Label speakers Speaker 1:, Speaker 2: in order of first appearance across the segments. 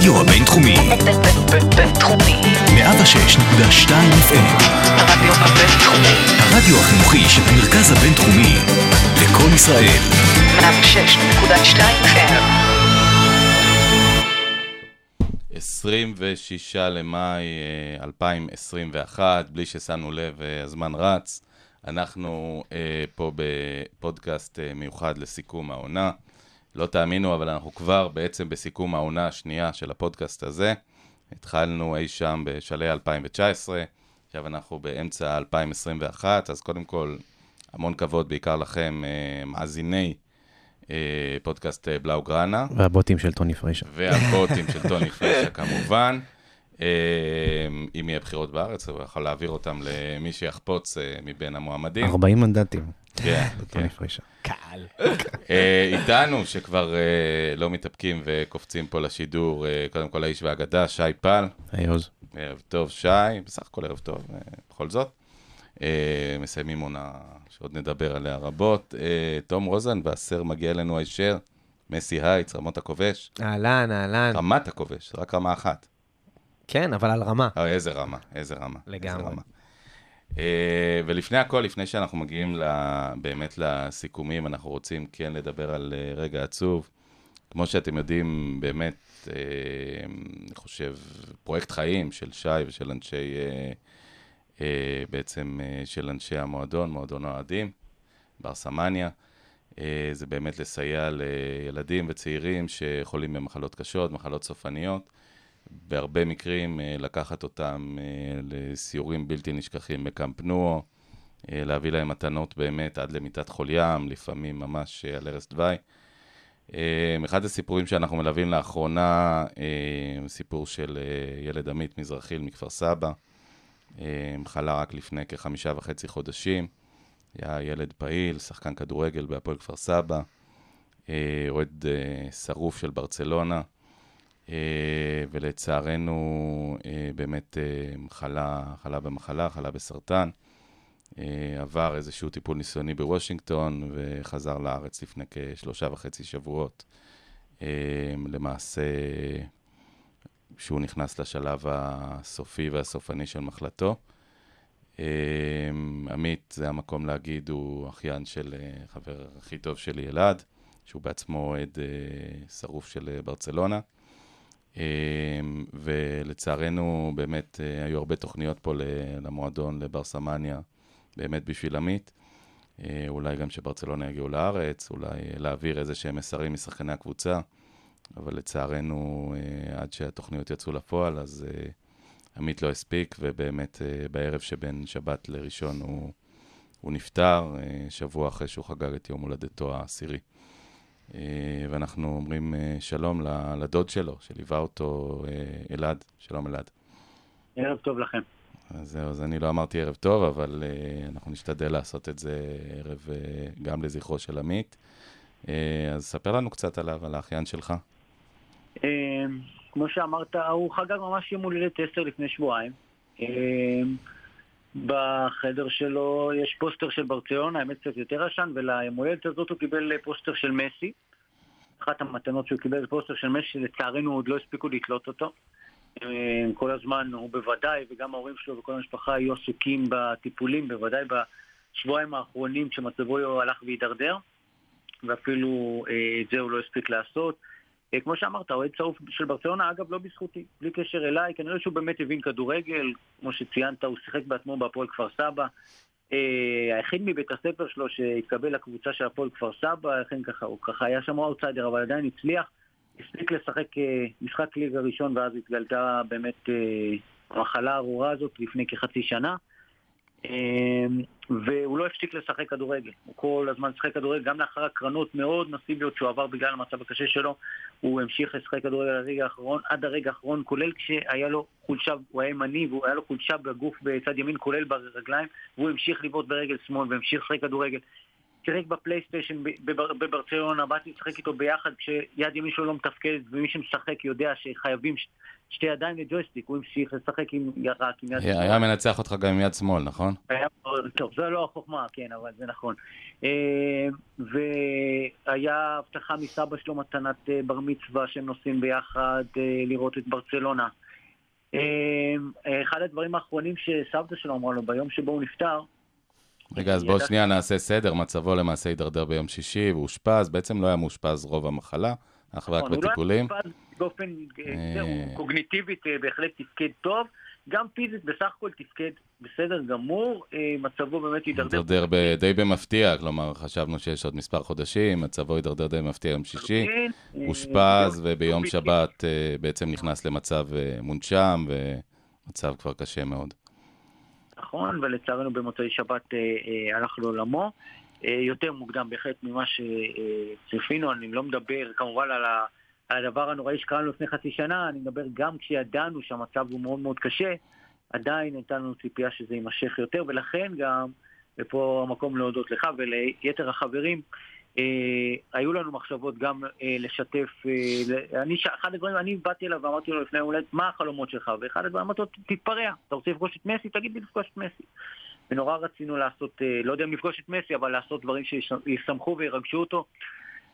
Speaker 1: הרדיו הבינתחומי.
Speaker 2: בינתחומי.
Speaker 1: 106.2 FM.
Speaker 2: הרדיו הבינתחומי.
Speaker 1: הרדיו החינוכי של המרכז הבינתחומי. לקום ישראל.
Speaker 2: 106.2 FM.
Speaker 3: 26 למאי אה, 2021, בלי ששמנו לב, אה, הזמן רץ. אנחנו אה, פה בפודקאסט אה, מיוחד לסיכום העונה. לא תאמינו, אבל אנחנו כבר בעצם בסיכום העונה השנייה של הפודקאסט הזה. התחלנו אי שם בשלהי 2019, עכשיו אנחנו באמצע 2021, אז קודם כל, המון כבוד בעיקר לכם, אה, מאזיני אה, פודקאסט אה, בלאוגרנה.
Speaker 4: והבוטים של טוני פריישה.
Speaker 3: והבוטים של טוני פרשה כמובן. אם יהיה בחירות בארץ, הוא יכול להעביר אותם למי שיחפוץ מבין המועמדים.
Speaker 4: 40 מנדטים.
Speaker 3: כן, כן.
Speaker 4: פריישה.
Speaker 3: אה, איתנו, שכבר אה, לא מתאפקים וקופצים פה לשידור, אה, קודם כל האיש והאגדה, שי פל.
Speaker 4: היי עוז.
Speaker 3: ערב טוב, שי, בסך הכל ערב טוב, בכל זאת. מסיימים עונה שעוד נדבר עליה רבות. תום רוזן והסר מגיע אלינו הישר, מסי הייטס, רמות הכובש.
Speaker 5: אהלן, אהלן.
Speaker 3: רמת הכובש, רק רמה אחת.
Speaker 5: כן, אבל על רמה.
Speaker 3: איזה רמה, איזה רמה.
Speaker 5: לגמרי.
Speaker 3: איזה רמה. אה, ולפני הכל, לפני שאנחנו מגיעים ל, באמת לסיכומים, אנחנו רוצים כן לדבר על אה, רגע עצוב. כמו שאתם יודעים, באמת, אה, אני חושב, פרויקט חיים של שי ושל אנשי, בעצם של אנשי המועדון, מועדון האוהדים, בר סמניה. אה, זה באמת לסייע לילדים וצעירים שחולים במחלות קשות, מחלות סופניות. בהרבה מקרים אה, לקחת אותם אה, לסיורים בלתי נשכחים בקמפ נועו, אה, להביא להם מתנות באמת עד למיטת חול ים, לפעמים ממש על ערש דווי. אחד הסיפורים שאנחנו מלווים לאחרונה, סיפור של ילד עמית מזרחיל מכפר סבא, חלה רק לפני כחמישה וחצי חודשים, היה ילד פעיל, שחקן כדורגל בהפועל כפר סבא, אוהד שרוף של ברצלונה. אה, ולצערנו אה, באמת אה, חלה, חלה במחלה, חלה בסרטן. עבר איזשהו טיפול ניסיוני בוושינגטון וחזר לארץ לפני כשלושה וחצי שבועות. למעשה, שהוא נכנס לשלב הסופי והסופני של מחלתו. עמית, זה המקום להגיד, הוא אחיין של חבר הכי טוב שלי, אלעד, שהוא בעצמו אוהד שרוף של ברצלונה. אמ, ולצערנו באמת אה, היו הרבה תוכניות פה למועדון, לבר סמניה, באמת בשביל עמית. אה, אולי גם שברצלונה יגיעו לארץ, אולי אה, להעביר איזה שהם מסרים משחקני הקבוצה, אבל לצערנו עד שהתוכניות יצאו לפועל, אז עמית לא הספיק, ובאמת בערב שבין שבת לראשון הוא, הוא נפטר, שבוע אחרי שהוא חגג את יום הולדתו העשירי. אה, ואנחנו אומרים אה, שלום לדוד שלו, שליווה אותו, אה, אלעד. שלום אלעד.
Speaker 6: ערב טוב לכם.
Speaker 3: אז זהו, אז אני לא אמרתי ערב טוב, אבל אנחנו נשתדל לעשות את זה ערב גם לזכרו של עמית. אז ספר לנו קצת עליו, על האחיין שלך.
Speaker 6: כמו שאמרת, הוא חגג ממש יום הולדת עשר לפני שבועיים. בחדר שלו יש פוסטר של ברצלונה, האמת קצת יותר ישן, וליום הולדת הזאת הוא קיבל פוסטר של מסי. אחת המתנות שהוא קיבל זה פוסטר של מסי, שלצערנו עוד לא הספיקו לתלות אותו. אה, כל הזמן הוא בוודאי, וגם ההורים שלו וכל המשפחה היו עסוקים בטיפולים, בוודאי בשבועיים האחרונים שמצבו הלך והידרדר, ואפילו אה, את זה הוא לא הספיק לעשות. אה, כמו שאמרת, אוהד שרוף של ברצלונה, אגב, לא בזכותי, בלי קשר אליי, כנראה שהוא באמת הבין כדורגל, כמו שציינת, הוא שיחק בעצמו בהפועל כפר סבא. אה, היחיד מבית הספר שלו שהתקבל לקבוצה של הפועל כפר סבא, לכן ככה, הוא ככה היה שם אאוטסיידר, אבל עדיין הצליח. הספיק לשחק אה, משחק ליגה ראשון, ואז התגלתה באמת המחלה הארורה הזאת לפני כחצי שנה. אה, והוא לא הפסיק לשחק כדורגל. הוא כל הזמן שיחק כדורגל, גם לאחר הקרנות מאוד מסיביות שהוא עבר בגלל המצב הקשה שלו, הוא המשיך לשחק כדורגל לרגע האחרון, עד הרגע האחרון, כולל כשהיה לו חולשה, הוא היה ימני והיה לו חולשה בגוף בצד ימין, כולל ברגליים, והוא המשיך לבעוט ברגל שמאל והמשיך לשחק כדורגל. שיחק בפלייסטיישן בבר- בברצלונה, באתי לשחק איתו ביחד כשיד ימין שלו לא מתפקדת, ומי שמשחק יודע שחייבים שתי ידיים לג'ויסטיק, הוא המשיך לשחק עם רק עם יד
Speaker 3: היה מנצח אותך גם עם יד שמאל, נכון?
Speaker 6: טוב, זו לא החוכמה, כן, אבל זה נכון. אה, והיה הבטחה מסבא שלו מתנת אה, בר מצווה שהם נוסעים ביחד אה, לראות את ברצלונה. אחד הדברים האחרונים שסבתא שלו אמרה לו ביום שבו הוא נפטר,
Speaker 3: רגע, אז בואו שנייה נעשה סדר. מצבו למעשה הידרדר ביום שישי ואושפז. בעצם לא היה מאושפז רוב המחלה, אך ורק
Speaker 6: נכון, הוא לא היה
Speaker 3: בטיפולים.
Speaker 6: מאושפז באופן, אה,
Speaker 3: אה.
Speaker 6: קוגניטיבית אה, בהחלט תפקד טוב, גם פיזית בסך הכל תפקד בסדר גמור, מצבו באמת הידרדר.
Speaker 3: הידרדר ב- די במפתיע, כלומר, חשבנו שיש עוד מספר חודשים, מצבו הידרדר די במפתיע יום שישי.
Speaker 6: אה,
Speaker 3: אושפז,
Speaker 6: ביום-
Speaker 3: וביום
Speaker 6: ביום
Speaker 3: שבת בעצם נכנס למצב מונשם, ומצב כבר קשה מאוד.
Speaker 6: נכון, ולצערנו במוצאי שבת הלך לעולמו. יותר מוקדם בהחלט ממה שצפינו, אני לא מדבר כמובן על, ה, על הדבר הנוראי שקרה לנו לפני חצי שנה, אני מדבר גם כשידענו שהמצב הוא מאוד מאוד קשה, עדיין הייתה לנו ציפייה שזה יימשך יותר, ולכן גם, ופה המקום להודות לך וליתר החברים, אה, היו לנו מחשבות גם אה, לשתף, אה, אני, אחד הדברים, אני באתי אליו ואמרתי לו לפני יום הולדת, מה החלומות שלך? ואחד הדברים אמרתי לו, תתפרע, אתה רוצה לפגוש את מסי? תגיד לי לפגוש את מסי. ונורא רצינו לעשות, אה, לא יודע אם לפגוש את מסי, אבל לעשות דברים שישמחו וירגשו אותו,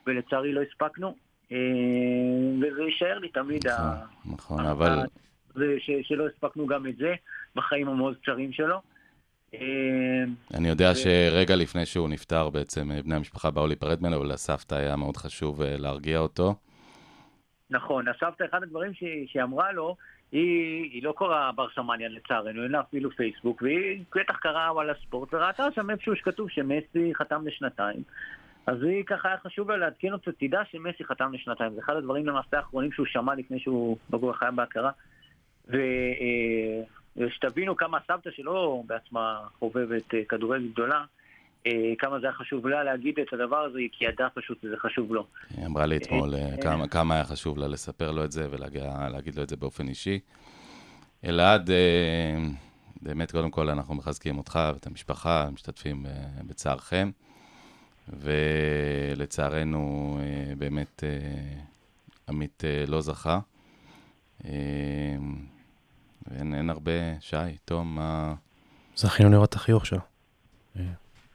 Speaker 6: ולצערי לא הספקנו, וזה יישאר לי תמיד, ה-
Speaker 3: נכון,
Speaker 6: ה-
Speaker 3: אבל
Speaker 6: ש- שלא הספקנו גם את זה בחיים המאוד קצרים שלו. אה,
Speaker 3: אני יודע שרגע לפני שהוא נפטר, בעצם אה, בני המשפחה באו להיפרד ממנו, ולסבתא היה מאוד חשוב אה, להרגיע אותו.
Speaker 6: נכון, הסבתא, אחד הדברים שהיא אמרה לו, היא, היא לא קוראה ברסמניה לצערנו, אין לה אפילו פייסבוק, והיא בטח קראה על הספורט, וראתה שם איפשהו שכתוב שמסי חתם לשנתיים. אז היא ככה היה חשוב לה לעדכן אותו, תדע שמסי חתם לשנתיים. זה אחד הדברים למעשה האחרונים שהוא שמע לפני שהוא בגור חיה בהכרה. ו- אה, ושתבינו כמה הסבתא שלו בעצמה חובבת אה, כדורגל גדולה, אה, כמה זה היה חשוב לה להגיד את הדבר הזה, כי היא ידעה פשוט שזה חשוב לו.
Speaker 3: היא אמרה לי אתמול כמה, כמה היה חשוב לה לספר לו את זה ולהגיד לו את זה באופן אישי. אלעד, באמת, קודם כל אנחנו מחזקים אותך ואת המשפחה, משתתפים בצערכם, ולצערנו, אה, באמת, אה, עמית אה, לא זכה. ואין אין הרבה, שי, תום, מה...
Speaker 4: זכינו לראות את החיוך שלו.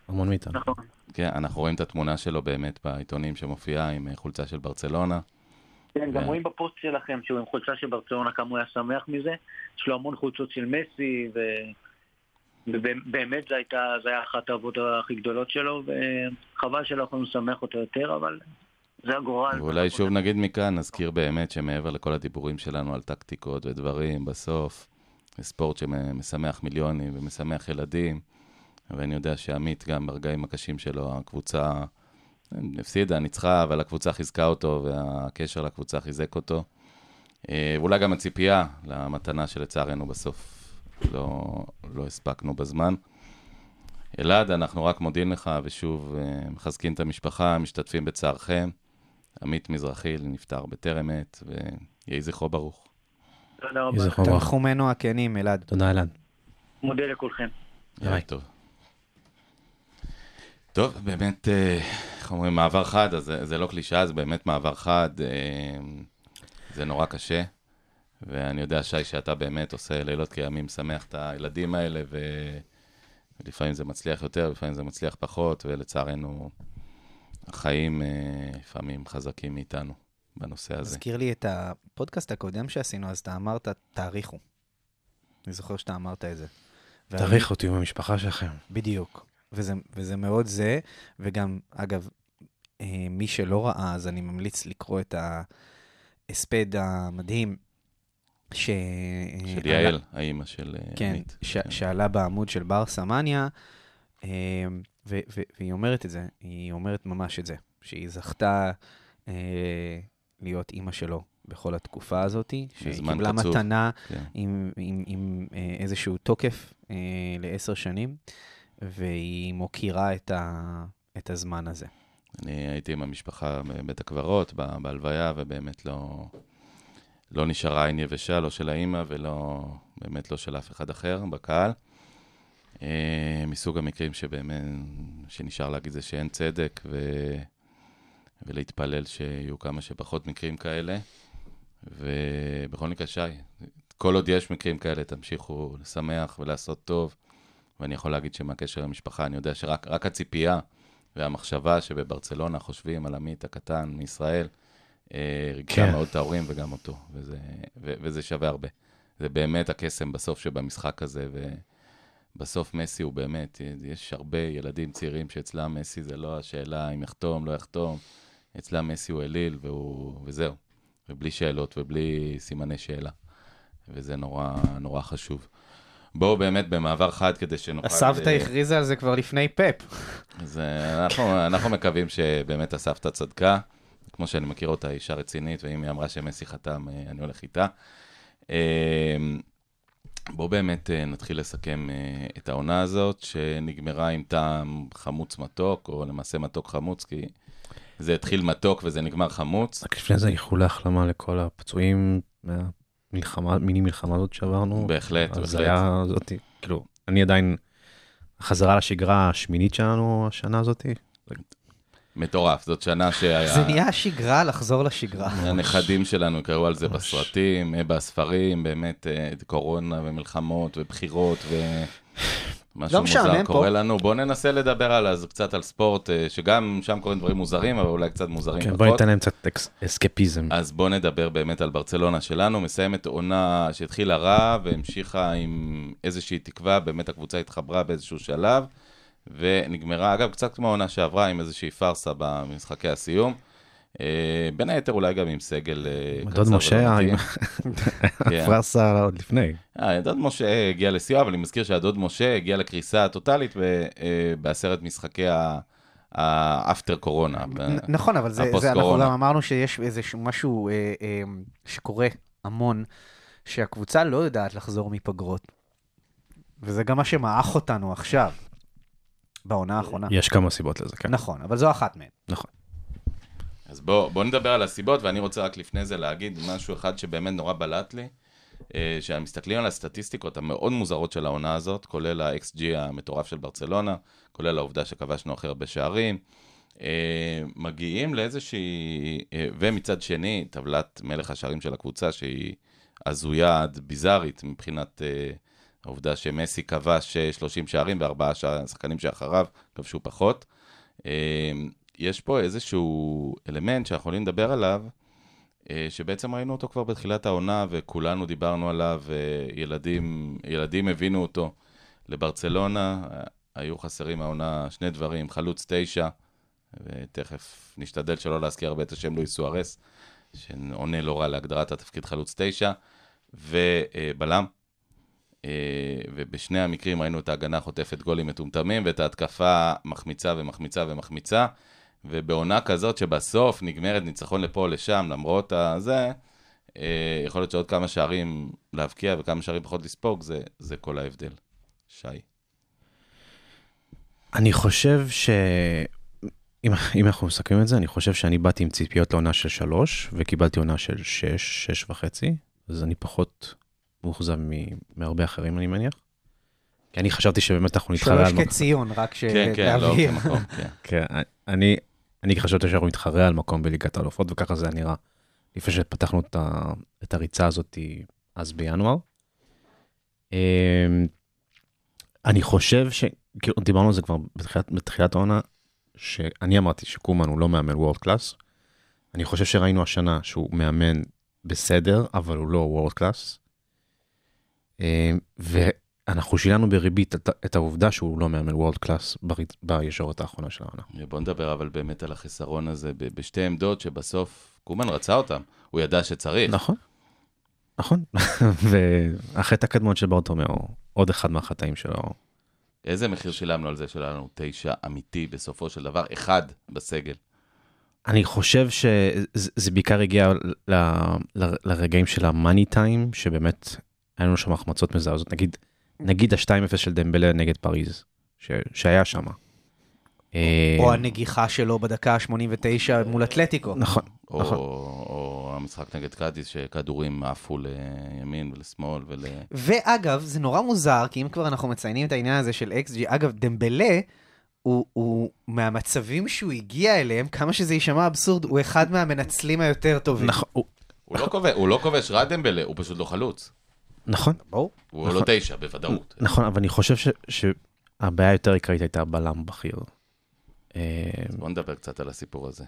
Speaker 4: המון מאיתנו.
Speaker 6: נכון.
Speaker 3: כן, אנחנו רואים את התמונה שלו באמת בעיתונים שמופיעה עם חולצה של ברצלונה.
Speaker 6: כן, גם רואים בפוסט שלכם שהוא עם חולצה של ברצלונה כמה הוא היה שמח מזה. יש לו המון חולצות של מסי, ו... ובאמת זו הייתה, זו הייתה אחת העבודות הכי גדולות שלו, וחבל שלא יכולנו לשמח אותו יותר, אבל זה הגורל.
Speaker 3: ואולי שוב נגיד מכאן, נזכיר באמת שמעבר לכל הדיבורים שלנו על טקטיקות ודברים, בסוף, זה ספורט שמשמח מיליונים ומשמח ילדים, ואני יודע שעמית גם ברגעים הקשים שלו, הקבוצה הפסידה, ניצחה, אבל הקבוצה חיזקה אותו, והקשר לקבוצה חיזק אותו. אה, ואולי גם הציפייה למתנה שלצערנו בסוף לא, לא הספקנו בזמן. אלעד, אנחנו רק מודים לך, ושוב אה, מחזקים את המשפחה, משתתפים בצערכם. עמית מזרחי נפטר בטרם עת, ויהי זכרו ברוך.
Speaker 6: תודה רבה.
Speaker 5: תנחומינו הכנים, אלעד.
Speaker 4: תודה, אלעד.
Speaker 6: מודה לכולכם.
Speaker 3: יאללה,
Speaker 4: ביי.
Speaker 3: טוב. טוב, באמת, אה, איך אומרים, מעבר חד, אז זה, זה לא קלישאה, זה באמת מעבר חד. אה, זה נורא קשה, ואני יודע, שי, שאתה באמת עושה לילות כימים, שמח את הילדים האלה, ו... ולפעמים זה מצליח יותר, לפעמים זה מצליח פחות, ולצערנו, החיים אה, לפעמים חזקים מאיתנו בנושא הזה.
Speaker 5: מזכיר לי את הפודקאסט הקודם שעשינו, אז אתה אמרת, תעריכו. אני זוכר שאתה אמרת את זה. ואני-
Speaker 4: אותי עם המשפחה שלכם.
Speaker 5: בדיוק. וזה, וזה מאוד זה, וגם, אגב, אה, מי שלא ראה, אז אני ממליץ לקרוא את ההספד המדהים ש...
Speaker 3: של יעל, האימא של אה,
Speaker 5: כן,
Speaker 3: עמית.
Speaker 5: ש, שעלה בעמוד של בר סמניה, אה, ו, ו, והיא אומרת את זה, היא אומרת ממש את זה, שהיא זכתה אה, להיות אימא שלו בכל התקופה הזאת, שהיא קיבלה
Speaker 3: קצוב.
Speaker 5: מתנה
Speaker 3: כן.
Speaker 5: עם, עם, עם אה, איזשהו תוקף אה, לעשר שנים, והיא מוקירה את, ה, את הזמן הזה.
Speaker 3: אני הייתי עם המשפחה בבית הקברות, בהלוויה, ובאמת לא, לא נשארה עין יבשה, לא של האימא ולא, באמת לא של אף אחד אחר בקהל. אה, מסוג המקרים שבאמת, שנשאר להגיד זה שאין צדק, ו, ולהתפלל שיהיו כמה שפחות מקרים כאלה. ובכל מקרה, שי, כל עוד יש מקרים כאלה, תמשיכו לשמח ולעשות טוב. ואני יכול להגיד שמהקשר למשפחה, אני יודע שרק רק הציפייה והמחשבה שבברצלונה חושבים על עמית הקטן מישראל, ריגשה
Speaker 4: כן.
Speaker 3: מאוד את ההורים וגם אותו, וזה, ו, וזה שווה הרבה. זה באמת הקסם בסוף שבמשחק הזה, ובסוף מסי הוא באמת, יש הרבה ילדים צעירים שאצלם מסי זה לא השאלה אם יחתום, לא יחתום, אצלם מסי הוא אליל והוא, וזהו, ובלי שאלות ובלי סימני שאלה, וזה נורא, נורא חשוב. בואו באמת במעבר חד כדי שנוכל...
Speaker 5: הסבתא
Speaker 3: אה,
Speaker 5: הכריזה על זה כבר לפני פאפ.
Speaker 3: אז אה, אנחנו, אנחנו מקווים שבאמת הסבתא צדקה. כמו שאני מכיר אותה, היא אישה רצינית, ואם היא אמרה שמסי חתם, אה, אני הולך איתה. אה, בואו באמת אה, נתחיל לסכם את העונה הזאת, שנגמרה עם טעם חמוץ מתוק, או למעשה מתוק חמוץ, כי זה התחיל מתוק וזה נגמר חמוץ.
Speaker 4: רק לפני זה איחולי החלמה לכל הפצועים מהמלחמה, מיני מלחמה הזאת שעברנו.
Speaker 3: בהחלט,
Speaker 4: אז
Speaker 3: בהחלט.
Speaker 4: היה זאתי, כאילו, אני עדיין, החזרה לשגרה השמינית שלנו השנה הזאתי.
Speaker 3: מטורף, זאת שנה שהיה...
Speaker 5: זה נהיה שגרה לחזור לשגרה.
Speaker 3: הנכדים שלנו קראו על זה. בסרטים, אה, בספרים, באמת, אה, קורונה ומלחמות ובחירות ו... משהו
Speaker 5: לא
Speaker 3: מוזר
Speaker 5: פה.
Speaker 3: קורה לנו. בואו ננסה לדבר על אז קצת על ספורט, אה, שגם שם קורים דברים מוזרים, אבל אולי קצת מוזרים
Speaker 4: כן,
Speaker 3: פחות.
Speaker 4: בוא ניתן להם קצת אסקפיזם.
Speaker 3: אז בואו נדבר באמת על ברצלונה שלנו, מסיימת עונה שהתחילה רע והמשיכה עם איזושהי תקווה, באמת הקבוצה התחברה באיזשהו שלב, ונגמרה, אגב, קצת כמו העונה שעברה, עם איזושהי פארסה במשחקי הסיום. אה, בין היתר אולי גם עם סגל אה,
Speaker 4: דוד משה,
Speaker 3: מתאים. כן.
Speaker 4: עוד לפני.
Speaker 3: אה, דוד משה הגיע לסיוע, אבל אני מזכיר שהדוד משה הגיע לקריסה הטוטאלית בעשרת משחקי האפטר קורונה.
Speaker 5: נכון, אבל זה, אנחנו. גם אמרנו שיש איזשהו משהו שקורה המון, שהקבוצה לא יודעת לחזור מפגרות. וזה גם מה שמעך אותנו עכשיו, בעונה האחרונה.
Speaker 4: יש כמה סיבות לזה, כן.
Speaker 5: נכון, אבל זו אחת מהן.
Speaker 4: נכון.
Speaker 3: אז בואו בוא נדבר על הסיבות, ואני רוצה רק לפני זה להגיד משהו אחד שבאמת נורא בלט לי, אה, שמסתכלים על הסטטיסטיקות המאוד מוזרות של העונה הזאת, כולל ה-XG המטורף של ברצלונה, כולל העובדה שכבשנו הכי הרבה שערים, אה, מגיעים לאיזושהי, אה, ומצד שני, טבלת מלך השערים של הקבוצה, שהיא הזויה עד ביזארית מבחינת העובדה שמסי כבש אה, 30 שערים וארבעה שחקנים שאחריו כבשו פחות. אה, יש פה איזשהו אלמנט שאנחנו יכולים לדבר עליו, אה, שבעצם ראינו אותו כבר בתחילת העונה, וכולנו דיברנו עליו, וילדים ילדים הבינו אותו. לברצלונה אה, היו חסרים העונה שני דברים, חלוץ תשע, ותכף נשתדל שלא להזכיר הרבה את השם לואיס סוארס, שעונה לא רע להגדרת התפקיד חלוץ תשע, ובלם. אה, ובשני המקרים ראינו את ההגנה חוטפת גולים מטומטמים, ואת ההתקפה מחמיצה ומחמיצה ומחמיצה. ובעונה כזאת שבסוף נגמרת ניצחון לפה או לשם, למרות הזה, אה, יכול להיות שעוד כמה שערים להבקיע וכמה שערים פחות לספוג, זה, זה כל ההבדל. שי.
Speaker 4: אני חושב ש... אם, אם אנחנו מסכמים את זה, אני חושב שאני באתי עם ציפיות לעונה של שלוש, וקיבלתי עונה של שש, שש וחצי, אז אני פחות מאוכזב מהרבה אחרים, אני מניח. כי אני חשבתי שבאמת אנחנו נתחרה
Speaker 5: שלוש
Speaker 4: על... מקום-
Speaker 5: כציון, רק
Speaker 3: כן, כן, לא. כמקום, כן.
Speaker 4: כן, אני, אני חשבתי שאנחנו נתחרה על מקום בליגת האלופות, וככה זה היה נראה. לפני שפתחנו את, ה, את הריצה הזאת אז בינואר. אמ, אני חושב ש... כאילו, דיברנו על זה כבר בתחילת, בתחילת העונה, שאני אמרתי שקומן הוא לא מאמן וורד קלאס. אני חושב שראינו השנה שהוא מאמן בסדר, אבל הוא לא world class. ואנחנו שילמנו בריבית את, העובדה שהוא לא מאמן world class בישורת האחרונה של העונה.
Speaker 3: בוא נדבר אבל באמת על החיסרון הזה בשתי עמדות שבסוף קומן רצה אותם, הוא ידע שצריך.
Speaker 4: נכון. נכון. והחטא הקדמון של ברטומיאו, עוד אחד מהחטאים שלו.
Speaker 3: איזה מחיר שילמנו על זה שאין לנו תשע אמיתי בסופו של דבר, אחד בסגל.
Speaker 4: אני חושב שזה זה בעיקר הגיע ל, ל, לרגעים של המאני טיים, שבאמת היה לנו שם החמצות מזעזעות. נגיד, נגיד ה-2-0 של דמבלה נגד פריז, ש, שהיה שם. אה,
Speaker 5: או הנגיחה שלו בדקה ה-89 מול אתלטיקו.
Speaker 4: נכון,
Speaker 3: או,
Speaker 4: נכון.
Speaker 3: או המשחק נגד קאדיס, שכדורים עפו לימין ולשמאל ול...
Speaker 5: ואגב, זה נורא מוזר, כי אם כבר אנחנו מציינים את העניין הזה של XG, אגב, דמבלה, הוא, הוא מהמצבים שהוא הגיע אליהם, כמה שזה יישמע אבסורד, הוא אחד מהמנצלים היותר טובים.
Speaker 4: נכון, הוא-
Speaker 3: לא כובש- הוא לא כובש רע דמבלה, הוא פשוט לא חלוץ.
Speaker 4: נכון,
Speaker 5: ברור.
Speaker 3: הוא לא תשע, בוודאות.
Speaker 4: נכון, אבל אני חושב ש- שהבעיה היותר עיקרית הייתה בלם בכיר.
Speaker 3: בוא נדבר קצת על הסיפור הזה.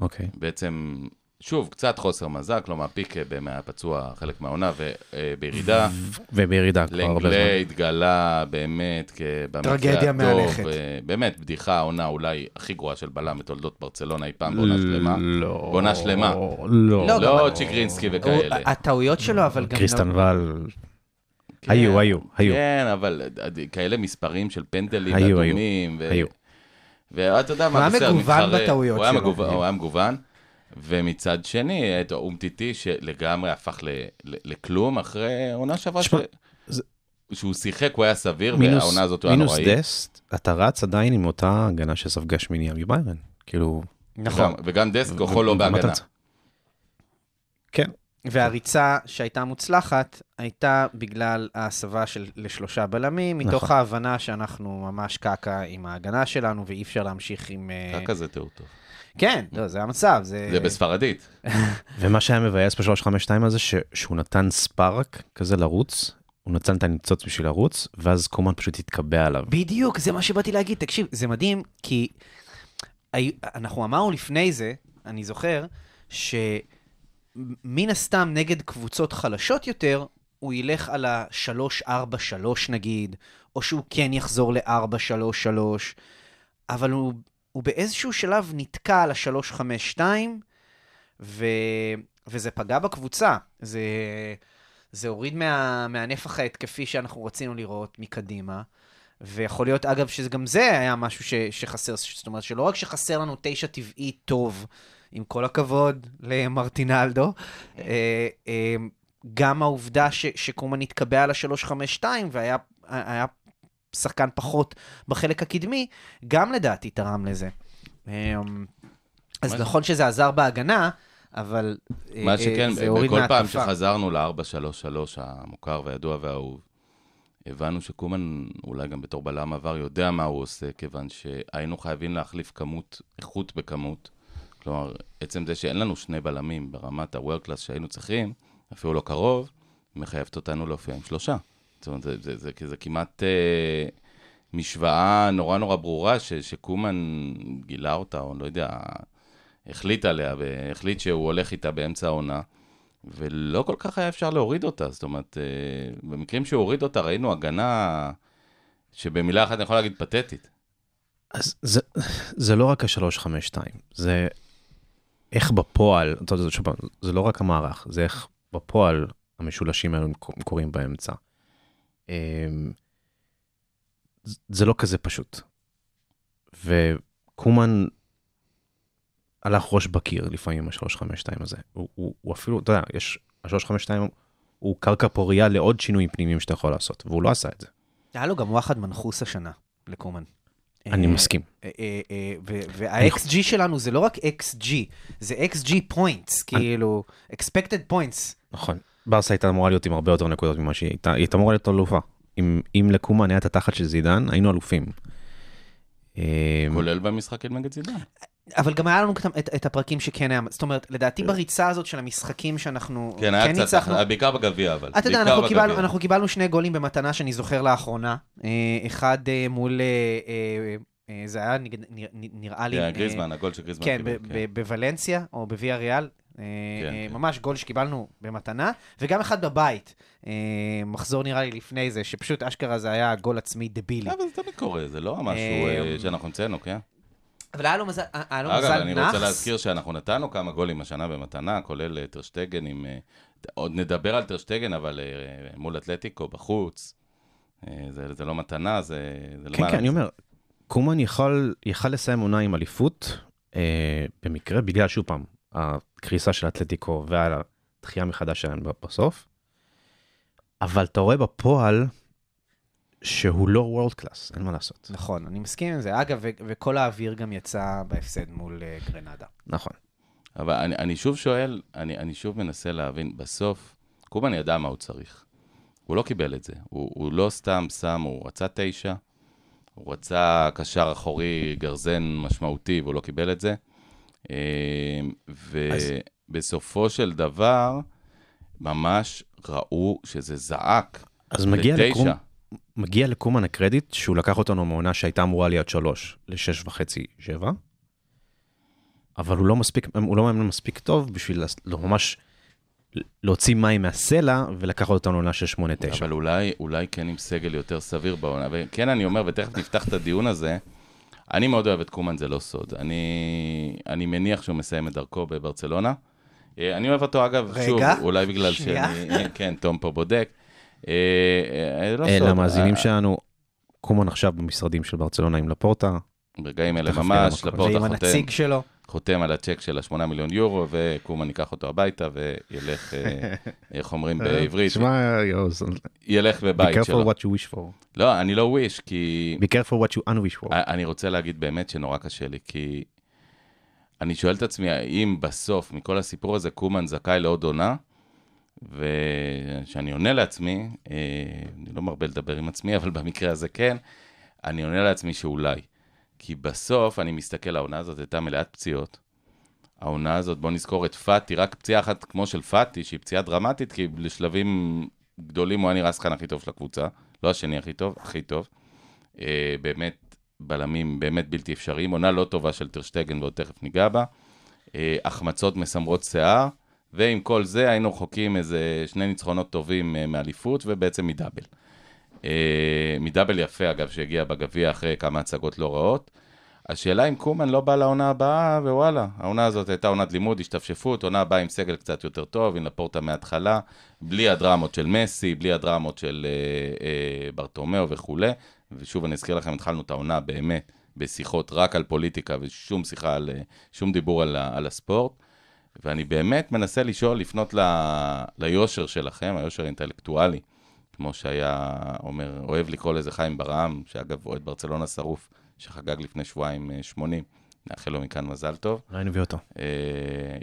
Speaker 4: אוקיי.
Speaker 3: בעצם, שוב, קצת חוסר מזל, כלומר, פיקה היה פצוע חלק מהעונה ובירידה.
Speaker 4: ובירידה כבר הרבה
Speaker 3: לנגלה
Speaker 4: זמן.
Speaker 3: התגלה באמת כ- במקרה
Speaker 5: טרגדיה
Speaker 3: הטוב,
Speaker 5: מהלכת.
Speaker 3: אה, באמת, בדיחה העונה אולי הכי גרועה של בלם בתולדות ברצלונה אי פעם בעונה שלמה.
Speaker 4: לא.
Speaker 3: בעונה שלמה.
Speaker 4: לא.
Speaker 5: לא,
Speaker 3: לא צ'יקרינסקי וכאלה.
Speaker 5: הטעויות שלו, אבל גם...
Speaker 4: קריסטן ואל.
Speaker 3: כן,
Speaker 4: היו, היו, היו.
Speaker 3: כן, אבל כאלה מספרים של פנדלים
Speaker 4: היו, היו.
Speaker 3: אדומים. ו-
Speaker 4: היו.
Speaker 3: ואתה יודע מה, בסדר, מתחרה.
Speaker 5: בטעויות
Speaker 3: הוא היה
Speaker 5: שלו.
Speaker 3: מגוון- הוא היה מגוון. ומצד שני, את אומטיטי שלגמרי הפך ל- ל- לכלום אחרי עונה שעברה, ש-
Speaker 4: זה-
Speaker 3: שהוא שיחק, הוא היה סביר,
Speaker 4: מינוס-
Speaker 3: והעונה הזאת הוא היה
Speaker 4: מינוס
Speaker 3: נוראי.
Speaker 4: דסט, אתה רץ עדיין עם אותה הגנה שספגה שמיניה מביירן. כאילו...
Speaker 5: נכון.
Speaker 3: וגם- וגם דסק, כוחו לא בהגנה.
Speaker 4: כן,
Speaker 5: והריצה שהייתה מוצלחת הייתה בגלל ההסבה של לשלושה בלמים, מתוך
Speaker 4: נכון.
Speaker 5: ההבנה שאנחנו ממש קקה עם ההגנה שלנו, ואי אפשר להמשיך עם... אה,
Speaker 3: ככה זה תיאור טוב.
Speaker 5: כן, לא, זה המצב. זה...
Speaker 3: זה בספרדית.
Speaker 4: ומה שהיה מבאס ב-352 הזה, ש- שהוא נתן ספארק כזה לרוץ, הוא נתן את הניצוץ בשביל לרוץ, ואז קומן פשוט התקבע עליו.
Speaker 5: בדיוק, זה מה שבאתי להגיד. תקשיב, זה מדהים, כי הי- אנחנו אמרנו לפני זה, אני זוכר, שמן הסתם נגד קבוצות חלשות יותר, הוא ילך על ה-3-4-3 נגיד, או שהוא כן יחזור ל-4-3-3, אבל הוא, הוא באיזשהו שלב נתקע על ה-3-5-2, ו... וזה פגע בקבוצה. זה, זה הוריד מה, מהנפח ההתקפי שאנחנו רצינו לראות מקדימה. ויכול להיות, אגב, שגם זה היה משהו ש, שחסר, זאת אומרת, שלא רק שחסר לנו תשע טבעי טוב, עם כל הכבוד למרטינלדו, אה, אה, גם העובדה ש, שקומן התקבע על ה-352 והיה היה שחקן פחות בחלק הקדמי, גם לדעתי תרם לזה. אה, אז. נכון שזה עזר בהגנה, אבל אה,
Speaker 3: מה שכן,
Speaker 5: אה,
Speaker 3: בכל פעם. שחזרנו ל-4-3-3 המוכר והידוע והאהוב, הבנו שקומן, אולי גם בתור בלם עבר, יודע מה הוא עושה, כיוון שהיינו חייבים להחליף כמות, איכות בכמות. כלומר, עצם זה שאין לנו שני בלמים ברמת ה-World Class שהיינו צריכים, אפילו לא קרוב, מחייבת אותנו להופיע עם שלושה. זאת אומרת, זה, זה, זה, זה, זה כמעט אה, משוואה נורא נורא ברורה, ש, שקומן גילה אותה, או לא יודע, החליט עליה, והחליט שהוא הולך איתה באמצע העונה, ולא כל כך היה אפשר להוריד אותה. זאת אומרת, אה, במקרים שהוא הוריד אותה, ראינו הגנה שבמילה אחת אני יכול להגיד פתטית.
Speaker 4: אז זה, זה לא רק ה-352, זה איך בפועל, אתה יודע, שוב זה לא רק המערך, זה איך בפועל המשולשים האלו קורים באמצע. אמ, זה- לא כזה פשוט. וקומן הלך ראש בקיר לפעמים עם ה-352 הזה. הוא, הוא, הוא אפילו, אתה יודע, יש, ה-352 הוא קרקע פורייה לעוד שינויים פנימיים שאתה יכול לעשות, והוא לא עשה את זה.
Speaker 5: היה לו גם וואחד מנחוס השנה, לקומן.
Speaker 4: אני
Speaker 5: אה,
Speaker 4: מסכים.
Speaker 5: אה, אה, וה-XG שלנו זה לא רק XG, זה XG points, כאילו, expected points.
Speaker 4: נכון. ברסה הייתה אמורה להיות עם הרבה יותר נקודות ממה שהיא הייתה, היא הייתה אמורה להיות אלופה. אם, אם לקומן היה את התחת של זידן, היינו אלופים. אה,
Speaker 3: כולל במשחקים נגד זידן.
Speaker 5: אבל גם היה לנו את, את, את הפרקים שכן היה, זאת אומרת, לדעתי בריצה הזאת של המשחקים שאנחנו
Speaker 3: כן, היה קצת,
Speaker 5: ניצחנו,
Speaker 3: בעיקר בגביע, אבל.
Speaker 5: אתה יודע, אנחנו קיבלנו,
Speaker 3: בגביע.
Speaker 5: אנחנו קיבלנו שני גולים במתנה שאני זוכר לאחרונה. אה, אחד אה, מול, אה, זה היה נראה- לי...
Speaker 3: כן, גריזמן, הגול של גריזמן.
Speaker 5: כן,
Speaker 3: קיבל,
Speaker 5: ב- ב- בוולנסיה או בוויה ריאל. אה,
Speaker 3: כן,
Speaker 5: אה,
Speaker 3: כן.
Speaker 5: ממש גול שקיבלנו במתנה, וגם אחד בבית. אה, מחזור נראה לי לפני זה, שפשוט אשכרה זה היה גול עצמי דבילי.
Speaker 3: אבל זה תמיד קורה, זה לא משהו
Speaker 5: אה,
Speaker 3: שאנחנו המצאנו, כן?
Speaker 5: אבל היה לו מזל, לו
Speaker 3: אגב, אני
Speaker 5: נאחס.
Speaker 3: רוצה להזכיר שאנחנו נתנו כמה גולים השנה במתנה, כולל טרשטגן עם... עוד נדבר על טרשטגן, אבל מול אתלטיקו בחוץ. זה זה לא מתנה, זה... זה
Speaker 4: כן, כן, אני. אומר, קומן יכל, יכל לסיים עונה עם אליפות, אה, במקרה, בגלל, שוב פעם, הקריסה של אתלטיקו והתחייה מחדש שלהם בסוף, אבל אתה רואה בפועל שהוא לא world class, אין מה לעשות.
Speaker 5: נכון, אני מסכים עם זה. אגב, ו- וכל האוויר גם יצא בהפסד מול אה, גרנדה.
Speaker 4: נכון.
Speaker 3: אבל אני, אני שוב שואל, אני, אני שוב מנסה להבין, בסוף, קובן ידע מה הוא צריך. הוא לא קיבל את זה. הוא, הוא לא סתם שם, הוא רצה תשע, הוא רצה קשר אחורי גרזן משמעותי, והוא לא קיבל את זה. אה,
Speaker 4: אז-
Speaker 3: בסופו של דבר, ממש ראו שזה זעק.
Speaker 4: אז מגיע. לקום, מגיע לקומן הקרדיט שהוא לקח אותנו מעונה שהייתה אמורה להיות שלוש לשש וחצי, שבע. אבל הוא לא מספיק, הוא לא מאמן מספיק טוב בשביל לא ממש להוציא מים מהסלע ולקח אותנו לעונה של שמונה, תשע.
Speaker 3: אבל אולי, אולי כן עם סגל יותר סביר בעונה. וכן, אני אומר, ותכף נפתח את הדיון הזה, אני מאוד אוהב את קומן, זה לא סוד. אני, אני מניח שהוא מסיים את דרכו בברצלונה. אה, אני אוהב אותו, אגב,
Speaker 5: רגע,
Speaker 3: שוב, אולי בגלל
Speaker 5: שנייה.
Speaker 3: שאני... כן, תום פה בודק. אה, אה, לא
Speaker 4: אה,
Speaker 3: סוד.
Speaker 4: למאזינים
Speaker 3: אה,
Speaker 4: שלנו, קומן עכשיו במשרדים של ברצלונה עם לפורטה.
Speaker 3: ברגעים אלה ממש. לפורטה
Speaker 5: ועם
Speaker 3: חותם,
Speaker 5: הנציג שלו.
Speaker 3: חותם על הצ'ק של ה-8 מיליון יורו, וקומן ייקח אותו הביתה וילך, אה, איך אומרים בעברית,
Speaker 4: תשמע, יוז,
Speaker 3: ילך
Speaker 4: be
Speaker 3: בבית
Speaker 4: careful
Speaker 3: שלו.
Speaker 4: what you wish for.
Speaker 3: לא, אני לא וויש, כי...
Speaker 4: be careful what you unwish for.
Speaker 3: אני רוצה להגיד באמת שנורא קשה לי, כי אני שואל את עצמי, האם בסוף, מכל הסיפור הזה, קומן זכאי לעוד עונה? וכשאני עונה לעצמי, אה, אני לא מרבה לדבר עם עצמי, אבל במקרה הזה כן, אני עונה לעצמי שאולי. כי בסוף, אני מסתכל, העונה הזאת הייתה מלאת פציעות. העונה הזאת, בוא נזכור את פאטי, רק פציעה אחת כמו של פאטי, שהיא פציעה דרמטית, כי לשלבים גדולים הוא היה נראה השחקן הכי טוב של הקבוצה, לא השני הכי טוב, הכי טוב. אה, באמת, בלמים באמת בלתי אפשריים, עונה לא טובה של טרשטגן, ועוד תכף ניגע בה. אה, החמצות מסמרות שיער, ועם כל זה היינו רחוקים איזה שני ניצחונות טובים אה, מאליפות, ובעצם מדאבל. אה, מדאבל יפה, אגב, שהגיע בגביע אחרי כמה הצגות לא רעות. השאלה אם קומן לא בא לעונה הבאה, ווואלה, העונה הזאת הייתה עונת לימוד, השתפשפות, עונה הבאה עם סגל קצת יותר טוב, עם לפורטה מההתחלה, בלי הדרמות של מסי, בלי הדרמות של אה, אה, ברטומיאו וכולי. ושוב, אני אזכיר לכם, התחלנו את העונה באמת בשיחות רק על פוליטיקה ושום שיחה על, אה, שום דיבור על, על הספורט. ואני באמת מנסה לשאול, לפנות ל, ליושר שלכם, היושר האינטלקטואלי, כמו שהיה אומר, אוהב לקרוא לזה חיים ברעם, שאגב אוהד ברצלונה שרוף, שחגג לפני שבועיים אה, 80, נאחל לו מכאן מזל טוב.
Speaker 4: אולי נביא אותו.
Speaker 3: אה,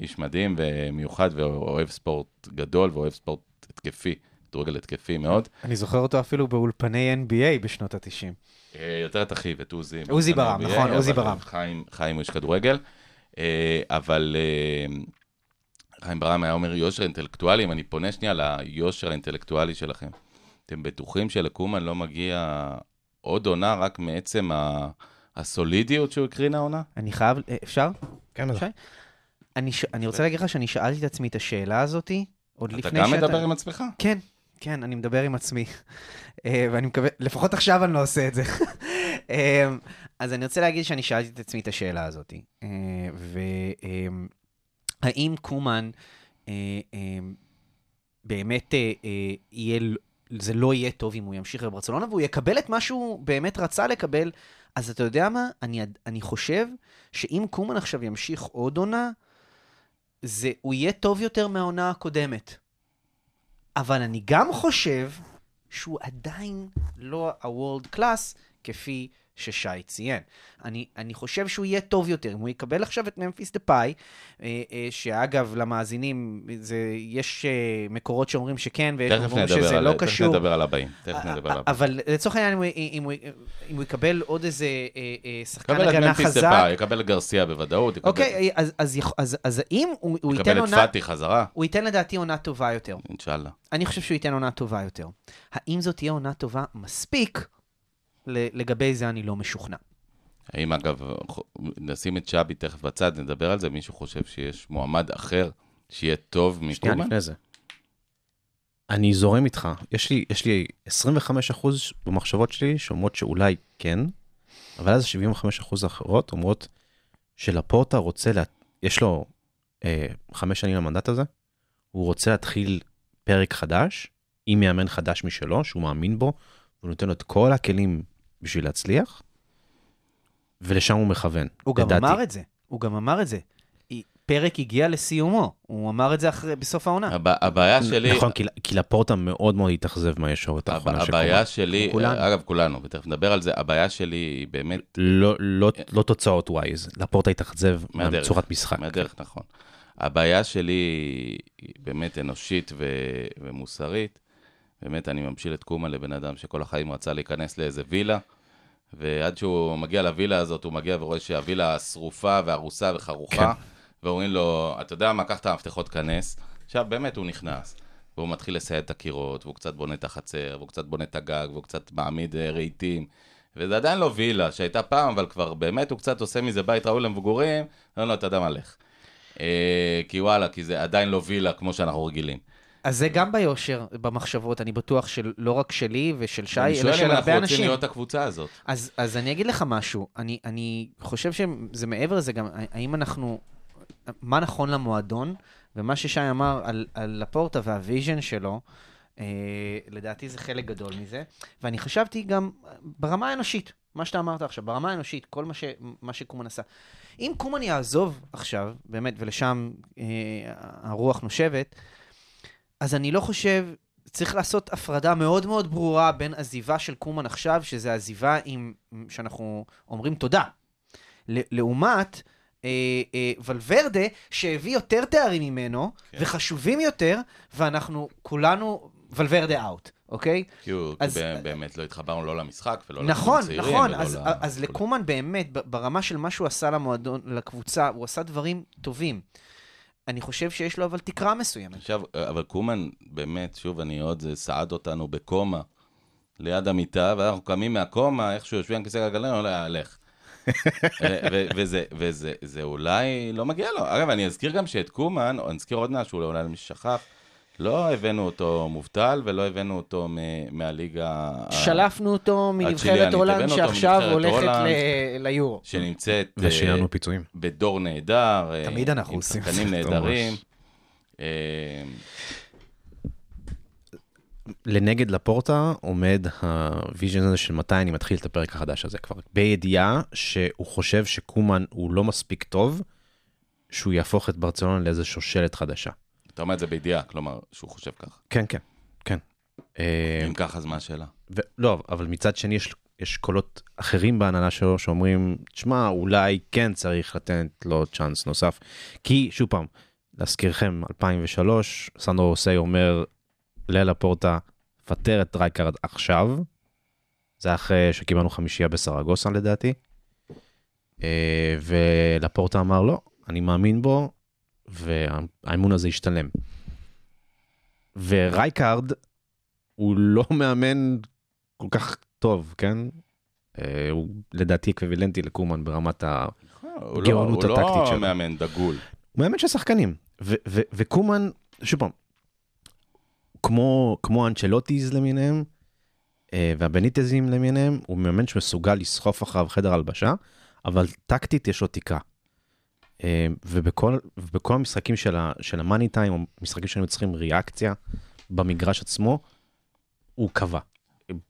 Speaker 3: איש מדהים ומיוחד, ואוהב ספורט גדול, ואוהב ספורט התקפי, כדורגל התקפי מאוד.
Speaker 5: אני זוכר אותו אפילו באולפני NBA בשנות ה-90.
Speaker 3: אה, יותר את אחיו, את עוזי.
Speaker 5: עוזי ברם,
Speaker 3: ב-
Speaker 5: נכון, עוזי ברם.
Speaker 3: חיים, חיים הוא איש כדורגל. אה, אבל אה, חיים ברם היה אומר יושר אינטלקטואלי, אם אני פונה שנייה ליושר האינטלקטואלי שלכם. אתם בטוחים שלקומן לא מגיע עוד עונה רק מעצם ה- הסולידיות שהוא הקרין העונה?
Speaker 5: אני חייב, אה, אפשר?
Speaker 4: כן,
Speaker 5: שי? אני, ש... אני רוצה להגיד לך שאני שאלתי את עצמי את השאלה הזאתי, עוד
Speaker 3: אתה
Speaker 5: לפני
Speaker 3: גם
Speaker 5: שאתה...
Speaker 3: מדבר עם עצמך?
Speaker 5: כן, כן, אני מדבר עם עצמי. אה, ואני מקווה, לפחות עכשיו אני לא עושה את זה. אה, אז אני רוצה להגיד שאני שאלתי את עצמי את השאלה הזאת. והאם קומן באמת יהיה, זה לא יהיה טוב אם הוא ימשיך בברצלונה, והוא יקבל את מה שהוא באמת רצה לקבל, אז אתה יודע מה? אני, אני חושב שאם קומן עכשיו ימשיך עוד עונה, זה, הוא יהיה טוב יותר מהעונה הקודמת. אבל אני גם חושב שהוא עדיין לא ה-World Class כפי ששי ציין. אני, אני חושב שהוא יהיה טוב יותר. אם הוא יקבל עכשיו את ממפיס דה פאי, אה, אה, שאגב, למאזינים, זה, יש אה, מקורות שאומרים שכן, ויש
Speaker 3: תכף
Speaker 5: אומרים שזה
Speaker 3: על
Speaker 5: לא
Speaker 3: תכף
Speaker 5: קשור.
Speaker 3: נדבר על הבאים. תכף נדבר על הבאים.
Speaker 5: אבל לצורך העניין, אם אם אם הוא יקבל עוד איזה אה, אה, שחקן
Speaker 3: יקבל את
Speaker 5: הגנה
Speaker 3: ממפיס
Speaker 5: חזק,
Speaker 3: דה-פאי, יקבל את גרסיה בוודאות, יקבל
Speaker 5: אוקיי, אז- אז אז אז האם הוא הוא ייתן
Speaker 3: יקבל את
Speaker 5: עונה,
Speaker 3: פאטי חזרה,
Speaker 5: הוא ייתן לדעתי עונה טובה יותר.
Speaker 3: אינשאללה.
Speaker 5: אני חושב שהוא ייתן עונה טובה יותר. האם זאת תהיה עונה טובה מספיק? ל- לגבי זה אני לא משוכנע.
Speaker 3: האם אגב, נשים את שבי תכף בצד, נדבר על זה, מישהו חושב שיש מועמד אחר שיהיה טוב
Speaker 4: שנייה
Speaker 3: מקומן?
Speaker 4: לפני זה. אני זורם איתך, יש לי, יש לי 25% במחשבות שלי שאומרות שאולי כן, אבל אז 75% האחרות אומרות שלפורטה רוצה, לה... יש לו אה, חמש שנים למנדט הזה, הוא רוצה להתחיל פרק חדש, עם מאמן חדש משלו, שהוא מאמין בו, הוא נותן לו את כל הכלים בשביל להצליח, ולשם הוא מכוון.
Speaker 5: הוא גם
Speaker 4: לדעתי.
Speaker 5: אמר את זה, הוא גם אמר את זה. פרק הגיע לסיומו, הוא אמר את זה אחרי, בסוף העונה.
Speaker 3: הב- הבעיה שלי,
Speaker 4: נכון, כי, כי לפורטה מאוד מאוד התאכזב מהישורת
Speaker 3: הב-
Speaker 4: האחרונה של
Speaker 3: הבעיה. שלי,
Speaker 5: כולנו.
Speaker 3: אגב כולנו, ותכף נדבר על זה, הבעיה שלי היא באמת
Speaker 4: לא, לא, לא תוצאות ווייז, לפורטה התאכזב. מצורת משחק.
Speaker 3: מהדרך, נכון. הבעיה שלי היא באמת אנושית ו- ומוסרית. באמת, אני ממשיל את קומן לבן אדם שכל החיים רצה להיכנס לאיזה וילה, ועד שהוא מגיע לווילה הזאת, הוא מגיע ורואה שהווילה שרופה והרוסה וחרוכה, ואומרים לו, אתה יודע מה, קח את המפתחות, כנס. עכשיו, באמת הוא נכנס, והוא מתחיל לסייד את הקירות, והוא קצת בונה את החצר, והוא קצת בונה את הגג, והוא קצת מעמיד אה, רהיטים. וזה עדיין לא וילה שהייתה פעם, אבל כבר באמת הוא קצת עושה מזה בית ראוי למבוגרים, אומר לו, אתה יודע מה, לך. אה, כי וואלה, כי זה עדיין לא וילה כמו שאנחנו רגילים.
Speaker 5: אז זה גם ביושר, במחשבות, אני בטוח שלא רק שלי ושל שי,
Speaker 3: אני
Speaker 5: אלא
Speaker 3: שואל
Speaker 5: של
Speaker 3: אם אנחנו
Speaker 5: הרבה
Speaker 3: רוצים
Speaker 5: אנשים.
Speaker 3: להיות הקבוצה הזאת.
Speaker 5: אז, אז אני אגיד לך משהו, אני, אני חושב שזה מעבר לזה גם, האם אנחנו, מה נכון למועדון, ומה ששי אמר על, על לפורטה והוויז'ן שלו, אה, לדעתי זה חלק גדול מזה, ואני חשבתי גם ברמה האנושית, מה שאתה אמרת עכשיו, ברמה האנושית, כל מה, ש, מה שקומן עשה. אם קומן יעזוב עכשיו, באמת, ולשם אה, הרוח נושבת, אז אני לא חושב, צריך לעשות הפרדה מאוד מאוד ברורה בין עזיבה של קומן עכשיו, שזה עזיבה עם, שאנחנו אומרים תודה, לעומת אה, אה, ולוורדה, שהביא יותר תארים ממנו,
Speaker 3: כן.
Speaker 5: וחשובים יותר, ואנחנו כולנו, ולוורדה אאוט, אוקיי?
Speaker 3: כי הוא
Speaker 5: אז-
Speaker 3: באמת לא התחברנו לא למשחק ולא
Speaker 5: נכון,
Speaker 3: צעירים.
Speaker 5: נכון,
Speaker 3: ולא
Speaker 5: אז,
Speaker 3: ל-
Speaker 5: אז. לקומן באמת, ברמה של מה שהוא עשה למועדון, לקבוצה, הוא עשה דברים טובים. אני חושב שיש לו אבל תקרה מסוימת.
Speaker 3: עכשיו, אבל קומן, באמת, שוב, אני עוד, זה סעד אותנו בקומה, ליד המיטה, ואנחנו קמים מהקומה, איכשהו יושבים על כיסא גלגלים, הוא אומר, לך. ו- ו- וזה, וזה זה אולי לא מגיע לו. אגב, אני אזכיר גם שאת קומן, אני אזכיר עוד משהו, אולי למי ששכח, לא הבאנו אותו מובטל ולא הבאנו אותו מ- מהליגה...
Speaker 5: שלפנו אותו מנבחרת הולנד, שעכשיו הולכת. ל- ליורו.
Speaker 3: שנמצאת אה,
Speaker 4: ושילמנו פיצויים.
Speaker 3: בדור נהדר. אה,
Speaker 5: תמיד אנחנו
Speaker 3: עם
Speaker 5: עושים
Speaker 3: שחקנים
Speaker 4: זה.
Speaker 3: נהדרים. אה,
Speaker 4: לנגד לפורטה עומד ה-vision הזה של מתי אני מתחיל את הפרק החדש הזה כבר, בידיעה שהוא חושב שקומן הוא לא מספיק טוב, שהוא יהפוך את ברצלונה לאיזה שושלת חדשה.
Speaker 3: אתה אומר את זה בידיעה, כלומר, שהוא חושב ככה.
Speaker 4: כן, כן, כן. אה,
Speaker 3: אם ככה, אז מה השאלה?
Speaker 4: ו- לא, אבל מצד שני יש, יש קולות אחרים בהנהלה שלו שאומרים, תשמע, אולי כן צריך לתת לו צ'אנס נוסף. כי, שוב פעם, להזכירכם, 2003, סנדרו רוסל אומר ללפורטה, פטר את רייקארד עכשיו. זה אחרי שקיבלנו חמישייה בסרגוסה לדעתי. אה, ולפורטה אמר, לא, אני מאמין בו, והאמון הזה ישתלם. ורייקארד הוא לא מאמן כל כך טוב, כן? אה, הוא לדעתי אקוויוולנטי לקומן ברמת ה...
Speaker 3: הוא
Speaker 4: הגאונות
Speaker 3: לא-
Speaker 4: הטקטית
Speaker 3: הוא
Speaker 4: שלו.
Speaker 3: לא מאמן דגול.
Speaker 4: הוא מאמן של שחקנים. וקומן, שוב פעם, כמו, כמו אנצ'לוטיז למיניהם, אה, והבניטזים למיניהם, הוא מאמן שמסוגל לסחוף אחריו חדר הלבשה, אבל טקטית יש לו תקרה. אה, ובכל, ובכל המשחקים של, ה- של המאני טיים, או משחקים שהיינו צריכים ריאקציה במגרש עצמו, הוא קבע.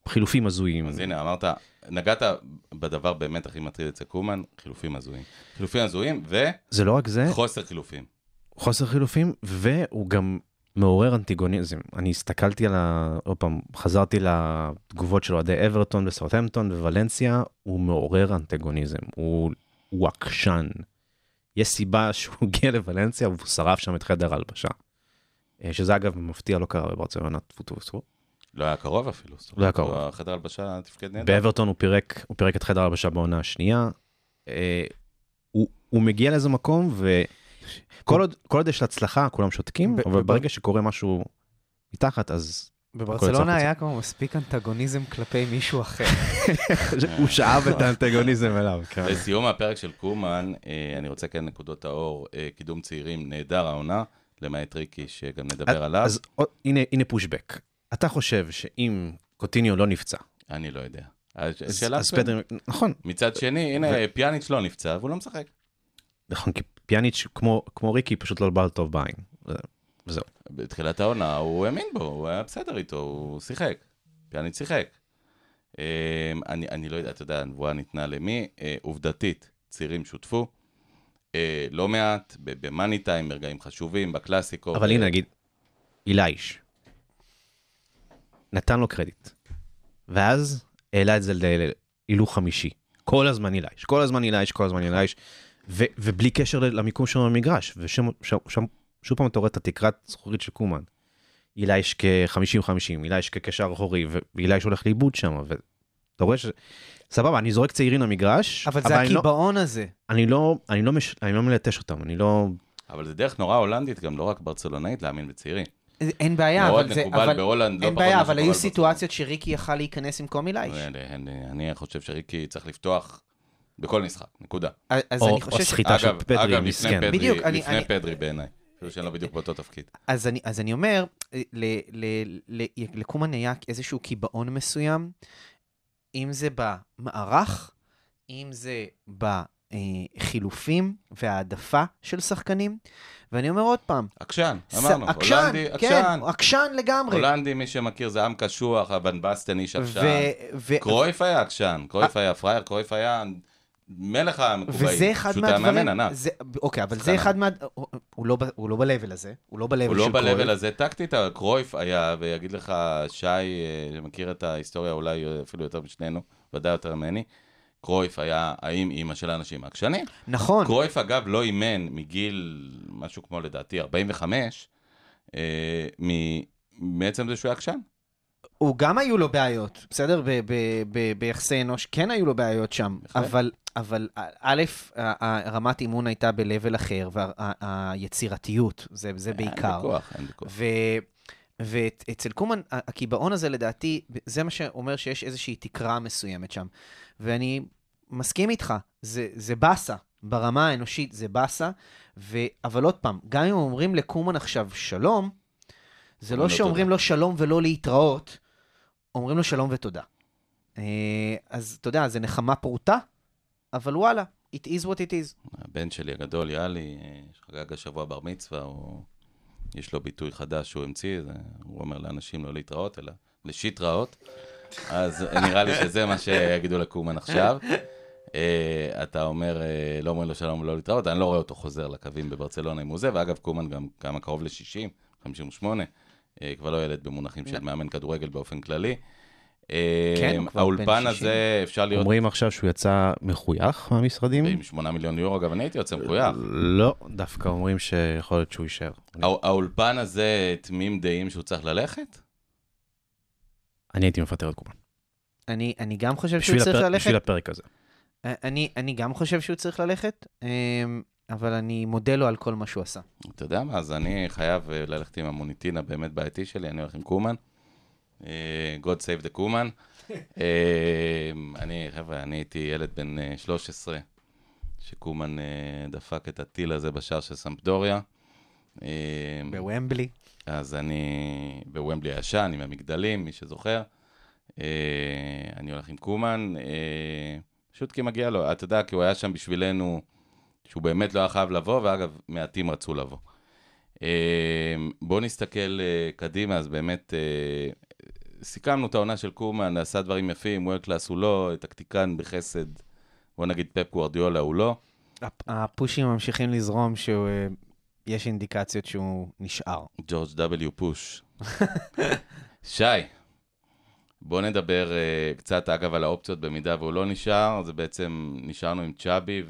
Speaker 4: חילופים הזויים.
Speaker 3: אז הנה, אמרת, נגעת בדבר באמת הכי מטריד אצל קומן, חילופים הזויים. חילופים הזויים
Speaker 4: זה לא רק זה,
Speaker 3: וחוסר חילופים.
Speaker 4: חוסר חילופים, והוא גם מעורר אנטיגוניזם. אני הסתכלתי על ה... עוד פעם, חזרתי לתגובות של אוהדי אברטון וסאוטהמפטון וולנסיה, הוא מעורר אנטגוניזם, הוא, הוא עקשן. יש סיבה שהוא הגיע לוולנסיה והוא שרף שם את חדר ההלבשה. אה, שזה אגב מפתיע לא קרה בברצלונה, טפו טפו טפו.
Speaker 3: לא היה קרוב אפילו.
Speaker 4: לא היה קרוב.
Speaker 3: החדר הלבשה תפקד נהדר.
Speaker 4: באברטון הוא פירק, הוא פירק את חדר ההלבשה בעונה השנייה. אה, הוא, הוא מגיע לאיזה מקום וכל עוד, כל עוד יש הצלחה כולם שותקים,
Speaker 5: ב-
Speaker 4: אבל
Speaker 5: ב-
Speaker 4: ברגע שקורה משהו מתחת אז
Speaker 5: בברצלונה. היה כבר מספיק אנטגוניזם כלפי מישהו אחר.
Speaker 4: הוא שאב את האנטגוניזם אליו. כן.
Speaker 3: לסיום הפרק של קומן, אה, אני רוצה כן נקודות האור, אה, קידום צעירים, נהדר העונה, למעט ריקי, שגם נדבר עליו.
Speaker 4: אז הנה, פושבק. אתה חושב שאם קוטיניו לא נפצע,
Speaker 3: אני לא יודע.
Speaker 4: אז, נכון,
Speaker 3: מצד שני, הנה, פיאניץ' לא נפצע, והוא לא משחק.
Speaker 4: נכון, כי פיאניץ' כמו, כמו ריקי פשוט לא בעל טוב בעין. זה- וזהו.
Speaker 3: בתחילת העונה הוא האמין בו, הוא היה בסדר איתו, הוא שיחק. פיאניץ' שיחק. אה, אני, אני לא יודע, אתה יודע, הנבואה ניתנה למי? אה, עובדתית, צעירים שותפו. אה, לא מעט, במאני טיים, ברגעים חשובים, בקלאסיקו.
Speaker 4: אבל הנה נגיד, אילייש, נתן לו קרדיט, ואז העלה את זה להילוך חמישי. כל הזמן אילייש, כל הזמן אילייש, כל הזמן אילייש, ובלי קשר למיקום שלו במגרש. ושם שם, שם, שוב פעם אתה רואה את התקרת זכורית של קומן. אילייש כ-50-50, אילייש כקשר אחורי, ו- ואילייש הולך לאיבוד שם, אתה רואה ש... סבבה, אני זורק צעירים למגרש,
Speaker 5: אבל זה
Speaker 4: לא-
Speaker 5: הקיבעון הזה.
Speaker 4: אני לא, אני לא, מש... אני לא מלטש אותם, אני לא...
Speaker 3: אבל זה דרך נורא הולנדית, גם לא רק ברצלונאית, להאמין בצעירים.
Speaker 5: אין בעיה,
Speaker 3: מאוד
Speaker 5: אבל זה...
Speaker 3: מקובל
Speaker 5: אבל-
Speaker 3: בהולנד, לא
Speaker 5: אין בעיה, אבל היו. סיטואציות שריקי יכל להיכנס במקום אילייש.
Speaker 3: אני- אני- אני חושב שריקי צריך לפתוח בכל משחק, נקודה.
Speaker 5: אז
Speaker 4: או,
Speaker 5: אני חושב
Speaker 4: או. סחיטה של
Speaker 3: אגב,
Speaker 4: פדרי, מסכן.
Speaker 3: פדרי,
Speaker 5: בדיוק, אני-
Speaker 3: לפני פדרי בעיניי. אפילו שאני לא בדיוק באותו תפקיד.
Speaker 5: אז אני, אז אני אומר, ל, ל, ל, לקומן היה איזשהו קיבעון מסוים, אם זה במערך, אם זה בחילופים והעדפה של שחקנים, ואני אומר עוד פעם,
Speaker 3: עקשן,
Speaker 5: ס-
Speaker 3: אמרנו,
Speaker 5: עקשן,
Speaker 3: הולנדי,
Speaker 5: כן,
Speaker 3: עקשן.
Speaker 5: עקשן לגמרי.
Speaker 3: הולנדי, מי שמכיר, זה עם קשוח, הבן אדם איש עקשן.
Speaker 5: ו- ו-
Speaker 3: קרויף היה עקשן, קרויף היה פראייר, קרויף היה מלך המקובעים.
Speaker 5: והוא
Speaker 3: פשוט היה מאמן ענק.
Speaker 5: זה, אוקיי, אבל זה אחד מה... הוא, הוא, לא, הוא לא ב-level הזה, הוא לא ב-level
Speaker 3: הוא
Speaker 5: של
Speaker 3: לא ב-level
Speaker 5: קרויף.
Speaker 3: הזה טקטית, אבל קרויף היה, ויגיד לך שי, אה, שמכיר את ההיסטוריה אולי אפילו יותר משנינו, ודאי יותר ממני, קרויף היה האם אימא של האנשים העקשנים.
Speaker 5: נכון,
Speaker 3: קרויף אגב לא אימן מגיל משהו כמו לדעתי 45, אה, מ- מעצם זה שהוא היה עקשן.
Speaker 5: הוא גם היו לו בעיות, בסדר? ב- ב- ב- ביחסי אנוש כן היו לו בעיות שם. אבל, אבל א', רמת אימון הייתה ב-level אחר, והיצירתיות, זה, זה
Speaker 3: אין
Speaker 5: בעיקר.
Speaker 3: ויכוח, אין ויכוח.
Speaker 5: ואצל קומן, הקיבעון הזה לדעתי, זה מה שאומר שיש איזושהי תקרה מסוימת שם. ואני מסכים איתך, זה, זה באסה, ברמה האנושית זה באסה, ו... אבל עוד פעם, גם אם אומרים לקומן עכשיו שלום, זה לא
Speaker 3: לו
Speaker 5: שאומרים. לו שלום ולא להתראות, אומרים לו שלום ותודה. אה, אז אתה יודע, זה נחמה פורתא, אבל וואלה, it is what it is.
Speaker 3: הבן שלי הגדול, יאלי, שחגג השבוע בר מצווה, הוא... יש לו ביטוי חדש שהוא המציא, זה... הוא אומר לאנשים לא להתראות, אלא לשיט רעות. אז נראה לי שזה מה שיגידו לקומן עכשיו. Uh, אתה אומר, uh, לא אומרים לו שלום ולא להתראות, אני לא רואה אותו חוזר לקווים בברצלונה אם הוא זה, ואגב, קומן גם כמה קרוב ל-60, 58, uh, כבר לא ילד במונחים של מאמן כדורגל באופן כללי. Uh,
Speaker 5: כן, הוא כבר בן
Speaker 3: האולפן
Speaker 5: 60.
Speaker 3: הזה, אפשר להיות
Speaker 4: אומרים עכשיו שהוא יצא מחוייך מהמשרדים?
Speaker 3: עם 8 מיליון יורו, אגב, אני הייתי יוצא מחוייך.
Speaker 4: לא, דווקא אומרים שיכול להיות שהוא יישאר.
Speaker 3: הא- האולפן הזה, תמים דעים שהוא צריך ללכת?
Speaker 4: אני הייתי מפטר את קומן.
Speaker 5: אני, אני גם חושב שהוא צריך
Speaker 4: הפר-
Speaker 5: ללכת.
Speaker 4: בשביל הפרק הזה.
Speaker 5: אני, אני גם חושב שהוא צריך ללכת, אבל אני מודה לו על כל מה שהוא עשה.
Speaker 3: אתה יודע מה, אז אני חייב אה, ללכת עם המוניטין הבאמת בעייתי שלי, אני הולך עם קומן. אה, God save the קומן. אה, אני, חבר'ה, אני הייתי ילד בן אה, 13, שקומן דפק את הטיל הזה בשער של סמפדוריה.
Speaker 5: בוומבלי.
Speaker 3: אז אני בוומבלי הישן, עם המגדלים, מי שזוכר. אני הולך עם קומן, פשוט כי מגיע לו. אתה יודע, כי הוא היה שם בשבילנו, שהוא באמת לא היה חייב לבוא, ואגב, מעטים רצו לבוא. אה, בואו נסתכל אה, קדימה, אז באמת אה, סיכמנו את העונה של קומן, עשה דברים יפים, וורק קלאס הוא לא, טקטיקן בחסד, בוא נגיד פפ גוורדיולה הוא לא.
Speaker 5: הפ- הפושים ממשיכים לזרום שיש אינדיקציות שהוא נשאר.
Speaker 3: ג'ורג' W. פוש. שי, בוא נדבר uh, קצת, אגב, על האופציות במידה והוא לא נשאר, זה בעצם נשארנו עם צ'אבי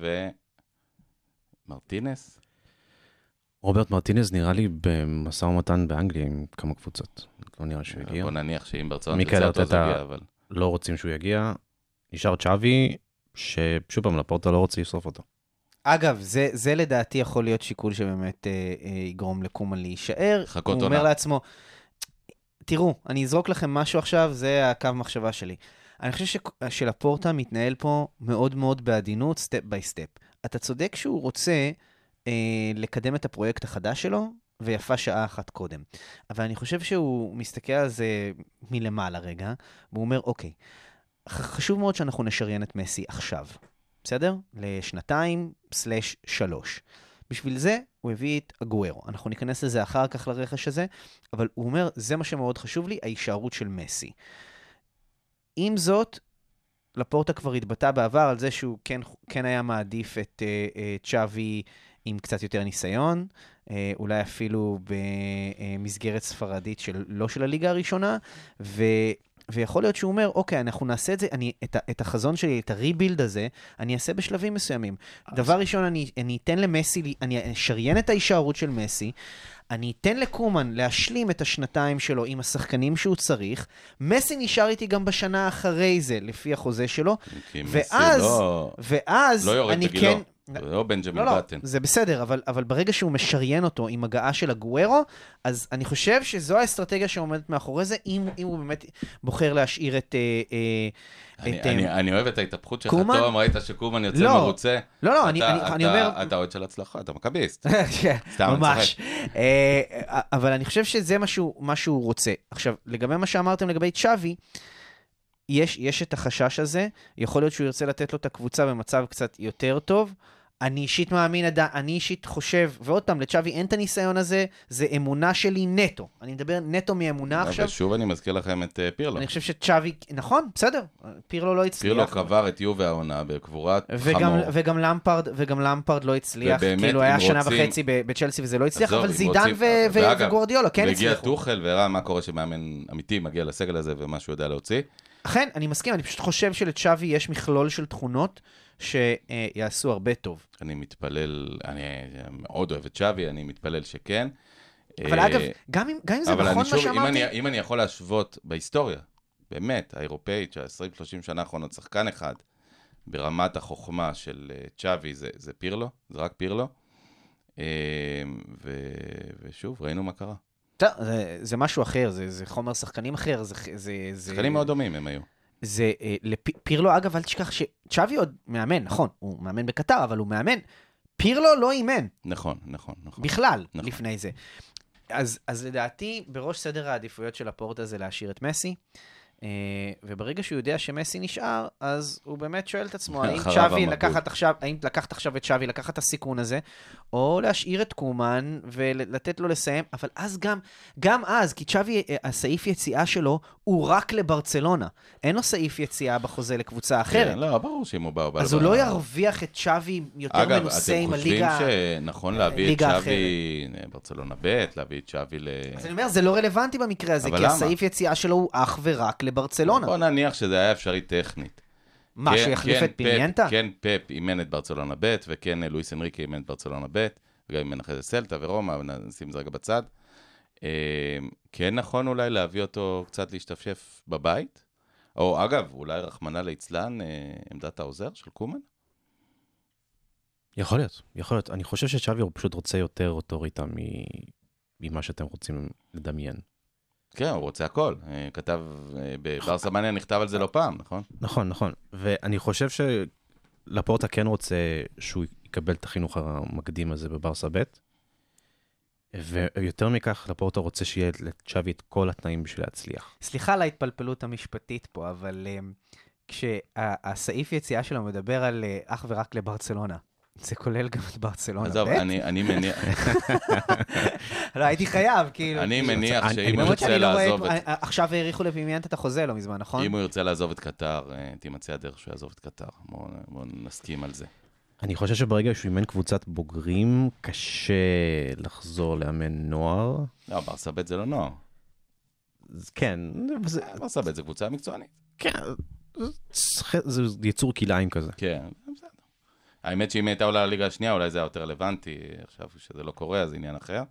Speaker 3: ומרטינס.
Speaker 4: רוברט מרטינז נראה לי במשא ומתן באנגליה עם כמה קבוצות. לא נראה שהוא יגיע.
Speaker 3: בוא נניח שאם ברצון תרצה אותו
Speaker 4: ארטטה-
Speaker 3: זוגיה, אבל...
Speaker 4: לא רוצים שהוא יגיע. נשאר צ'אבי, ששוב פעם, לפורטה לא רוצה לשרוף אותו.
Speaker 5: אגב, זה, זה לדעתי יכול להיות שיקול שבאמת אה, אה, יגרום לקומן להישאר.
Speaker 3: לחכות
Speaker 5: הוא
Speaker 3: עונה.
Speaker 5: אומר לעצמו, תראו, אני אזרוק לכם משהו עכשיו, זה הקו מחשבה שלי. אני חושב ש- שלפורטה מתנהל פה מאוד מאוד בעדינות, step by step. אתה צודק שהוא רוצה אה, לקדם את הפרויקט החדש שלו, ויפה שעה אחת קודם. אבל אני חושב שהוא מסתכל על זה מלמעלה רגע, והוא אומר, אוקיי, חשוב מאוד שאנחנו נשריין את מסי עכשיו, בסדר? לשנתיים slash שלוש. בשביל זה הוא הביא את אגוארו. אנחנו ניכנס לזה אחר כך לרכש הזה, אבל הוא אומר, זה מה שמאוד חשוב לי, ההישארות של מסי. עם זאת, לפורטה כבר התבטא בעבר על זה שהוא כן, כן היה מעדיף את uh, uh, צ'אבי עם קצת יותר ניסיון, uh, אולי אפילו במסגרת ספרדית של, לא של הליגה הראשונה, ו... ויכול להיות שהוא אומר, אוקיי, אנחנו נעשה את זה, אני, את, את החזון שלי, את הריבילד הזה, אני אעשה בשלבים מסוימים. דבר ראשון, אני, אני אתן למסי, אני אשריין את ההישארות של מסי, אני אתן לקומן להשלים את השנתיים שלו עם השחקנים שהוא צריך. מסי נשאר איתי גם בשנה אחרי זה, לפי החוזה שלו. ואז,
Speaker 3: לא-
Speaker 5: ואז
Speaker 3: לא
Speaker 5: אני
Speaker 3: בגילו.
Speaker 5: כן...
Speaker 3: לא בנג'מין
Speaker 5: לא, לא,
Speaker 3: בטן.
Speaker 5: זה בסדר, אבל, אבל ברגע שהוא משריין אותו עם הגעה של הגוארו, אז אני חושב שזו האסטרטגיה שעומדת מאחורי זה, אם, אם הוא באמת בוחר להשאיר את... אה, אה,
Speaker 3: אני-
Speaker 5: את,
Speaker 3: אני-
Speaker 5: אה,
Speaker 3: אני אוהב את ההתאפחות שלך,
Speaker 5: קומן?
Speaker 3: תום, ראית שקומן יוצא
Speaker 5: לא.
Speaker 3: מרוצה?
Speaker 5: לא, לא, אני-
Speaker 3: אתה-
Speaker 5: אני- אני
Speaker 3: אתה-
Speaker 5: אומר-
Speaker 3: אתה אוהד של הצלחה, אתה מכביסט.
Speaker 5: כן,
Speaker 3: סתם, אני
Speaker 5: ממש. אה, אבל אני חושב שזה מה שהוא רוצה. עכשיו, לגבי מה שאמרתם לגבי צ'אבי, יש, יש את החשש הזה, יכול להיות שהוא ירצה לתת לו את הקבוצה במצב קצת יותר טוב. אני אישית מאמין, אני אישית חושב, ועוד פעם, לצ'אבי אין את הניסיון הזה, זה אמונה שלי נטו. אני מדבר נטו מאמונה עכשיו.
Speaker 3: ושוב אני מזכיר לכם את אה, פירלו.
Speaker 5: אני חושב שצ'אבי, נכון, בסדר, פירלו לא הצליח.
Speaker 3: פירלו קבר את יובה העונה בקבורת
Speaker 5: וגם,
Speaker 3: חמור.
Speaker 5: וגם למפרד, וגם למפרד לא הצליח,
Speaker 3: ובאמת,
Speaker 5: כאילו היה שנה
Speaker 3: רוצים-
Speaker 5: וחצי בצ'לסי וזה לא הצליח, אבל זידן
Speaker 3: רוצים-
Speaker 5: ו- ו-
Speaker 3: ואגב,
Speaker 5: וגוורדיולה כן
Speaker 3: והגיע
Speaker 5: הצליחו.
Speaker 3: טוחל וראה מה קורה שמאמן אמיתי מגיע לסגל הזה ומה שהוא יודע להוציא.
Speaker 5: אכן, אני מסכים, אני פשוט חושב שלצ'אבי יש מכלול של תכונות שיעשו הרבה טוב.
Speaker 3: אני מתפלל, אני מאוד אוהב את שווי, אני מתפלל שכן.
Speaker 5: אבל
Speaker 3: אה,
Speaker 5: אגב, גם אם, גם אם זה
Speaker 3: אבל
Speaker 5: נכון מה
Speaker 3: שוב, אם
Speaker 5: שאמרתי,
Speaker 3: אני, אם אני יכול להשוות בהיסטוריה, באמת, האירופאית, שה-20-30 שנה האחרונות, שחקן אחד, ברמת החוכמה של אה, צ'אבי, זה, זה פירלו, זה רק פירלו. אה, ו, ושוב, ראינו מה קרה.
Speaker 5: טוב, זה, זה משהו אחר, זה, זה חומר שחקנים אחר, זה... זה, זה
Speaker 3: שחקנים מאוד דומים הם היו.
Speaker 5: זה, אה, לפ, פירלו, אגב, אל תשכח שצ'אבי עוד מאמן, נכון, הוא מאמן בקטר, אבל הוא מאמן. פירלו לא אימן.
Speaker 3: נכון, נכון, נכון.
Speaker 5: בכלל,
Speaker 3: נכון.
Speaker 5: לפני זה. אז, אז לדעתי, בראש סדר העדיפויות של הפורטה זה להשאיר את מסי, אה, וברגע שהוא יודע שמסי נשאר, אז הוא באמת שואל את עצמו, האם צ'אבי. לקחת עכשיו, האם לקחת עכשיו את צ'אבי, לקחת את הסיכון הזה, או להשאיר את קומן ולתת לו לסיים, אבל אז גם, גם אז, כי צ'אבי, אה, הסעיף יציאה שלו הוא רק לברצלונה. אין לו סעיף יציאה בחוזה לקבוצה אחרת.
Speaker 3: כן, לא, ברור שאם הוא בא, הוא בא
Speaker 5: אז הוא. לא ירוויח את צ'אבי יותר
Speaker 3: אגב,
Speaker 5: מנוסה
Speaker 3: אתם
Speaker 5: עם
Speaker 3: חושבים
Speaker 5: הליגה...
Speaker 3: שנכון להביא את שווי, ברצלונה ב', להביא את שווי ל...
Speaker 5: אז אני אומר, זה לא רלוונטי במקרה הזה, כי? הסעיף יציאה שלו הוא אך ורק לברצלונה.
Speaker 3: בוא נניח שזה היה אפשרי טכנית.
Speaker 5: מה,
Speaker 3: כן,
Speaker 5: שהוא יחליף
Speaker 3: כן,
Speaker 5: את פיניאנטה?
Speaker 3: כן, פפ אימן את ברצלונה ב', וכן לואיס אנריקה אימן את ברצלונה ב', וגם אימן אחרי זה סלטה ורומא, נשים את זה רגע בצד. אה, כן נכון אולי להביא אותו קצת להשתפשף בבית? או אגב, אולי רחמנא ליצלן, אה, עמדת העוזר של קומן?
Speaker 4: יכול להיות, יכול להיות. אני חושב שצ'אבי הוא פשוט רוצה יותר אוטוריטה מ- ממה שאתם רוצים לדמיין.
Speaker 3: כן, הוא רוצה הכל. אה, כתב, אה, בברסה מניה נכתב על זה לא פעם, נכון?
Speaker 4: נכון, נכון. ואני חושב שלפורטה כן רוצה שהוא יקבל את החינוך המקדים הזה בברסה ב', ויותר מכך, לפורטה רוצה שיהיה לצ'אבי את כל התנאים בשביל להצליח.
Speaker 5: סליחה על ההתפלפלות המשפטית פה, אבל um, כשהסעיף יציאה שלו מדבר על אך ורק לברצלונה, זה כולל גם את ברצלונה.
Speaker 3: עזוב,
Speaker 5: ב'?
Speaker 3: אני אני מניח,
Speaker 5: לא, הייתי חייב, כאילו.
Speaker 3: אני. מניח שאם הוא ירצה
Speaker 5: לא
Speaker 3: לעזוב
Speaker 5: את...
Speaker 3: את...
Speaker 5: עכשיו האריכו לפימיאנט את החוזה לא מזמן, נכון?
Speaker 3: אם הוא ירצה לעזוב את קטר, אה, תימצא הדרך שהוא יעזוב את קטר. בואו בוא נסכים על זה.
Speaker 4: אני חושב שברגע שהוא אימן קבוצת בוגרים, קשה לחזור לאמן נוער.
Speaker 3: לא, ברסה ב' זה לא נוער.
Speaker 4: כן,
Speaker 3: ברסה ב' זה קבוצה מקצוענית.
Speaker 4: כן, זה, יצור כלאיים כזה.
Speaker 3: כן. האמת שאם היא הייתה עולה לליגה השנייה, אולי זה היה יותר רלוונטי. עכשיו, כשזה לא קורה, אז עניין אחר.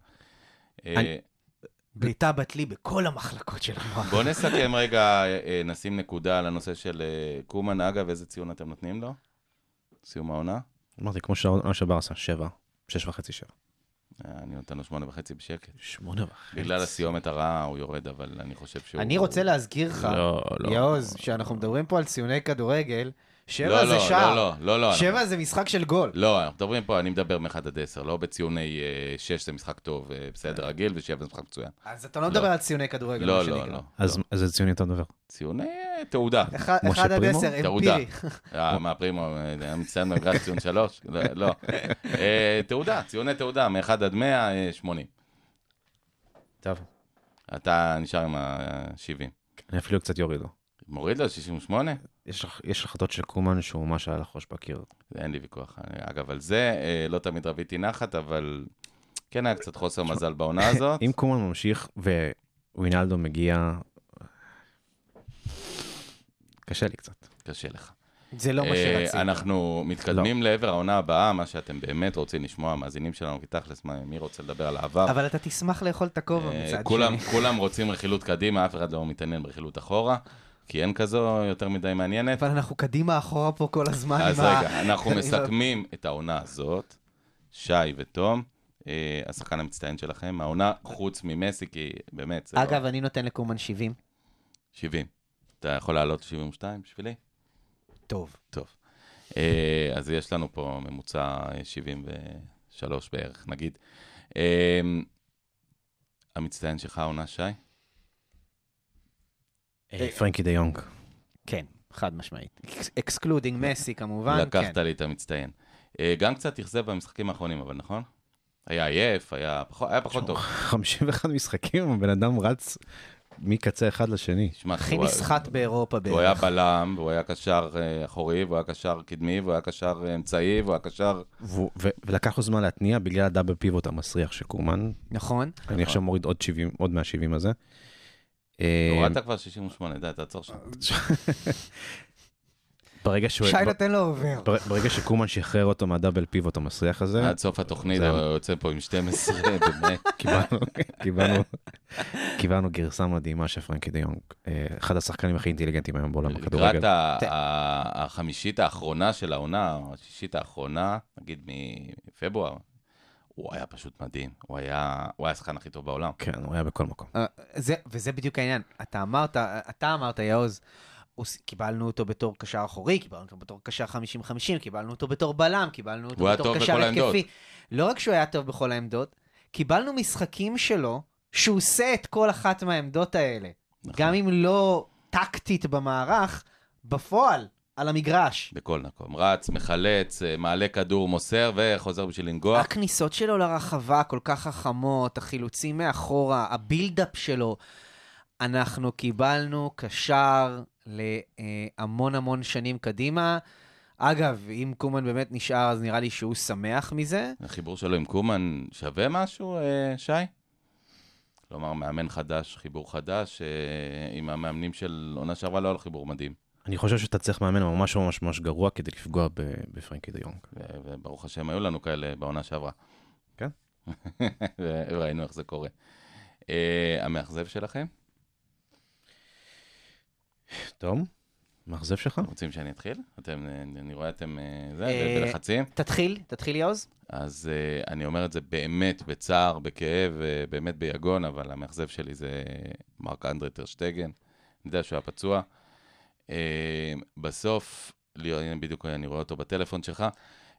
Speaker 3: אה,
Speaker 5: בעיטה בת לי בכל המחלקות של המוח.
Speaker 3: בואו נסכם רגע, אה, אה, נשים נקודה על הנושא של קומן. אגב, איזה ציון אתם נותנים לו? סיום העונה?
Speaker 4: אמרתי, כמו שהעונה של ברסה, שבע, שש וחצי, שבע.
Speaker 3: אני נותן לו שמונה וחצי בשקט.
Speaker 4: שמונה וחצי.
Speaker 3: בגלל הסיומת הרעה הוא יורד, אבל אני חושב שהוא...
Speaker 5: אני רוצה להזכיר לך,
Speaker 4: לא, לא.
Speaker 5: יעוז, שאנחנו מדברים פה על ציוני כדורגל, שבע
Speaker 3: לא,
Speaker 5: זה
Speaker 3: לא,
Speaker 5: שער.
Speaker 3: לא, לא, לא.
Speaker 5: שבע זה משחק של גול.
Speaker 3: לא, אנחנו מדברים פה, אני מדבר מ-1 עד 10, לא בציוני 6 זה משחק טוב, אה, בסדר רגיל, ו-7 זה משחק מצוין.
Speaker 5: אז אתה לא מדבר על ציוני כדורגל,
Speaker 3: לא,
Speaker 5: מה
Speaker 3: לא,
Speaker 5: שנקרא.
Speaker 3: לא.
Speaker 4: אז איזה ציון אתה מדבר?
Speaker 3: ציוני אה, תעודה.
Speaker 5: אחד
Speaker 4: משה
Speaker 5: אחד עד
Speaker 4: פרימו?
Speaker 5: עשר,
Speaker 3: תעודה.
Speaker 5: אמפירי.
Speaker 3: אה, מה פרימו, אה, מצטיין במגרש ציון 3? לא, לא. אה, תעודה, ציוני תעודה, מ-1 עד 100, אה, 80.
Speaker 4: טוב.
Speaker 3: אתה נשאר עם ה-70.
Speaker 4: אני אפילו קצת יוריד לו.
Speaker 3: מוריד לו 68?
Speaker 4: יש יש החלטות של קומן שהוא ממש היה לחרוש בקיר.
Speaker 3: אין לי ויכוח. אגב, על זה אה, לא תמיד רביתי נחת, אבל כן היה קצת חוסר מזל בעונה הזאת.
Speaker 4: אם קומן ממשיך ווינלדו מגיע, קשה לי קצת.
Speaker 3: קשה לך.
Speaker 5: זה לא מה
Speaker 3: אה,
Speaker 5: שרצית.
Speaker 3: אנחנו מתקדמים לעבר העונה הבאה, מה שאתם באמת רוצים לשמוע, המאזינים שלנו, כי תכלס, מה- מי רוצה לדבר על העבר?
Speaker 5: אבל אתה תשמח לאכול את הכובע
Speaker 3: אה,
Speaker 5: מצד
Speaker 3: כולם,
Speaker 5: שני.
Speaker 3: כולם רוצים רכילות קדימה, אף אחד לא מתעניין ברכילות אחורה, כי אין כזו יותר מדי מעניינת.
Speaker 5: אבל אנחנו קדימה אחורה פה כל הזמן.
Speaker 3: אז
Speaker 5: ה-
Speaker 3: רגע, אנחנו מסכמים את העונה הזאת, שי ותום, אה, השחקן המצטיין שלכם, העונה חוץ ממסי, כי באמת, זה
Speaker 5: אגב,
Speaker 3: לא...
Speaker 5: אני נותן לקומן 70.
Speaker 3: 70. אתה יכול לעלות 72 בשבילי?
Speaker 5: טוב.
Speaker 3: טוב. אה, אז יש לנו פה ממוצע אה, 73 בערך, נגיד. אה, המצטיין שלך העונה, שי?
Speaker 4: אה, פרנקי דה יונג.
Speaker 5: כן, חד משמעית. excluding מסי כמובן,
Speaker 3: לקחת
Speaker 5: כן.
Speaker 3: לי את המצטיין. אה, גם קצת אכזב במשחקים האחרונים, אבל נכון? היה עייף, היה פחות, היה פחות טוב.
Speaker 4: 51 משחקים, הבן אדם רץ מקצה אחד לשני.
Speaker 3: תשמע,
Speaker 5: הכי
Speaker 3: הוא-
Speaker 5: נסחט באירופה
Speaker 3: הוא היה
Speaker 5: בערך.
Speaker 3: בלם, והוא היה קשר אה, אחורי, והוא היה קשר קדמי, והוא היה קשר אה, אמצעי, והוא היה קשר...
Speaker 4: ולקח לו זמן להתניע בגלל הדאבל פיבוט המסריח של קומן.
Speaker 5: נכון?
Speaker 4: אני עכשיו מוריד עוד 70, עוד 170 הזה. אה,
Speaker 3: הורדת כבר 68, די, תעצור שם.
Speaker 4: ברגע שהוא...
Speaker 5: שי נותן לו עובר.
Speaker 4: בר- ברגע שקומן שחרר אותו מהדאבל פיבוט המסריח הזה,
Speaker 3: עד סוף התוכנית הוא יוצא פה עם 12, באמת.
Speaker 4: קיבלנו, גרסה מדהימה של פרנקי דה יונג. אה, אחד השחקנים הכי אינטליגנטים היום בעולם
Speaker 3: לקראת
Speaker 4: בכדורגל.
Speaker 3: ה- ה- החמישית האחרונה של העונה, או השישית האחרונה, נגיד מפברואר, הוא היה פשוט מדהים. הוא היה הוא היה השחקן הכי טוב בעולם.
Speaker 4: כן, הוא היה בכל מקום.
Speaker 5: אה, זה, וזה בדיוק העניין. אתה אמרת, אתה אמרת, יעוז, קיבלנו אותו בתור קשר אחורי, קיבלנו אותו בתור קשר 50-50, קיבלנו אותו בתור בלם, קיבלנו אותו
Speaker 3: הוא היה
Speaker 5: בתור
Speaker 3: טוב
Speaker 5: קשר. התקפי. לא רק שהוא היה טוב בכל העמדות, קיבלנו משחקים שלו, שהוא עושה את כל אחת מהעמדות האלה.
Speaker 3: נכון.
Speaker 5: גם אם לא טקטית במערך, בפועל, על המגרש.
Speaker 3: בכל מקום. רץ, מחלץ, אה, מעלה כדור, מוסר וחוזר בשביל לנגוח.
Speaker 5: הכניסות שלו לרחבה כל כך חכמות, החילוצים מאחורה, הבילדאפ שלו. אנחנו קיבלנו קשר להמון המון שנים קדימה. אגב, אם קומן באמת נשאר, אז נראה לי שהוא שמח מזה.
Speaker 3: החיבור שלו עם קומן שווה משהו, אה, שי? כלומר, מאמן חדש, חיבור חדש, אה, עם המאמנים של עונה שעברה לא היה לו חיבור מדהים.
Speaker 4: אני חושב שאתה צריך מאמן ממש ממש ממש גרוע כדי לפגוע בפרנקי דה יונג.
Speaker 3: וברוך השם, היו לנו כאלה בעונה שעברה.
Speaker 4: כן.
Speaker 3: וראינו איך זה קורה. אה, המאכזב שלכם?
Speaker 4: תום, מאכזב שלך?
Speaker 3: רוצים שאני אתחיל? אתם, אה, אני רואה אתם אה, זה, בלחצים.
Speaker 5: תתחיל, תתחיל יעוז.
Speaker 3: אז אני אומר את זה באמת בצער, בכאב, באמת ביגון, אבל המאכזב שלי זה מרק אנדרי טרשטגן. אני יודע שהוא היה פצוע. Uh, בסוף, להיות, הנה בדיוק אני רואה אותו בטלפון שלך,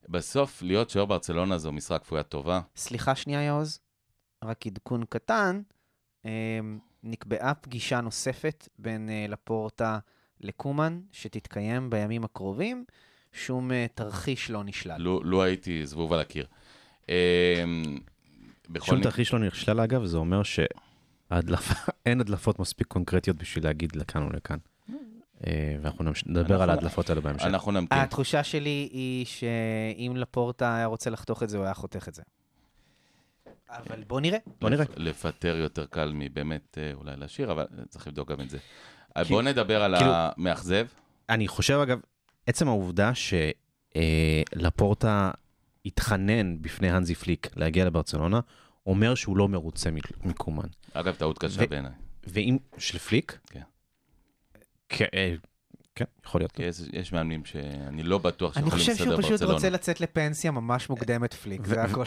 Speaker 3: בסוף להיות שוער ברצלונה זו משרה כפויה טובה.
Speaker 5: סליחה שנייה, יעוז. רק עדכון קטן. אה, נקבעה פגישה נוספת בין אה, לפורטה לקומן, שתתקיים בימים הקרובים. שום אה, תרחיש לא נשלל.
Speaker 3: לו, לו הייתי זבוב על הקיר.
Speaker 4: שום
Speaker 3: מקרה,
Speaker 4: תרחיש לא נכשל אגב, זה אומר שאין הדלפות מספיק קונקרטיות בשביל להגיד לכאן או לכאן. אה, ואנחנו נמש- נדבר על ההדלפות האלה בהמשך.
Speaker 3: אנחנו נמתין.
Speaker 5: התחושה שלי היא שאם לפורטה היה רוצה לחתוך את זה, הוא היה חותך את זה. אבל בוא נראה.
Speaker 4: בוא נראה.
Speaker 3: לפ- לפטר יותר קל מבאמת אה, אולי להשאיר, אבל צריך לבדוק גם את זה.
Speaker 4: כי-
Speaker 3: בואו נדבר על
Speaker 4: כאילו-
Speaker 3: המאכזב.
Speaker 4: אני חושב אגב, עצם העובדה שלפורטה התחנן בפני הנזי פליק להגיע לברצלונה, אומר שהוא לא מרוצה מקומן.
Speaker 3: אגב, טעות קשה
Speaker 4: ו-
Speaker 3: בעיניי.
Speaker 4: ואם, של פליק?
Speaker 3: כן.
Speaker 4: כן, אה, כן, יכול להיות.
Speaker 3: יש, יש מאמנים שאני לא בטוח
Speaker 5: אני
Speaker 3: שיכולים
Speaker 5: חושב
Speaker 3: לסדר
Speaker 5: שהוא פשוט
Speaker 3: ברצלונה.
Speaker 5: רוצה לצאת לפנסיה ממש מוקדמת, פליק, זה הכל.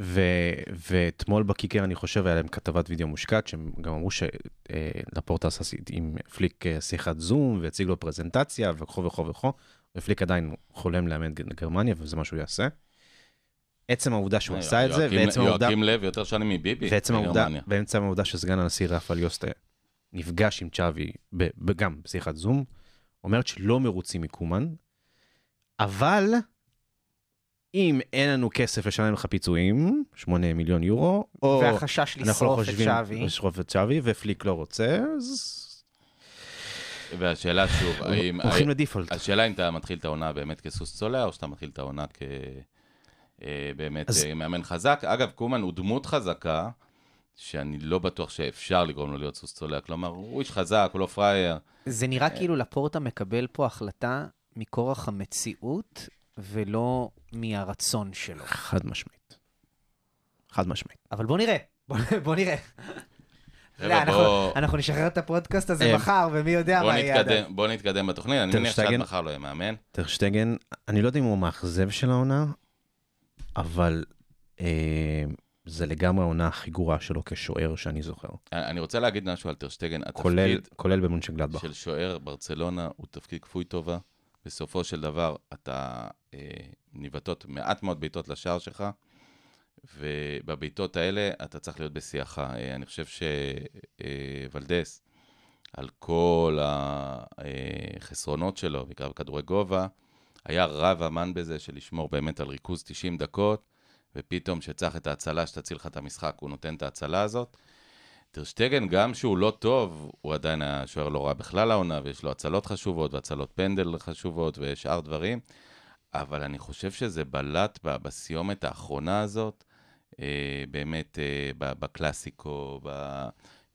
Speaker 4: ו- ואתמול בקיקר, אני חושב, היה להם כתבת וידאו מושקעת, שהם גם אמרו שלפורטה עשה עם פליק אה, שיחת זום, והציג לו פרזנטציה, וכו' וכו' וכו', ופליק עדיין חולם לאמן גרמניה, וזה מה שהוא יעשה. עצם העובדה שהוא
Speaker 3: אה,
Speaker 4: עשה את זה, ועצם העובדה...
Speaker 3: יואקים לב יותר שנים מביבי.
Speaker 4: ועצם העובדה. בעצם העובדה שסגן הנשיא רפאל יוסטה נפגש עם צ'אבי, גם בשיחת זום, אומרת שלא מרוצים מקומן, אבל אם אין לנו כסף לשלם לך פיצויים, 8 מיליון יורו, או
Speaker 5: והחשש
Speaker 4: אנחנו לא
Speaker 5: לשרוף את
Speaker 4: חושבים
Speaker 5: שווי.
Speaker 4: לשרוף את שווי, ופליק לא רוצה, אז
Speaker 3: והשאלה שוב, האם...
Speaker 4: הולכים לדיפולט.
Speaker 3: השאלה אם אתה מתחיל את העונה באמת כסוס צולע, או שאתה מתחיל את העונה כ... אה, באמת
Speaker 4: אז-
Speaker 3: אה, מאמן חזק. אגב, קומן הוא דמות חזקה, שאני לא בטוח שאפשר לגרום לו להיות סוס צולע. כלומר, הוא איש חזק, הוא לא פראייר.
Speaker 5: זה נראה כאילו לפורטה מקבל פה החלטה מכורח המציאות ולא מהרצון שלו.
Speaker 4: חד משמעית. חד משמעית.
Speaker 5: אבל בוא נראה, בוא, בוא נראה. לא, אנחנו,
Speaker 3: בוא-
Speaker 5: אנחנו נשחרר את הפודקאסט הזה
Speaker 4: אה,
Speaker 5: מחר, ומי יודע מה יהיה עד
Speaker 3: בוא נתקדם בתוכנית, אני מניח שעד מחר לא יהיה מאמן.
Speaker 4: טרשטגן, אני לא יודע אם הוא מאכזב של העונה, אבל אה, זה לגמרי העונה הכי גרועה שלו כשוער שאני זוכר.
Speaker 3: אני רוצה להגיד משהו על טרשטגן.
Speaker 4: כולל,
Speaker 3: התפקיד
Speaker 4: כולל במונשנגלדבך.
Speaker 3: של שוער ברצלונה הוא תפקיד כפוי טובה. בסופו של דבר אתה אה, ניבטות מעט מאוד בעיטות לשער שלך, ובבעיטות האלה אתה צריך להיות בשיאך. אה, אני חושב שוולדס, על כל החסרונות שלו, בעיקר בכדורי גובה, היה רב אמן בזה של לשמור באמת על ריכוז 90 דקות, ופתאום שצריך את ההצלה שתציל לך את המשחק, הוא נותן את ההצלה הזאת. טרשטגן, גם שהוא לא טוב, הוא עדיין היה שוער לא רע בכלל העונה, ויש לו הצלות חשובות, והצלות פנדל חשובות, ושאר דברים. אבל אני חושב שזה בלט בסיומת האחרונה הזאת, אה, באמת אה, בקלאסיקו,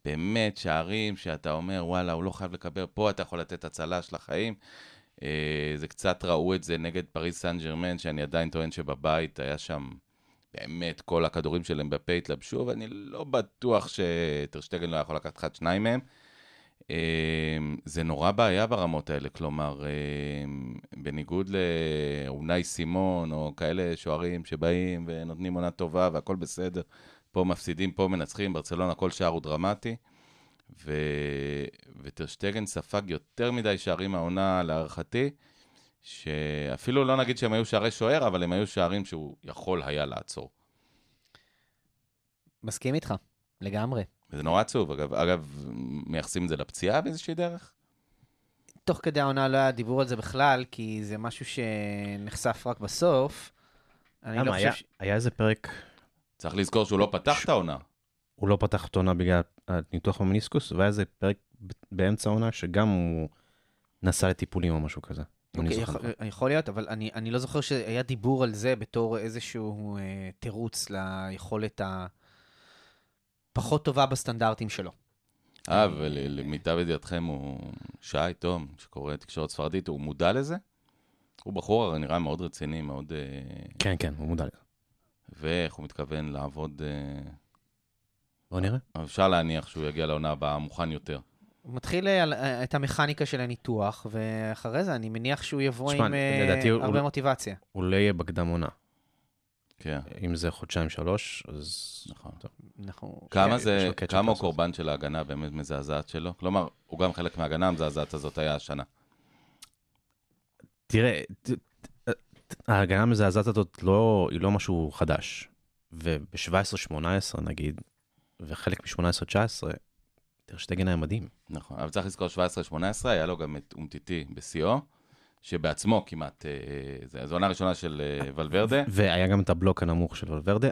Speaker 3: באמת שערים שאתה אומר, וואלה, הוא לא חייב לקבל, פה אתה יכול לתת הצלה של החיים. אה, זה קצת ראו את זה נגד פריז סן ג'רמן, שאני עדיין טוען שבבית היה שם באמת כל הכדורים של אמבפה התלבשו, ואני לא בטוח שטרשטגן לא יכול לקחת אחד שניים מהם. אה, זה נורא בעיה ברמות האלה, כלומר, אה, בניגוד לאונאי סימון, או כאלה שוערים שבאים ונותנים עונה טובה והכל בסדר, פה מפסידים, פה מנצחים, ברצלונה כל שער הוא דרמטי. ו... וטרשטגן ספג יותר מדי שערים מהעונה להערכתי, שאפילו לא נגיד שהם היו שערי שוער, אבל הם היו שערים שהוא יכול היה לעצור.
Speaker 5: מסכים איתך, לגמרי.
Speaker 3: וזה נורא עצוב. אגב, אגב, מייחסים את זה לפציעה באיזושהי דרך?
Speaker 5: תוך כדי העונה לא היה דיבור על זה בכלל, כי זה משהו שנחשף רק בסוף. אני לא
Speaker 4: למה,
Speaker 5: חושב
Speaker 4: היה,
Speaker 5: ש...
Speaker 4: היה איזה פרק,
Speaker 3: צריך לזכור שהוא לא פתח את העונה.
Speaker 4: הוא לא פתח את העונה בגלל הניתוח במניסקוס, והיה איזה פרק באמצע העונה שגם הוא נסע לטיפולים או משהו כזה.
Speaker 5: אוקיי,
Speaker 4: זוכר
Speaker 5: יכול. יכול להיות, אבל אני, אני לא זוכר שהיה דיבור על זה בתור איזשהו אה, תירוץ ליכולת הפחות טובה בסטנדרטים שלו.
Speaker 3: אה, ולמיטב ידיעתכם הוא שי, תום, שקורא תקשורת ספרדית, הוא מודע לזה? הוא בחור הרי נראה מאוד רציני, מאוד... אה,
Speaker 4: כן, כן, הוא מודע לזה.
Speaker 3: ואיך הוא מתכוון לעבוד... אה,
Speaker 4: בוא נראה.
Speaker 3: אפשר להניח שהוא יגיע לעונה הבאה מוכן יותר.
Speaker 5: הוא מתחיל אה, על- אה, את המכניקה של הניתוח, ואחרי זה אני מניח שהוא יבוא
Speaker 4: תשמע,
Speaker 5: עם אה,
Speaker 4: לדעתי
Speaker 5: הרבה
Speaker 4: הוא-
Speaker 5: מוטיבציה.
Speaker 4: הוא לא יהיה בקדם עונה.
Speaker 3: כן,
Speaker 4: אם זה חודשיים שלוש, אז...
Speaker 3: נכון.
Speaker 4: טוב.
Speaker 5: אנחנו...
Speaker 3: כמה זה, כמה הוא. קורבן של ההגנה באמת מזעזעת שלו? כלומר, הוא גם חלק מההגנה המזעזעת הזאת היה השנה.
Speaker 4: תראה, ת- ת- ההגנה המזעזעת הזאת לא, היא לא משהו חדש. וב-17-18 נגיד, וחלק מ-18-19, טרשטגן היה מדהים.
Speaker 3: נכון, אבל צריך לזכור 17-18, היה לו גם את אומטיטי בשיאו, שבעצמו כמעט, אה, זה- זו עונה ראשונה של אה, ולוורדה.
Speaker 4: והיה גם את הבלוק הנמוך של ולוורדה,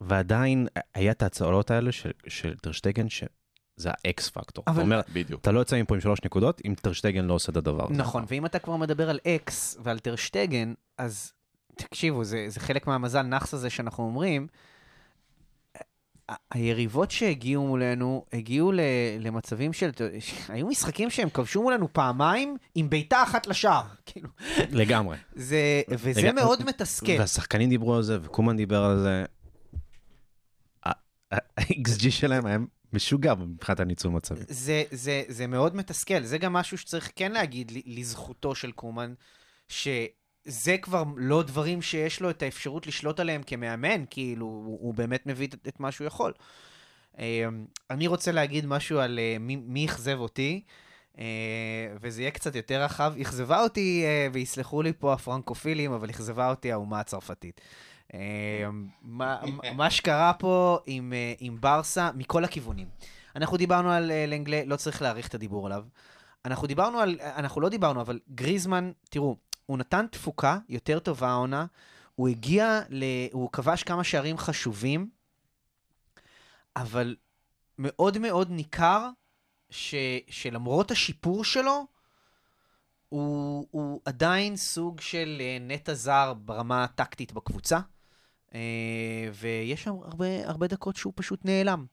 Speaker 4: ועדיין היה את ההצלות האלה של, של טרשטגן, שזה האקס פקטור.
Speaker 5: אבל-
Speaker 4: אבל... אומר,
Speaker 3: בדיוק.
Speaker 4: אתה לא יוצא מפה עם שלוש נקודות אם טרשטגן לא עושה את הדבר הזה.
Speaker 5: נכון, ואם אתה כבר מדבר על X ועל טרשטגן, אז תקשיבו, זה, זה חלק מהמזל נאחס הזה שאנחנו אומרים. היריבות שהגיעו מולנו, הגיעו ל- למצבים של... היו משחקים שהם כבשו מולנו פעמיים עם בעיטה אחת לשער. כאילו,
Speaker 4: לגמרי.
Speaker 5: זה, וזה
Speaker 4: רגע,
Speaker 5: מאוד מתסכל.
Speaker 4: והשחקנים דיברו על זה, וקומן דיבר על זה. ה-XG שלהם היה משוגע מבחינת הניצול מצבים.
Speaker 5: זה, זה, זה מאוד מתסכל. זה גם משהו שצריך כן להגיד לזכותו של קומן, שזה כבר לא דברים שיש לו את האפשרות לשלוט עליהם כמאמן, כאילו, הוא, הוא באמת מביא את, את מה שהוא יכול. אה, אני רוצה להגיד משהו על אה, מי, מי אכזב אותי, אה, וזה יהיה קצת יותר רחב. אכזבה אותי, אה, ויסלחו לי פה הפרנקופילים, אבל אכזבה אותי האומה הצרפתית. אה, מה, מה שקרה פה עם, עם ברסה מכל הכיוונים. אנחנו דיברנו על לנגלה, לא צריך להאריך את הדיבור עליו. אנחנו דיברנו על, אנחנו לא דיברנו, אבל גריזמן, תראו, הוא נתן תפוקה יותר טובה העונה, הוא הגיע, ל, הוא כבש כמה שערים חשובים, אבל מאוד מאוד ניכר ש, שלמרות השיפור שלו, הוא, הוא עדיין סוג של אה, נטע זר ברמה הטקטית בקבוצה, אה, ויש שם הרבה, הרבה דקות שהוא פשוט נעלם.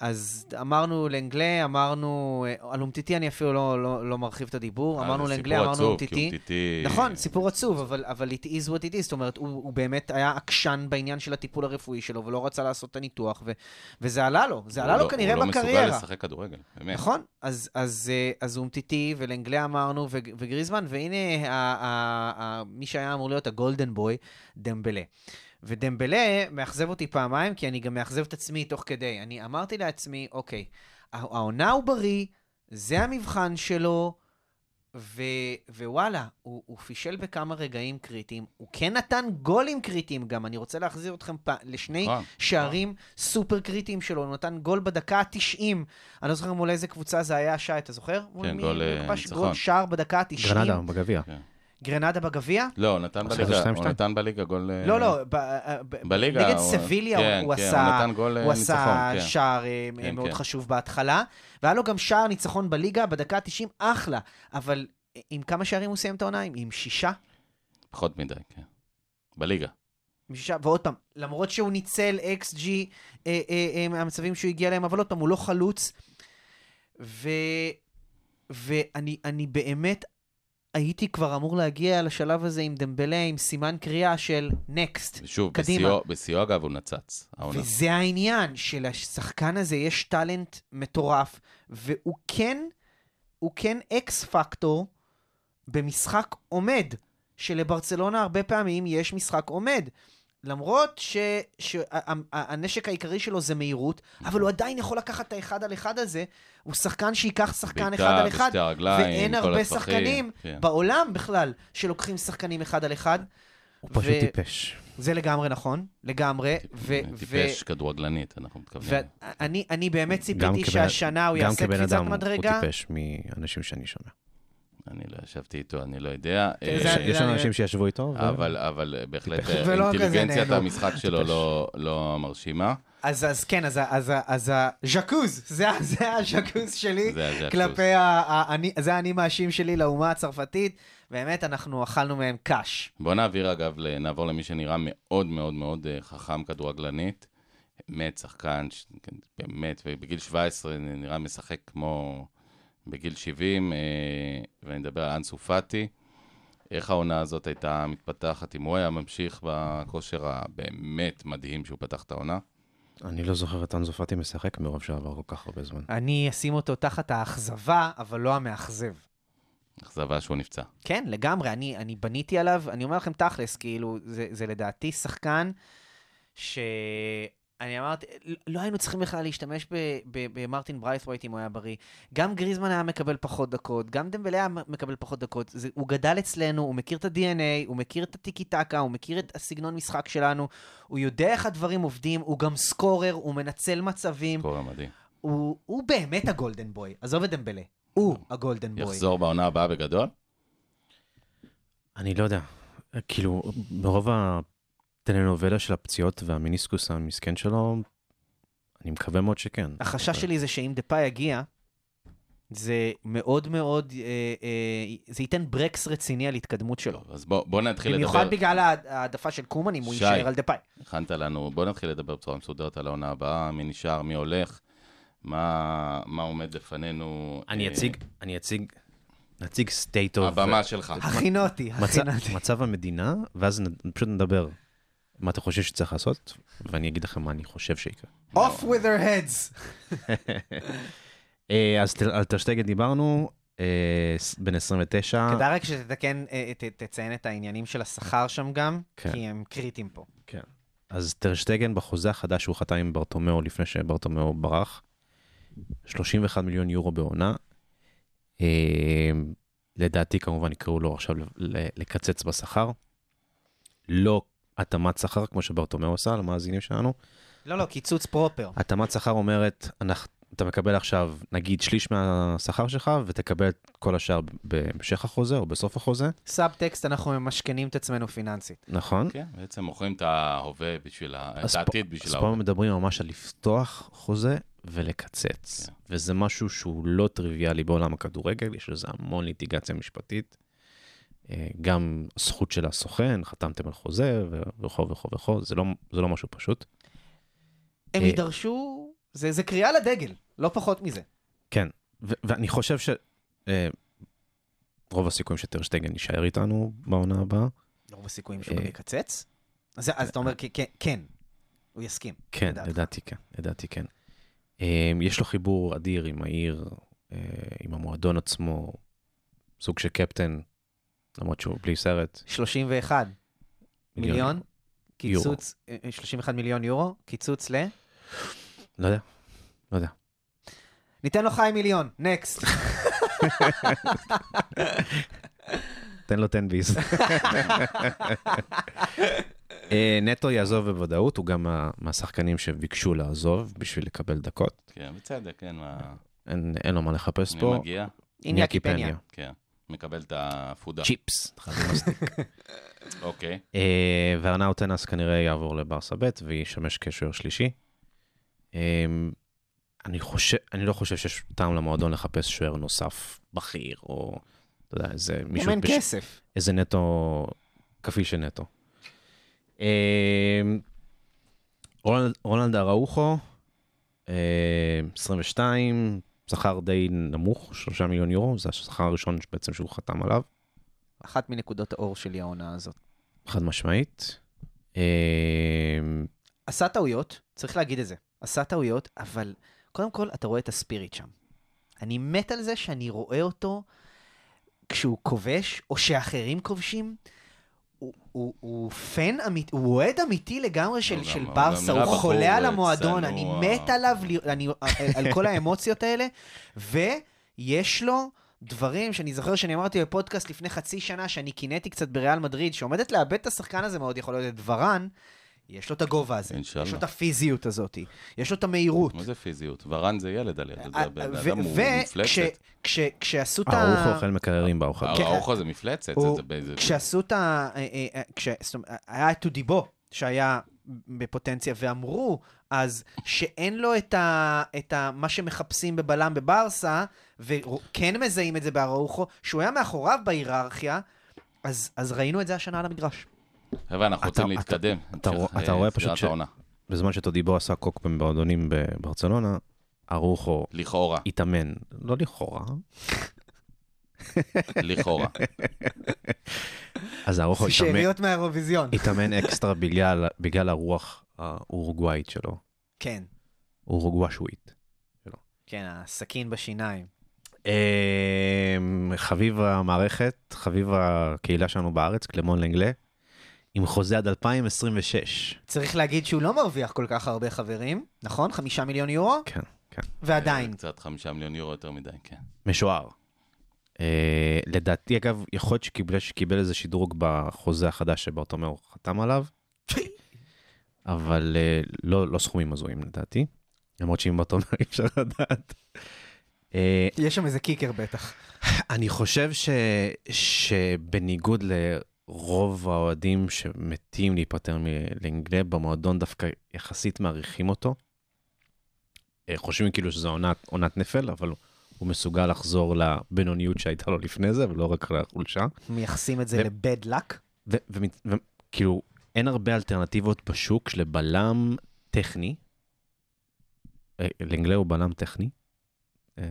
Speaker 5: אז אמרנו לנגלה, אמרנו, אה, על אומטיטי אני אפילו לא, לא, לא מרחיב את הדיבור, אמרנו
Speaker 3: אה, זה
Speaker 5: לנגלה, אמרנו אומטיטי.
Speaker 3: אומטיטי-
Speaker 5: נכון, סיפור עצוב, אבל, אבל it is what it is, זאת אומרת, הוא, הוא באמת היה עקשן בעניין של הטיפול הרפואי שלו, ולא רצה לעשות את הניתוח, ו, וזה עלה לו, זה עלה לו
Speaker 3: לא-
Speaker 5: כנראה
Speaker 3: הוא לא
Speaker 5: בקריירה.
Speaker 3: מסוגל לשחק כדורגל, באמת.
Speaker 5: נכון, אז, אז, אה, אז אומטיטי ולנגלה אמרנו, ו- וגריזמן, והנה ה- ה- ה- מי שהיה אמור להיות הגולדן בוי, דמבלה. ודמבלה מאכזב אותי פעמיים, כי אני גם מאכזב את עצמי תוך כדי. אני אמרתי לעצמי, אוקיי, הע- העונה הוא בריא, זה המבחן שלו, ו- ווואלה, הוא, הוא פישל בכמה רגעים קריטיים. הוא כן נתן גולים קריטיים גם. אני רוצה להחזיר אתכם פ- לשני
Speaker 3: נכון.
Speaker 5: שערים סופר קריטיים שלו. הוא נתן גול בדקה ה-90. אני לא זוכר מול איזה קבוצה זה היה, שי, אתה זוכר? מול
Speaker 3: כן,
Speaker 5: מי?
Speaker 3: גול, אה,
Speaker 5: נכבש
Speaker 3: ניצחון.
Speaker 5: גול שער בדקה ה-90.
Speaker 4: גרנדה בגביע.
Speaker 5: גרנדה בגביע?
Speaker 3: לא, נתן בליגה,
Speaker 4: שתיים,
Speaker 3: הוא. נתן בליגה גול... אה,
Speaker 5: לא, לא, ב- ב-
Speaker 3: בליגה
Speaker 5: נגד
Speaker 3: הוא-
Speaker 5: סביליה הוא-
Speaker 3: כן,
Speaker 5: הוא
Speaker 3: כן,
Speaker 5: עשה,
Speaker 3: הוא נתן גול,
Speaker 5: הוא עשה
Speaker 3: ניצחון.
Speaker 5: שער מאוד
Speaker 3: כן.
Speaker 5: חשוב בהתחלה, והיה לו גם שער ניצחון בליגה בדקה ה-90, אחלה, אבל אה, עם כמה שערים הוא סיים את העונה? עם- עם שישה?
Speaker 3: פחות מדי, כן. בליגה.
Speaker 5: עם שישה, ועוד פעם, למרות שהוא ניצל XG אה, אה, אה, מהמצבים שהוא הגיע אליהם, אבל עוד פעם, הוא לא חלוץ, ו... ואני אני באמת הייתי כבר אמור להגיע לשלב הזה עם דמבלה, עם סימן קריאה של נקסט.
Speaker 3: ושוב,
Speaker 5: קדימה.
Speaker 3: בשיאו- בשיאו אגב הוא נצץ. העונה.
Speaker 5: וזה העניין, שלשחקן הזה יש טאלנט מטורף, והוא כן, הוא כן אקס פקטור במשחק עומד, שלברצלונה הרבה פעמים יש משחק עומד. למרות שהנשק העיקרי שלו זה מהירות, אבל הוא עדיין יכול לקחת את האחד על אחד הזה. הוא שחקן שייקח שחקן אחד על אחד,
Speaker 3: הרגליים,
Speaker 5: ואין הרבה
Speaker 3: הטווחים,
Speaker 5: שחקנים
Speaker 3: כן.
Speaker 5: בעולם בכלל שלוקחים שחקנים אחד על אחד.
Speaker 4: הוא פשוט
Speaker 5: ו-
Speaker 4: טיפש.
Speaker 5: זה לגמרי נכון, לגמרי. ו- ו-
Speaker 3: טיפש כדורגלנית, אנחנו מתכוונים.
Speaker 5: ואני אני באמת
Speaker 4: גם
Speaker 5: ציפיתי
Speaker 4: כבן-
Speaker 5: שהשנה הוא
Speaker 4: גם
Speaker 5: יעשה
Speaker 4: כבן
Speaker 5: קפיצת
Speaker 4: אדם הוא
Speaker 5: מדרגה.
Speaker 4: טיפש מאנשים שאני שומע.
Speaker 3: אני לא ישבתי איתו, אני לא יודע.
Speaker 5: כן,
Speaker 3: אה,
Speaker 4: יש-
Speaker 5: זה-
Speaker 4: אנשים שישבו איתו.
Speaker 3: אבל, אבל בהחלט. אה, אינטליגנציית. המשחק שלו לא, לא מרשימה.
Speaker 5: אז, אז כן, אז, אז, אז הז'קוז, זה, זה הז'קוז שלי
Speaker 3: זה הז'קוז.
Speaker 5: כלפי, ה, ה, אני, זה האני מאשים שלי לאומה הצרפתית. באמת, אנחנו אכלנו מהם קאש.
Speaker 3: בוא נעביר אגב, נעבור למי שנראה מאוד מאוד מאוד אה, חכם כדורגלנית. באמת שחקן, כן, באמת, ובגיל 17 נראה משחק כמו בגיל 70, אה, ואני מדבר על אנסו פאטי. איך העונה הזאת הייתה מתפתחת, אם הוא היה ממשיך בכושר הבאמת מדהים שהוא פתח את העונה.
Speaker 4: אני לא זוכר את אנסו פאטי משחק מרוב שעבר כל כך הרבה זמן.
Speaker 5: אני אשים אותו תחת האכזבה, אבל לא המאכזב.
Speaker 3: אכזבה שהוא נפצע.
Speaker 5: כן, לגמרי, אני, אני בניתי עליו, אני אומר לכם תכלס, כאילו, זה, זה לדעתי שחקן שאני אמרתי, לא- לא היינו צריכים בכלל להשתמש ב- ב- במרטין ברייתווייט אם הוא היה בריא. גם גריזמן היה מקבל פחות דקות, גם דמבלה היה מקבל פחות דקות. זה, הוא גדל אצלנו, הוא מכיר את ה-DNA, הוא מכיר את הטיקי טקה, הוא מכיר את הסגנון משחק שלנו, הוא יודע איך הדברים עובדים, הוא גם סקורר, הוא מנצל מצבים,
Speaker 3: קורה מדהים.
Speaker 5: הוא, הוא באמת הגולדן בוי, עזוב את דמבלה, הוא הגולדן בוי.
Speaker 3: יחזור בעונה הבאה בגדול?
Speaker 4: אני לא יודע. כאילו, ברוב הטלנובלה של הפציעות והמיניסקוס המסכן שלו, אני מקווה מאוד שכן.
Speaker 5: החשש שלי זה שאם דפאי יגיע, זה מאוד מאוד, אה, אה, זה ייתן ברקס רציני על התקדמות שלו.
Speaker 3: טוב, אז בוא, בוא נתחיל לדבר.
Speaker 5: במיוחד בגלל ההעדפה של קומן, אם הוא. יישאר על דפאי.
Speaker 3: הכנת לנו, בוא נתחיל לדבר בצורה מסודרת על העונה הבאה, מי נשאר, מי הולך, מה, מה עומד לפנינו.
Speaker 4: אני
Speaker 3: אה,
Speaker 4: אציג, אני אציג, נציג state of.
Speaker 3: הבמה שלך.
Speaker 5: הכינו אותי, הכינו אותי.
Speaker 4: מצב המדינה, ואז פשוט נדבר מה אתה חושב שצריך לעשות, ואני אגיד לכם מה אני חושב שיקרה.
Speaker 5: Off with their heads.
Speaker 4: אה, אז על טרשטגן דיברנו, אה, בן 29.
Speaker 5: כדאי רק שתתקן, אה, תציין את העניינים של השכר שם גם,
Speaker 4: כן.
Speaker 5: כי הם קריטיים פה.
Speaker 4: כן. אז טרשטגן בחוזה החדש שהוא חתם עם ברטומיאו לפני שברטומיאו ברח, 31 מיליון יורו בעונה. לדעתי כמובן יקראו לו עכשיו לקצץ בשכר. לא התאמת שכר כמו שברטומיאו עשה למאזינים שלנו.
Speaker 5: לא, לא, קיצוץ פרופר.
Speaker 4: התאמת שכר אומרת, אנחנו, אתה מקבל עכשיו נגיד שליש מהשכר שלך ותקבל את כל השאר בהמשך החוזה או בסוף החוזה,
Speaker 5: סאב-טקסט, אנחנו ממשכנים את עצמנו פיננסית.
Speaker 4: נכון?
Speaker 3: כן, בעצם מוכרים את ההווה בשביל, את העתיד בשביל
Speaker 4: אז פה
Speaker 3: ההווה.
Speaker 4: מדברים ממש על לפתוח חוזה ולקצץ.
Speaker 3: כן.
Speaker 4: וזה משהו שהוא לא טריוויאלי בעולם הכדורגל, יש לזה המון ליטיגציה משפטית. אה, גם זכות של הסוכן, חתמתם על חוזה וכו' וכו' וכו', זה לא, זה לא משהו פשוט.
Speaker 5: הם
Speaker 4: אה,
Speaker 5: יידרשו זה, זה קריאה לדגל, לא פחות מזה.
Speaker 4: כן, ו- ואני חושב ש... אה, הסיכויים שטרשטגן יישאר איתנו בעונה הבאה.
Speaker 5: רוב הסיכויים שהוא יקצץ? אז, אז אתה אומר, כן, כן, הוא יסכים.
Speaker 4: כן. לדעתי כן, לדעתי כן. יש לו חיבור אדיר עם העיר, עם המועדון עצמו, סוג של קפטן, למרות שהוא בלי סרט.
Speaker 5: 31 מיליון,
Speaker 4: יורו.
Speaker 5: קיצוץ, אה, 31 מיליון יורו, קיצוץ ל...
Speaker 4: לא יודע, לא יודע.
Speaker 5: ניתן לו חיים מיליון, נקסט.
Speaker 4: תן לו תן ביס. אה, נטו יעזוב בוודאות, הוא גם מה- מהשחקנים שביקשו לעזוב בשביל לקבל דקות.
Speaker 3: כן, בצדק, כן, מה...
Speaker 4: אין אין לו מה לחפש
Speaker 3: מי
Speaker 4: פה.
Speaker 3: מגיע?
Speaker 5: איניאקי פניה.
Speaker 3: כן, מקבל את הפודה.
Speaker 4: צ'יפס. מסטיק.
Speaker 3: אוקיי.
Speaker 4: אה, וארנאו טנס כנראה יעבור לברסה ב' וישמש כשוער שלישי. אה, אני חושב, אני לא חושב שיש טעם למועדון לחפש שוער נוסף בכיר, או, אתה יודע, איזה מישהו,
Speaker 5: אין
Speaker 4: בש-
Speaker 5: כסף.
Speaker 4: איזה נטו, כפיל של נטו. אה, רולנד, אראוחו, אה, 22, שכר די נמוך, 3 מיליון יורו, זה השכר הראשון בעצם שהוא חתם עליו.
Speaker 5: אחת מנקודות האור שלי העונה הזאת.
Speaker 4: חד משמעית. אה,
Speaker 5: עשה טעויות, צריך להגיד את זה. עשה טעויות, אבל קודם כל, אתה רואה את הספיריט שם. אני מת על זה שאני רואה אותו כשהוא כובש, או שאחרים כובשים. הוא, הוא, הוא פן אמיתי, הוא אוהד אמיתי לגמרי של, של ברסה, הוא חולה על. המועדון, אני מת עליו, אני, על כל האמוציות האלה, ויש לו דברים שאני זוכר שאני אמרתי בפודקאסט לפני חצי שנה, שאני קינאתי קצת בריאל מדריד, שעומדת לאבד את השחקן הזה מאוד יכול להיות את ורן, יש לו את הגובה הזה,
Speaker 3: אינשאללה.
Speaker 5: יש לו את הפיזיות הזאת, יש לו את את
Speaker 3: מה זה פיזיות? ורן זה ילד על
Speaker 5: אה,
Speaker 3: זה אדם הוא מפלצת.
Speaker 5: וכשעשו את ה...
Speaker 4: אראוחו אוכל מקררים באוכל.
Speaker 5: כן.
Speaker 3: הארוחו זה מפלצת, זה באיזה...
Speaker 5: כשעשו את ה... אה, אה, אה, כש- זאת אומרת, היה את טודיבו, שהיה בפוטנציה, ואמרו אז שאין לו את, ה, את ה, מה שמחפשים בבלם בברסה, וכן מזהים את זה באראוחו, שהוא היה מאחוריו בהיררכיה, אז, אז ראינו את זה השנה על המגרש.
Speaker 3: חבר'ה, אנחנו רוצים
Speaker 4: אתה-
Speaker 3: להתקדם.
Speaker 4: אתה
Speaker 3: אה,
Speaker 4: רואה פשוט
Speaker 3: סגירת
Speaker 4: ש-
Speaker 3: העונה.
Speaker 4: בזמן שטודיבו עשה קוקפם במועדונים בברצלונה, ארוחו
Speaker 3: לכאורה,
Speaker 4: התאמן, לא לכאורה,
Speaker 3: לכאורה.
Speaker 4: אז ארוחו התאמן,
Speaker 5: שאריות מהאירוויזיון.
Speaker 4: התאמן אקסטרה בגלל, בגלל הרוח האורוגוואית שלו,
Speaker 5: כן,
Speaker 4: אורוגוואשווית.
Speaker 5: כן, הסכין בשיניים.
Speaker 4: אמ, חביב המערכת, חביב הקהילה שלנו בארץ, קלמון לנגלה, עם חוזה עד 2026.
Speaker 5: צריך להגיד שהוא לא מרוויח כל כך הרבה חברים, נכון? חמישה מיליון יורו?
Speaker 4: כן, כן.
Speaker 5: ועדיין.
Speaker 3: קצת חמישה מיליון יורו יותר מדי, כן.
Speaker 4: משוער. אה, לדעתי, אגב, יכול להיות שקיבל, שקיבל איזה שדרוג בחוזה החדש שבאוטומר חתם עליו, אבל אה, לא, לא סכומים הזויים לדעתי, למרות שאם באוטומר אי אפשר לדעת. אה,
Speaker 5: יש שם איזה קיקר בטח.
Speaker 4: אני חושב ש, שבניגוד לרוב האוהדים שמתים להיפטר מלנגלה, במועדון דווקא יחסית מעריכים אותו. אה, חושבים כאילו שזו עונת, עונת נפל, אבל הוא מסוגל לחזור לבינוניות שהייתה לו לפני זה, ולא רק לחולשה.
Speaker 5: מייחסים את זה
Speaker 4: ו-
Speaker 5: לבד לק.
Speaker 4: וכאילו, אין הרבה אלטרנטיבות בשוק לבלם טכני. אה, לנגלה הוא בלם טכני. אה,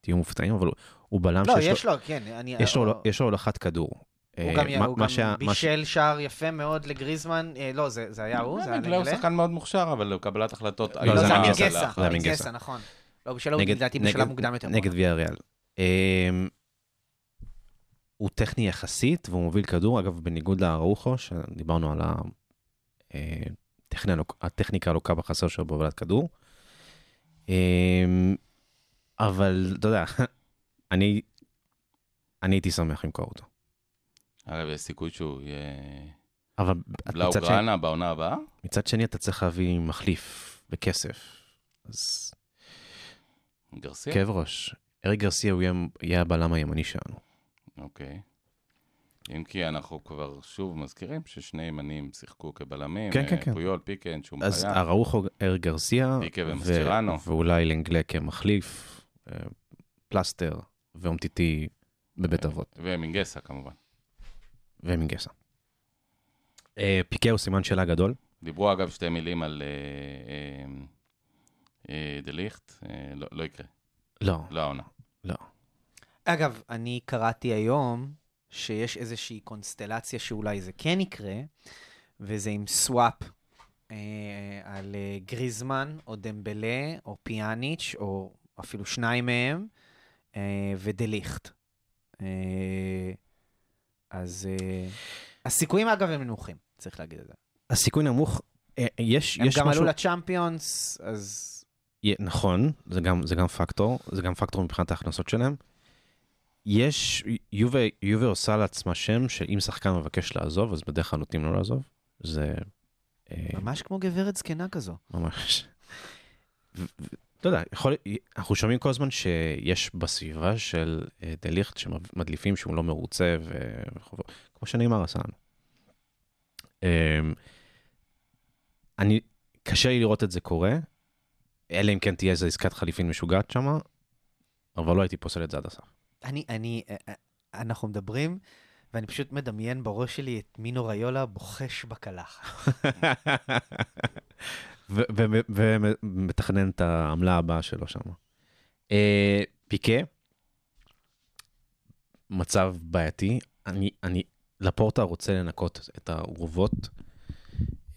Speaker 4: תהיו מופתעים, אבל הוא, הוא בלם
Speaker 5: לא,
Speaker 4: שיש לו...
Speaker 5: יש לו, כן. אני-
Speaker 4: יש לו,
Speaker 5: הוא
Speaker 4: יש לו הולכת כדור.
Speaker 5: הוא
Speaker 4: אה,
Speaker 5: גם
Speaker 4: מה-
Speaker 5: הוא
Speaker 4: מה
Speaker 5: גם
Speaker 4: שה- מה
Speaker 5: בישל שער יפה מאוד לגריזמן. אה, לא, זה זה היה הוא? זה היה
Speaker 3: נגלה הוא? שחקן מאוד מוכשר, אבל הוא קבלת החלטות.
Speaker 4: לא, זה
Speaker 5: לא,
Speaker 4: היה
Speaker 5: מגסה.
Speaker 4: זה היה
Speaker 5: מגסה. נכון. לא, בשלו
Speaker 4: נגד-
Speaker 5: לדעתי בשלב מוקדם יותר.
Speaker 4: נגד ויה ריאל. אמ, הוא טכני יחסית, והוא מוביל כדור, אגב, בניגוד לאראוחו, שדיברנו על אה, הטכניקה הלוקה בחסר שלו בהובלת כדור. אמ, אבל אתה יודע, אני אני הייתי שמח למכור אותו.
Speaker 3: אגב, יש סיכוי שהוא יהיה...
Speaker 4: אבל
Speaker 3: לאוקראינה בעונה הבאה?
Speaker 4: מצד שני אתה צריך להביא מחליף בכסף. אז
Speaker 3: גרסיה?
Speaker 4: כאב ראש. אריק גרסיה הוא יהיה- הבלם הימני שלנו.
Speaker 3: אוקיי. אם כי אנחנו כבר שוב מזכירים ששני ימנים שיחקו כבלמים.
Speaker 4: כן,
Speaker 3: אה,
Speaker 4: כן, כן.
Speaker 3: פויול, פיקן, שום
Speaker 4: אז
Speaker 3: בעיה.
Speaker 4: אראוחו, אריק גרסיה,
Speaker 3: פיקה
Speaker 4: ו-
Speaker 3: ומסצ'רנו.
Speaker 4: ואולי לנגלה כמחליף, אה, פלסטר ואומטיטי בבית אבות,
Speaker 3: ומינגסה כמובן.
Speaker 4: ומינגסה. אה, פיקה הוא סימן שאלה גדול.
Speaker 3: דיברו אגב שתי מילים על אה, אה, אה, דליכט, אה, לא- לא יקרה.
Speaker 4: לא,
Speaker 3: לא העונה.
Speaker 4: לא.
Speaker 5: אגב, אני קראתי היום שיש איזושהי קונסטלציה שאולי זה כן יקרה, וזה עם סוואפ אה, על אה, גריזמן, או דמבלה, או פיאניץ', או אפילו שניים מהם, אה, ודליכט. אה, אז אה, הסיכויים, אגב, הם נמוכים, צריך להגיד את זה.
Speaker 4: הסיכוי נמוך, אה, יש,
Speaker 5: הם
Speaker 4: יש
Speaker 5: גם
Speaker 4: משהו...
Speaker 5: עלו לצ'אמפיונס, אז...
Speaker 4: יה- נכון, זה גם, זה גם פקטור, זה גם פקטור מבחינת ההכנסות שלהם. יש, יובה, יובה עושה לעצמה שם שאם שחקן מבקש לעזוב, אז בדרך כלל נותנים לו לעזוב. זה אה,
Speaker 5: ממש כמו גברת זקנה כזו.
Speaker 4: ממש... אתה יודע, יכול, אנחנו שומעים כל הזמן שיש בסביבה של אה, דליכט שמדליפים שהוא לא מרוצה, ו- כמו שנאמר עשה לנו. אמ, אני, קשה לי לראות את זה קורה, אלא אם כן תהיה איזו עסקת חליפין משוגעת שמה, אבל לא הייתי פוסל את זה עד הסוף.
Speaker 5: אני, אני, אה, אה, אנחנו מדברים, ואני פשוט מדמיין בראש שלי את מינו ריולה בוחש בקלחת.
Speaker 4: ומתכנן את העמלה הבאה שלו שם. אה, פיקה, מצב בעייתי. אני, אני, לפורטה רוצה לנקות את האורוות,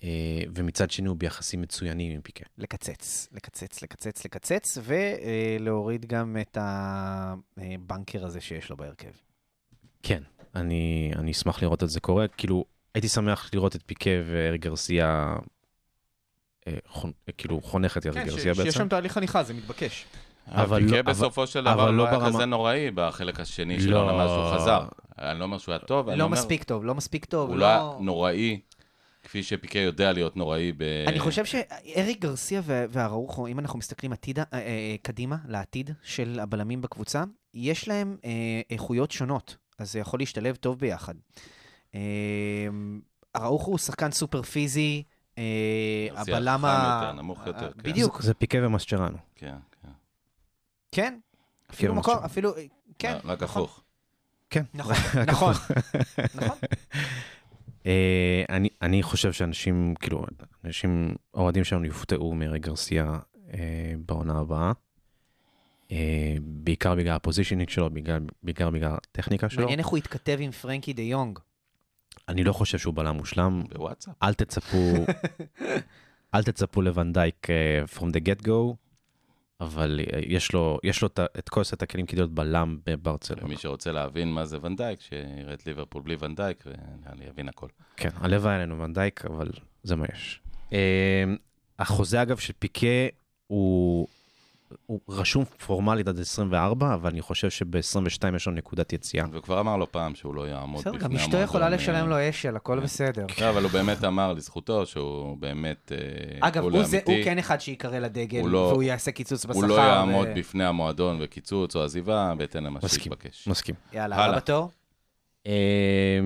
Speaker 4: אה, ומצד שני הוא ביחסים מצוינים עם פיקה.
Speaker 5: לקצץ, לקצץ, לקצץ, לקצץ, ולהוריד גם את הבנקר הזה שיש לו בהרכב.
Speaker 4: כן, אני, אני אשמח לראות את זה קורה. כאילו, הייתי שמח לראות את פיקה ואריק גרסיה, אה, כאילו, חונך את אריק גרסיה בעצם.
Speaker 5: תהליך חניכה, זה מתבקש.
Speaker 4: אבל
Speaker 3: פיקה
Speaker 4: לא-
Speaker 3: בסופו של
Speaker 4: אבל
Speaker 3: דבר
Speaker 4: לא
Speaker 3: לא היה כזה נוראי בחלק השני של
Speaker 4: לא.
Speaker 3: העונה מאז שהוא חזר. אני לא אומר שהוא היה טוב, אני
Speaker 5: לא מספיק טוב, לא מספיק טוב,
Speaker 3: הוא לא היה
Speaker 5: לא...
Speaker 3: נוראי, כפי שפיקה יודע להיות נוראי ב...
Speaker 5: אני חושב שאריק גרסיה ו- והראוכו, אם אנחנו מסתכלים עתידה, אה, אה, קדימה, לעתיד של הבלמים בקבוצה, יש להם אה, איכויות שונות, אז זה יכול להשתלב טוב ביחד. אה, הראוכו הוא שחקן סופר פיזי, אה,
Speaker 3: גרסיה
Speaker 5: הבלם
Speaker 3: חכם
Speaker 5: ה...
Speaker 3: יותר, נמוך יותר,
Speaker 5: אה,
Speaker 3: כן.
Speaker 5: בדיוק,
Speaker 4: זה פיקה ומסצ'רנו.
Speaker 3: כן, כן.
Speaker 5: כן. אפילו מקום. אפילו, כן.
Speaker 3: רק
Speaker 5: נכון.
Speaker 3: הפוך.
Speaker 4: כן.
Speaker 5: נכון, נכון, נכון.
Speaker 4: אה, אני, אני חושב שאנשים, כאילו, אנשים, אוהדים שלנו יופתעו מאריק גרסיה אה, בעונה הבאה. אה, בעיקר בגלל ה positioning שלו, בעיקר בגלל הטכניקה שלו.
Speaker 5: מעניין איך הוא התכתב עם פרנקי דה יונג.
Speaker 4: אני לא חושב שהוא בלם מושלם.
Speaker 3: בוואטסאפ.
Speaker 4: אל תצפו, אל תצפו לוונדייק אה, from the get go, אבל אה, יש לו, יש לו את כל סט הכלים כדי להיות בלם בברצלונה.
Speaker 3: למי שרוצה להבין מה זה ונדייק, שיראה את ליברפול בלי ונדייק, ואני יבין הכל.
Speaker 4: כן, הלב היה לנו ונדייק, אבל זה מה יש. אה, החוזה אגב של פיקה הוא, הוא רשום פורמלית עד 24, אבל אני חושב שב-22 יש לו נקודת יציאה.
Speaker 3: והוא כבר אמר לו פעם שהוא לא יעמוד
Speaker 5: בסדר,
Speaker 3: בפני
Speaker 5: גם
Speaker 3: המועדון.
Speaker 5: אשתו יכולה לשלם לו אשל, הכל בסדר.
Speaker 3: לא, אבל הוא באמת אמר לזכותו שהוא באמת... אה,
Speaker 5: אגב,
Speaker 3: הוא
Speaker 5: הוא הוא. כן אחד שיקרא לדגל,
Speaker 3: הוא לא-
Speaker 5: והוא יעשה קיצוץ בשכר.
Speaker 3: הוא לא יעמוד בפני המועדון וקיצוץ או עזיבה, בהתאם למה
Speaker 4: מסכים.
Speaker 3: שהתבקש.
Speaker 4: מסכים.
Speaker 5: יאללה,
Speaker 3: הלאה.
Speaker 5: הבא בתור.
Speaker 4: אה,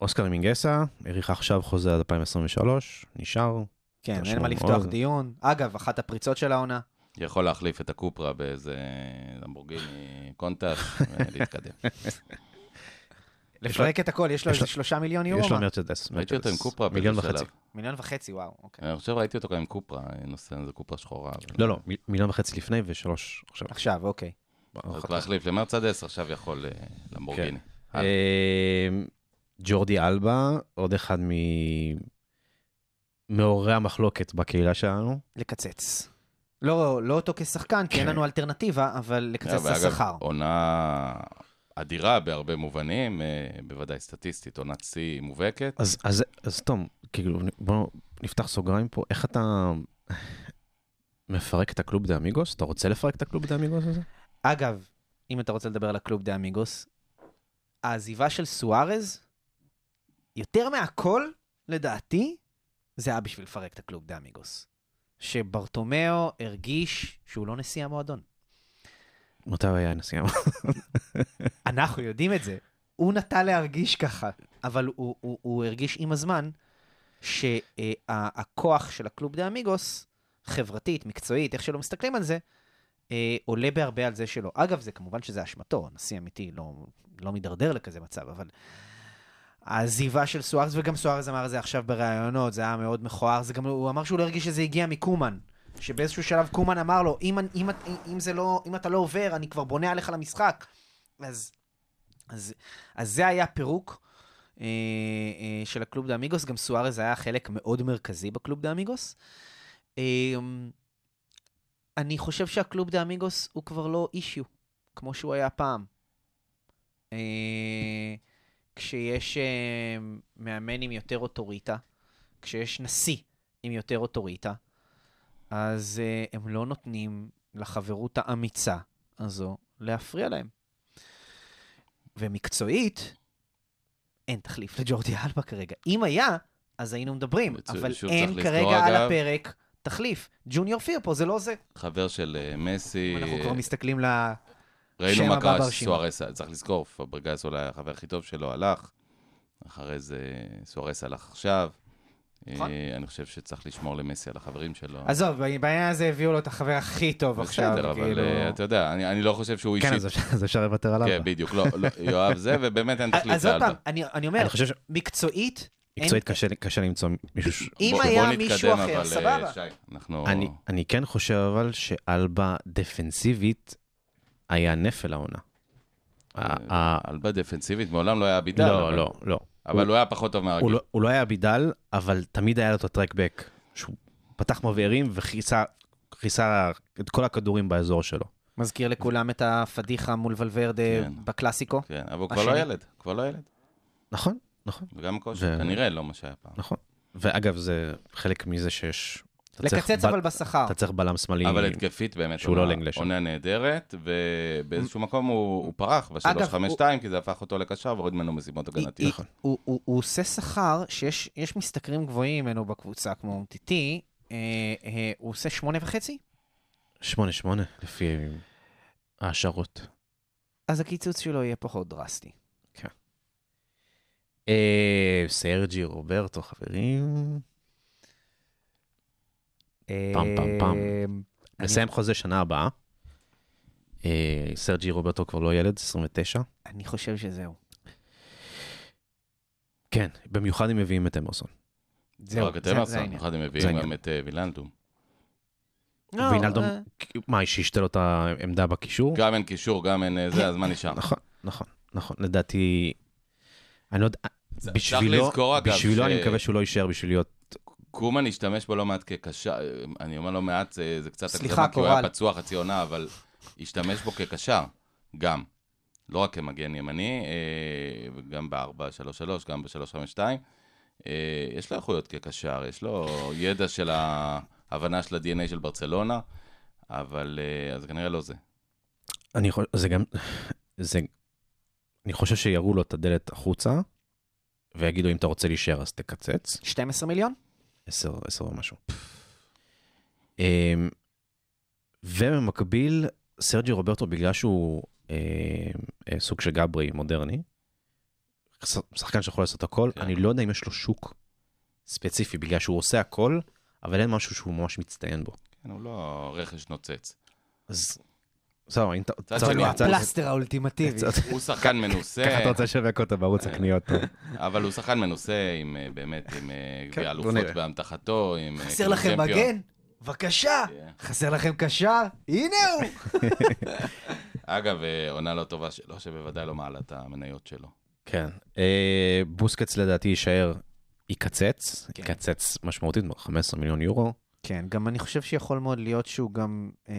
Speaker 4: אוסקר מינגסה, האריך עכשיו חוזה עד 2023, נשאר.
Speaker 5: כן, אין מה לפתוח. דיון. אגב, אחת הפריצות של העונה.
Speaker 3: יכול להחליף את הקופרה באיזה למבורגיני קונטאס ולהתקדם.
Speaker 5: לפרק את הכל, יש לו איזה
Speaker 4: לו-
Speaker 5: שלושה מיליון יורו.
Speaker 4: יש לו? מרצדס.
Speaker 3: ראיתי אותו עם. קופרה
Speaker 4: מיליון וחצי.
Speaker 5: מיליון וחצי, וואו, אוקיי.
Speaker 3: אני חושב ראיתי אותו גם עם קופרה, נושא איזה קופרה שחורה.
Speaker 4: לא, לא, מיליון וחצי לפני ושלוש עכשיו.
Speaker 5: עכשיו, אוקיי.
Speaker 3: הוא כבר החליף למרצדס, עכשיו יכול אה, למבורגיני. הלאה.
Speaker 4: אה, ג'ורדי אלבה, עוד אחד מ- מעוררי המחלוקת בקהילה שלנו.
Speaker 5: לקצץ. לא לא אותו כשחקן, כי אין
Speaker 4: כן.
Speaker 5: לנו אלטרנטיבה, אבל לקצץ את השכר.
Speaker 3: עונה אדירה בהרבה מובנים, אה, בוודאי סטטיסטית, עונת שיא מובהקת.
Speaker 4: אז, אז, אז תום, כאילו, בוא נפתח סוגריים פה, איך אתה מפרק את ה club de amigos? אתה רוצה לפרק את ה club de amigos הזה?
Speaker 5: אגב, אם אתה רוצה לדבר על ה club de amigos, העזיבה של סוארז, יותר מהכל, לדעתי, זה היה בשביל לפרק את ה club de amigos. שברטומיאו הרגיש שהוא לא נשיא המועדון.
Speaker 4: מתי הוא היה נשיא?
Speaker 5: אנחנו יודעים את זה. הוא נטה להרגיש ככה, אבל הוא, הוא, הוא הרגיש עם הזמן שהכוח של הקלוב דה אמיגוס, חברתית, מקצועית, איך שלא מסתכלים על זה, אה, עולה בהרבה על זה שלו. אגב, זה כמובן שזה אשמתו, נשיא אמיתי לא, לא מידרדר לכזה מצב, אבל העזיבה של סוארז, וגם סוארז אמר את זה עכשיו בראיונות, זה היה מאוד מכוער, זה גם, הוא אמר שהוא לא הרגיש שזה הגיע מקומן. שבאיזשהו שלב קומן אמר לו, אם, אם, אם, זה לא, אם אתה לא עובר, אני כבר בונה עליך למשחק. אז, אז, אז זה היה פירוק אה, אה, של הקלוב דה אמיגוס, גם סוארז היה חלק מאוד מרכזי בקלוב דה אמיגוס. אה, אני חושב שהקלוב דה אמיגוס הוא כבר לא אישיו, כמו שהוא היה פעם. אה, כשיש אה, מאמן עם יותר אוטוריטה, כשיש נשיא עם יותר אוטוריטה, אז אה, הם לא נותנים לחברות האמיצה הזו להפריע להם. ומקצועית, אין תחליף לג'ורדי אלבה כרגע. אם היה, אז היינו מדברים, אבל אין כרגע על
Speaker 3: אגב-
Speaker 5: הפרק תחליף. ג'וניור פיר פה זה לא זה.
Speaker 3: חבר של אה, מסי.
Speaker 5: אנחנו כבר מסתכלים ל...
Speaker 3: ראינו מה קרה. שסוארס, צריך לזכור, פברגס אולי החבר הכי טוב שלו הלך, אחרי זה סוארס הלך עכשיו.
Speaker 5: נכון.
Speaker 3: אה, אני חושב שצריך לשמור למסי על החברים שלו.
Speaker 5: עזוב, בעניין הזה הביאו לו את החבר הכי טוב עכשיו.
Speaker 3: בסדר, אבל
Speaker 5: כאילו...
Speaker 3: אה, אתה יודע, אני אני לא חושב שהוא
Speaker 4: כן,
Speaker 3: אישית...
Speaker 4: אז אפשר- אז אפשר לוותר עליו.
Speaker 3: כן, בדיוק, לא, לא, יואב זה, ובאמת אין תחליף
Speaker 5: אז עוד. פעם, אני אני אומר,
Speaker 4: אני חושב
Speaker 5: מקצועית,
Speaker 4: שמקצועית קשה למצוא מישהו... ש-
Speaker 5: אם היה מישהו אחר,
Speaker 3: אבל, אה,
Speaker 5: סבבה.
Speaker 3: שי, אנחנו...
Speaker 4: אני, אני כן חושב אבל שאלבה דפנסיבית היה נפל העונה. ה- ה-
Speaker 3: אלבה דפנסיבית מעולם לא היה בידל.
Speaker 4: לא, לא, לא.
Speaker 3: אבל הוא היה פחות טוב מהרגיל.
Speaker 4: לא- הוא לא היה בידל, אבל תמיד היה לו את הטרקבק, שהוא פתח מבערים וכיסה כיסה את כל הכדורים באזור שלו.
Speaker 5: מזכיר לכולם את הפדיחה מול ולוורדה
Speaker 3: כן.
Speaker 5: בקלאסיקו.
Speaker 3: כן, אבל הוא כבר לא. ילד, כבר לא ילד.
Speaker 4: נכון, נכון,
Speaker 3: וגם כושר, כנראה לא מה שהיה פעם.
Speaker 4: נכון. ואגב, זה חלק מזה שיש... אתה צריך
Speaker 5: לקצץ
Speaker 4: בל-
Speaker 5: אבל בשכר.
Speaker 4: אתה צריך בלם שמאלי.
Speaker 3: אבל התקפית באמת,
Speaker 4: שהוא לא לנגלשן.
Speaker 3: עונה נהדרת, ובאיזשהו מקום הוא פרח
Speaker 5: אגב,
Speaker 3: ב-352, כי זה הפך אותו לקשר והוריד ממנו משימות הגנתיות.
Speaker 5: הוא- עושה שכר שיש יש משתכרים גבוהים ממנו בקבוצה, כמו אומטיטי, אה, אה, הוא עושה שמונה וחצי?
Speaker 4: שמונה שמונה, לפי ההשערות.
Speaker 5: אז הקיצוץ שלו יהיה פחות דרסטי.
Speaker 4: אה, סרג'י רוברטו, חברים. פעם, פעם, פעם.
Speaker 5: אה,
Speaker 4: נסיים חוזה שנה הבאה. אה, סרג'י רוברטו כבר לא ילד, 29.
Speaker 5: אני חושב שזהו.
Speaker 4: כן, במיוחד אם מביאים את אמרסון.
Speaker 5: זהו,
Speaker 3: לא רק את
Speaker 5: זה- העניין.
Speaker 3: במיוחד
Speaker 4: זה
Speaker 3: מביאים. גם את אה, וילנדום.
Speaker 5: לא,
Speaker 4: וינלדום,
Speaker 5: אה,
Speaker 4: מה, שישתה לו את העמדה בקישור?
Speaker 3: גם אין קישור, גם אין זה, אז מה נשאר?
Speaker 4: נכון, נכון, נכון. לדעתי, אני לא יודע, בשבילו, בשבילו אני מקווה שהוא לא יישאר בשביל להיות...
Speaker 3: קומן השתמש בו לא מעט כקשר, אני אומר לא מעט, זה זה קצת
Speaker 5: סליחה,
Speaker 3: הגזמה, כי הוא היה
Speaker 5: קורל.
Speaker 3: פצוע חצי עונה, אבל השתמש בו כקשר, גם. לא רק כמגן ימני, אה, וגם ב-4-3-3, גם ב-3-5-2. אה, יש לו איכויות כקשר, יש לו ידע של ההבנה של ה-DNA של ברצלונה, אבל אה, אז כנראה לא זה.
Speaker 4: אני חושב, זה גם, זה, אני חושב שיראו לו את הדלת החוצה, ויגידו, אם אתה רוצה להישאר אז תקצץ.
Speaker 5: 12 מיליון?
Speaker 4: 10, 10 ומשהו. אמ, ובמקביל, סרג'י רוברטו, בגלל שהוא אה, אה, סוג של גברי מודרני, שחקן שיכול לעשות הכל,
Speaker 3: כן.
Speaker 4: אני לא יודע אם יש לו שוק ספציפי, בגלל שהוא עושה הכל, אבל אין משהו שהוא ממש מצטיין בו.
Speaker 3: כן, הוא לא רכש נוצץ.
Speaker 4: אז זהו, אם אתה...
Speaker 3: מצד שני,
Speaker 5: הפלסטר האולטימטיבי.
Speaker 3: הוא שחקן מנוסה,
Speaker 4: ככה אתה רוצה לשווק אותו בערוץ הקניות.
Speaker 3: אבל הוא שחקן מנוסה, עם אה, באמת, עם אה,
Speaker 4: כן,
Speaker 3: גביע אלופות. באמתחתו, עם... אה,
Speaker 5: חסר
Speaker 3: כאילו
Speaker 5: לכם. מגן? בבקשה. חסר לכם קשר? הנה הוא.
Speaker 3: אגב, עונה לא טובה שלו, שבוודאי לא מעלה את המניות שלו.
Speaker 4: כן. בוסקץ לדעתי יישאר, יקצץ,
Speaker 5: כן.
Speaker 4: יקצץ משמעותית, 15 מיליון יורו.
Speaker 5: כן, גם אני חושב שיכול מאוד להיות שהוא גם אה,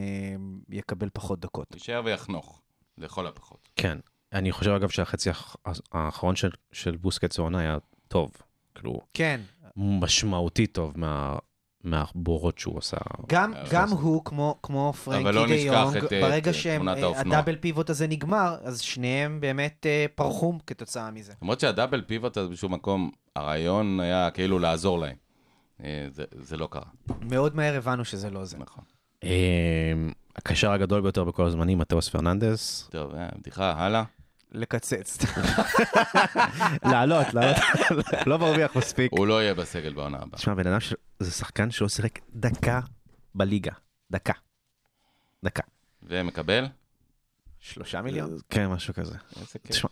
Speaker 5: יקבל פחות דקות.
Speaker 3: יישאר ויחנוך, לכל הפחות.
Speaker 4: כן. אני חושב אגב שהחצי האח- האחרון של, של בוסקץ העונה היה טוב. כאילו,
Speaker 5: כן,
Speaker 4: משמעותית טוב מה, מהבורות שהוא עשה.
Speaker 5: גם,
Speaker 3: אבל
Speaker 5: גם הוא, כמו, כמו פרנקי
Speaker 3: לא
Speaker 5: דה יונג,
Speaker 3: את, אה,
Speaker 5: ברגע
Speaker 3: האופנוע.
Speaker 5: שה double pivot הזה נגמר, אז שניהם באמת אה, פרחו כתוצאה מזה.
Speaker 3: למרות שה double pivot הזה בשום מקום, הרעיון היה כאילו לעזור להם. אה, זה, זה לא קרה,
Speaker 5: מאוד מהר הבנו שזה לא זה.
Speaker 3: נכון.
Speaker 4: אה, הקשר הגדול ביותר בכל הזמנים, מתאוס פרננדס.
Speaker 3: טוב, אה, בדיחה, הלאה.
Speaker 5: לקצץ.
Speaker 4: לעלות, לעלות. לא מרוויח מספיק.
Speaker 3: הוא לא יהיה בסגל בעונה הבאה.
Speaker 4: תשמע, בן אדם זה שחקן שלא שיחק דקה בליגה. דקה. דקה.
Speaker 3: ומקבל?
Speaker 5: שלושה מיליון?
Speaker 4: כן, משהו כזה.
Speaker 3: איזה כיף.
Speaker 4: תשמע,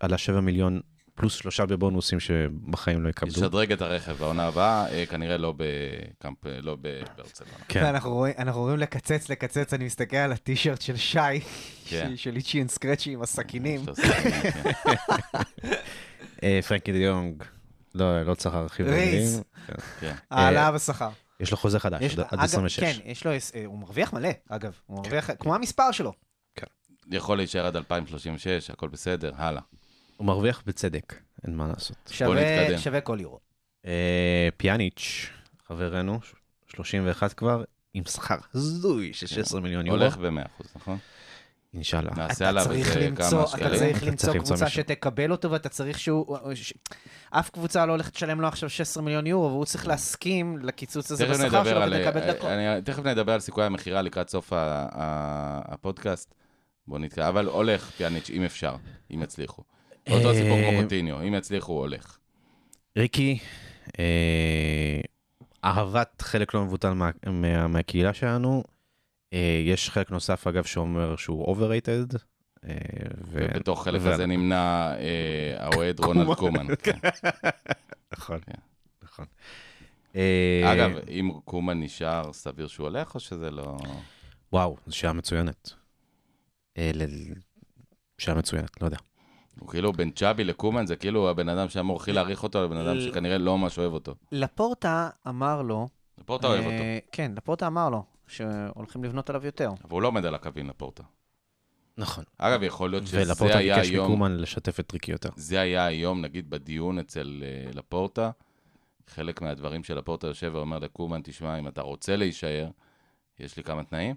Speaker 4: עלה 7 מיליון פלוס שלושה בבונוסים שבחיים לא יקבלו.
Speaker 3: לשדרג את הרכב בעונה הבאה, אה, כנראה לא בקמפ... לא בברצלונה.
Speaker 4: כן.
Speaker 5: ואנחנו רואים- אנחנו רואים לקצץ, לקצץ, אני מסתכל על הטישרט של שי,
Speaker 3: כן.
Speaker 5: של- Itchy and Scratchy עם הסכינים.
Speaker 3: כן.
Speaker 4: אה, פרנקי דה יונג, לא לא צריך להרחיב.
Speaker 5: רייס.
Speaker 4: כן.
Speaker 3: כן.
Speaker 5: העלאה בשכר.
Speaker 4: יש לו חוזה חדש,
Speaker 5: יש
Speaker 4: עד
Speaker 5: לו-
Speaker 4: עד
Speaker 5: אגב,
Speaker 4: 26.
Speaker 5: כן, יש לו, אה, הוא מרוויח מלא, אגב. הוא מרוויח, כמו המספר שלו.
Speaker 3: יכול להישאר עד 2036, הכל בסדר, הלאה.
Speaker 4: הוא מרוויח בצדק, אין מה לעשות.
Speaker 5: שווה. שווה כל יורו.
Speaker 4: אה, פיאניץ', חברנו, 31 כבר, עם שכר הזוי של 16 מיליון יורו.
Speaker 3: הולך ב-100%, נכון?
Speaker 4: אינשאללה.
Speaker 3: נעשה
Speaker 5: אתה
Speaker 3: עליו
Speaker 5: צריך
Speaker 3: איזה
Speaker 5: למצוא,
Speaker 3: כמה
Speaker 5: אתה
Speaker 3: שקלים.
Speaker 5: צריך
Speaker 4: אתה
Speaker 5: למצוא
Speaker 4: צריך למצוא
Speaker 5: קבוצה. שתקבל אותו, ואתה צריך שהוא... ש- אף קבוצה לא הולכת לשלם לו עכשיו 16 מיליון יורו, והוא צריך להסכים לקיצוץ הזה בשכר שלו
Speaker 3: על...
Speaker 5: כדי לקבל דקות.
Speaker 3: אני- תכף נדבר על סיכויי המכירה לקראת סוף ה- ה- הפודקאסט. בוא נתקע, אבל הולך פיאניץ', אם אפשר, אם יצליחו. אותו
Speaker 4: אה,
Speaker 3: סיפור כמו קוטיניו, אם יצליחו, הוא הולך.
Speaker 4: ריקי, אה, אהבת חלק לא מבוטל מה, מה, מהקהילה שלנו. אה, יש חלק נוסף, אגב, שאומר שהוא overrated.
Speaker 3: ובתוך חלק הזה נמנה אה, האוהד רונלד קומן. כן.
Speaker 4: נכון,
Speaker 3: כן.
Speaker 4: נכון.
Speaker 3: אגב, אם קומן נשאר, סביר שהוא הולך, או שזה לא...
Speaker 4: וואו, זו שאלה מצוינת. שאלה מצוינת, לא יודע.
Speaker 3: הוא כאילו בין צ'אבי לקומן, זה כאילו הבן אדם שאמור הכי להעריך אותו, לבן אדם שכנראה לא ממש אוהב אותו.
Speaker 5: לפורטה אמר לו...
Speaker 3: לפורטה אוהב
Speaker 5: אה,
Speaker 3: אותו,
Speaker 5: כן, לפורטה אמר לו שהולכים לבנות עליו יותר.
Speaker 3: אבל הוא לא עומד על הקווים לפורטה.
Speaker 4: נכון.
Speaker 3: אגב, יכול להיות שזה
Speaker 4: ולפורטה
Speaker 3: היה
Speaker 4: ביקש
Speaker 3: היום...
Speaker 4: מקומן לשתף את ריקי יותר.
Speaker 3: זה היה היום, נגיד, בדיון אצל uh, לפורטה, חלק מהדברים של לפורטה יושב ואומר לקומן, תשמע, אם אתה רוצה להישאר, יש לי כמה תנאים.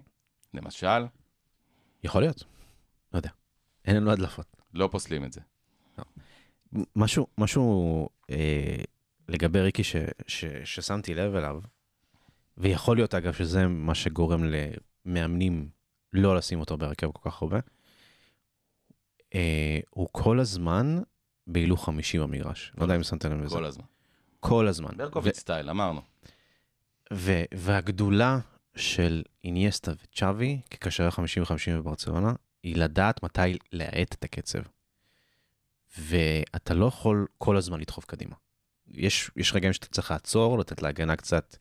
Speaker 3: למשל,
Speaker 4: יכול להיות. לא יודע. אין לנו הדלפות.
Speaker 3: לא פוסלים את זה.
Speaker 4: משהו, משהו אה, לגבי ריקי ש, ש, ששמתי לב אליו, ויכול להיות אגב שזה מה שגורם למאמנים לא לשים אותו בהרכב כל כך הרבה, אה, הוא כל הזמן בהילוך חמישי במגרש. לא יודע אם שמת לב לזה.
Speaker 3: כל הזמן.
Speaker 4: כל הזמן.
Speaker 3: ברקוביץ' סטייל, אמרנו.
Speaker 4: ו- והגדולה של איניאסטה וצ'אבי כקשרי 50 ו-50 בברצלונה, היא לדעת מתי להאט את הקצב. ואתה לא יכול כל הזמן לדחוף קדימה. יש, יש רגעים שאתה צריך לעצור, לתת להגנה קצת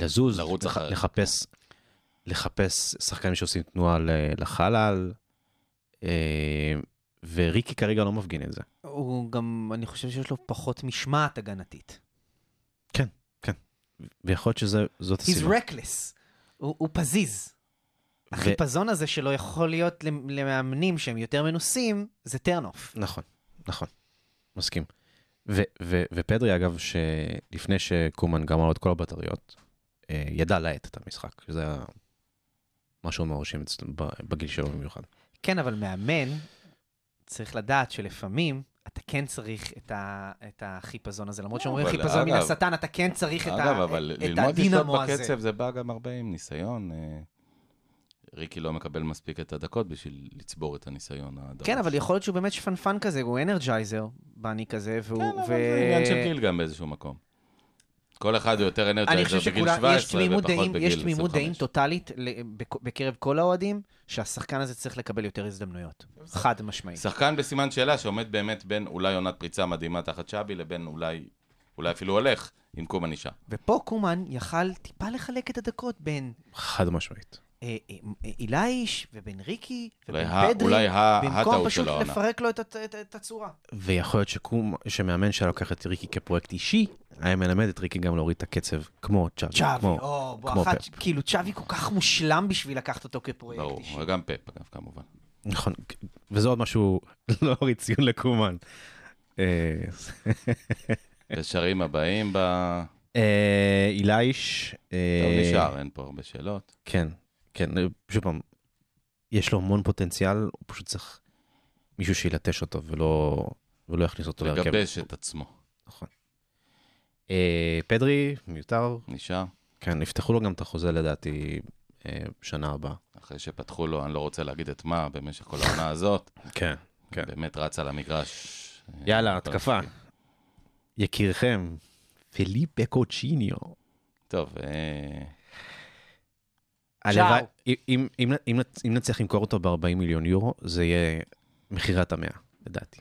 Speaker 4: לזוז,
Speaker 3: לרוץ
Speaker 4: לח- לחפש, לחפש שחקנים שעושים תנועה לחלל, אה, וריקי כרגע לא מפגין את זה.
Speaker 5: הוא גם, אני חושב שיש לו פחות משמעת הגנתית.
Speaker 4: ויכול להיות שזאת
Speaker 5: He's
Speaker 4: הסיבה.
Speaker 5: reckless. הוא הוא פזיז. החיפזון הזה שלו יכול להיות למ- למאמנים שהם יותר מנוסים, זה off.
Speaker 4: נכון, נכון, מסכים. ו- ו- ופדרי, אגב, שלפני שקומן גמר לו את כל הבטריות, אה, ידע להאט את המשחק, שזה משהו מרשים בגיל שלו במיוחד.
Speaker 5: כן, אבל מאמן צריך לדעת שלפעמים אתה כן צריך את, ה, את החיפזון הזה. למרות שאומרים
Speaker 3: אבל
Speaker 5: חיפזון מן
Speaker 3: אגב-
Speaker 5: השטן, אתה כן צריך את,
Speaker 3: אגב,
Speaker 5: ה,
Speaker 3: אבל
Speaker 5: את
Speaker 3: ללמוד לשלוט
Speaker 5: הדינמו הזה.
Speaker 3: בקצב זה בא גם הרבה עם ניסיון. ריקי לא מקבל מספיק את הדקות בשביל לצבור את הניסיון הדרוש.
Speaker 5: כן, אבל יכול להיות שהוא באמת שפנפן כזה, הוא אנרג'ייזר, בני כזה, והוא...
Speaker 3: כן, אבל זה עניין של גיל גם באיזשהו מקום. כל אחד הוא יותר
Speaker 5: אני
Speaker 3: אנרג'ייזר
Speaker 5: חושב
Speaker 3: בגיל
Speaker 5: שכולם, יש
Speaker 3: 17
Speaker 5: תמימות
Speaker 3: ופחות
Speaker 5: דעים,
Speaker 3: בגיל
Speaker 5: יש
Speaker 3: 25.
Speaker 5: תמימות דעים טוטאלית בקרב כל האוהדים, שהשחקן הזה צריך לקבל יותר הזדמנויות. חד משמעית.
Speaker 3: שחקן בסימן שאלה שעומד באמת בין אולי עונת פריצה מדהימה תחת שבי לבין אולי, אולי אפילו הולך עם קומן נשאר.
Speaker 5: ופה קומן יכל טיפה לחלק את הדקות בין
Speaker 4: חד משמעית.
Speaker 5: אה, אה, אה, אילייש ובין ריקי
Speaker 3: ה-
Speaker 5: פדרי, במקום פשוט. לפרק לו את הצורה.
Speaker 4: ויכול להיות שקום, שמאמן שהיה לוקח את ריקי כפרויקט אישי, היה מלמד את ריקי גם להוריד את הקצב, כמו צ'אבי.
Speaker 5: צ'אבי, או, בוא,
Speaker 4: כמו
Speaker 5: אחת,
Speaker 4: פפ.
Speaker 5: כאילו צ'אבי כל כך מושלם בשביל לקחת אותו כפרויקט
Speaker 3: ברור,
Speaker 5: אישי.
Speaker 3: וגם פפ אגב כמובן.
Speaker 4: נכון, וזה עוד משהו לא הוריד ציון לקומן. אה,
Speaker 3: קשרים הבאים ב...
Speaker 4: אה, אילייש. אה,
Speaker 3: טוב, נשאר, אין פה הרבה שאלות.
Speaker 4: כן, כן, אה, שוב פעם, יש לו המון פוטנציאל, הוא פשוט צריך מישהו שילטש אותו ולא, ולא יכניס אותו להרכב.
Speaker 3: לגבש את עצמו.
Speaker 4: נכון. אה, פדרי, מיותר,
Speaker 3: נשאר.
Speaker 4: כן, יפתחו לו גם את החוזה לדעתי אה, שנה הבאה.
Speaker 3: אחרי שפתחו לו, אני לא רוצה להגיד את מה, במשך כל העונה הזאת.
Speaker 4: כן, כן.
Speaker 3: באמת רץ על המגרש. אה,
Speaker 4: יאללה,
Speaker 3: כל
Speaker 4: התקפה. יקירכם, פיליפה קוצ'יניו.
Speaker 3: טוב, אה,
Speaker 4: הלוואי- אם- אם אם נצ- אם נצליח למכור אותו ב-40 מיליון יורו, זה יהיה מכירת המאה, לדעתי.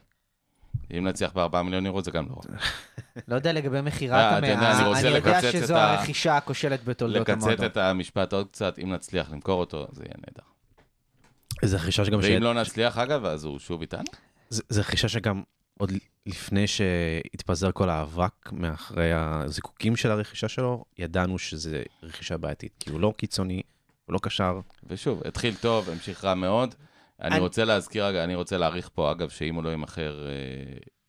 Speaker 3: אם נצליח ב-4 מיליון יורו זה גם לא רע.
Speaker 5: לא יודע לגבי מכירת
Speaker 3: אה,
Speaker 5: המאה,
Speaker 3: אני
Speaker 5: יודע שזו הרכישה הכושלת בתולדות
Speaker 3: לקצת
Speaker 5: המועדון.
Speaker 3: את המשפט עוד קצת, אם נצליח למכור אותו, זה יהיה נהדר.
Speaker 4: זה רכישה שגם...
Speaker 3: ואם לא נצליח, אגב, אז הוא שוב איתנו?
Speaker 4: זה, זה רכישה שגם עוד לפני שהתפזר כל האבק מאחרי הזיקוקים של הרכישה שלו, ידענו שזה רכישה בעייתית. כי הוא לא קיצוני, הוא לא קשר.
Speaker 3: ושוב, התחיל טוב, המשיך רע מאוד. אני
Speaker 5: אני-
Speaker 3: רוצה להזכיר, רגע, אני רוצה להעריך פה, אגב, שאם הוא לא יימכר, אה,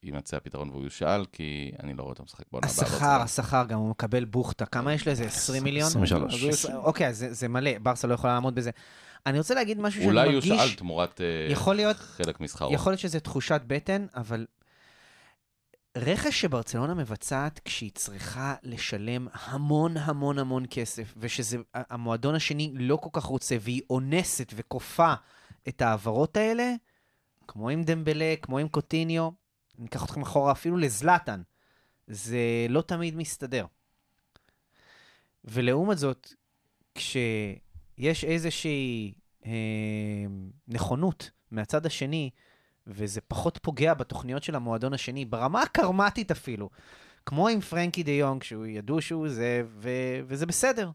Speaker 3: יימצא הפתרון והוא יושאל, כי אני לא רואה אותו משחק בעונה הבאה.
Speaker 5: השכר, השכר, גם הוא מקבל בוכטה. כמה יש לזה? 20 מיליון?
Speaker 4: 23.
Speaker 5: אז הוא יש- אוקיי, אז זה זה מלא, ברסה לא יכולה לעמוד בזה. אני רוצה להגיד משהו שאני
Speaker 3: אולי
Speaker 5: מרגיש...
Speaker 3: יושאל תמורת אה,
Speaker 5: יכול להיות-
Speaker 3: חלק משכרו.
Speaker 5: יכול להיות שזה תחושת בטן, אבל רכש שברצלונה מבצעת כשהיא צריכה לשלם המון המון המון כסף, ושהמועדון השני לא כל כך רוצה, והיא אונסת וכופה את ההעברות האלה, כמו עם דמבלה, כמו עם קוטיניו, אני אקח אתכם אחורה אפילו לזלאטן, זה לא תמיד מסתדר. ולעומת זאת, כשיש איזושהי אה, נכונות מהצד השני, וזה פחות פוגע בתוכניות של המועדון השני, ברמה הקרמטית אפילו. כמו עם פרנקי דה יונג, שהוא ידעו שהוא עוזב, ו- וזה בסדר.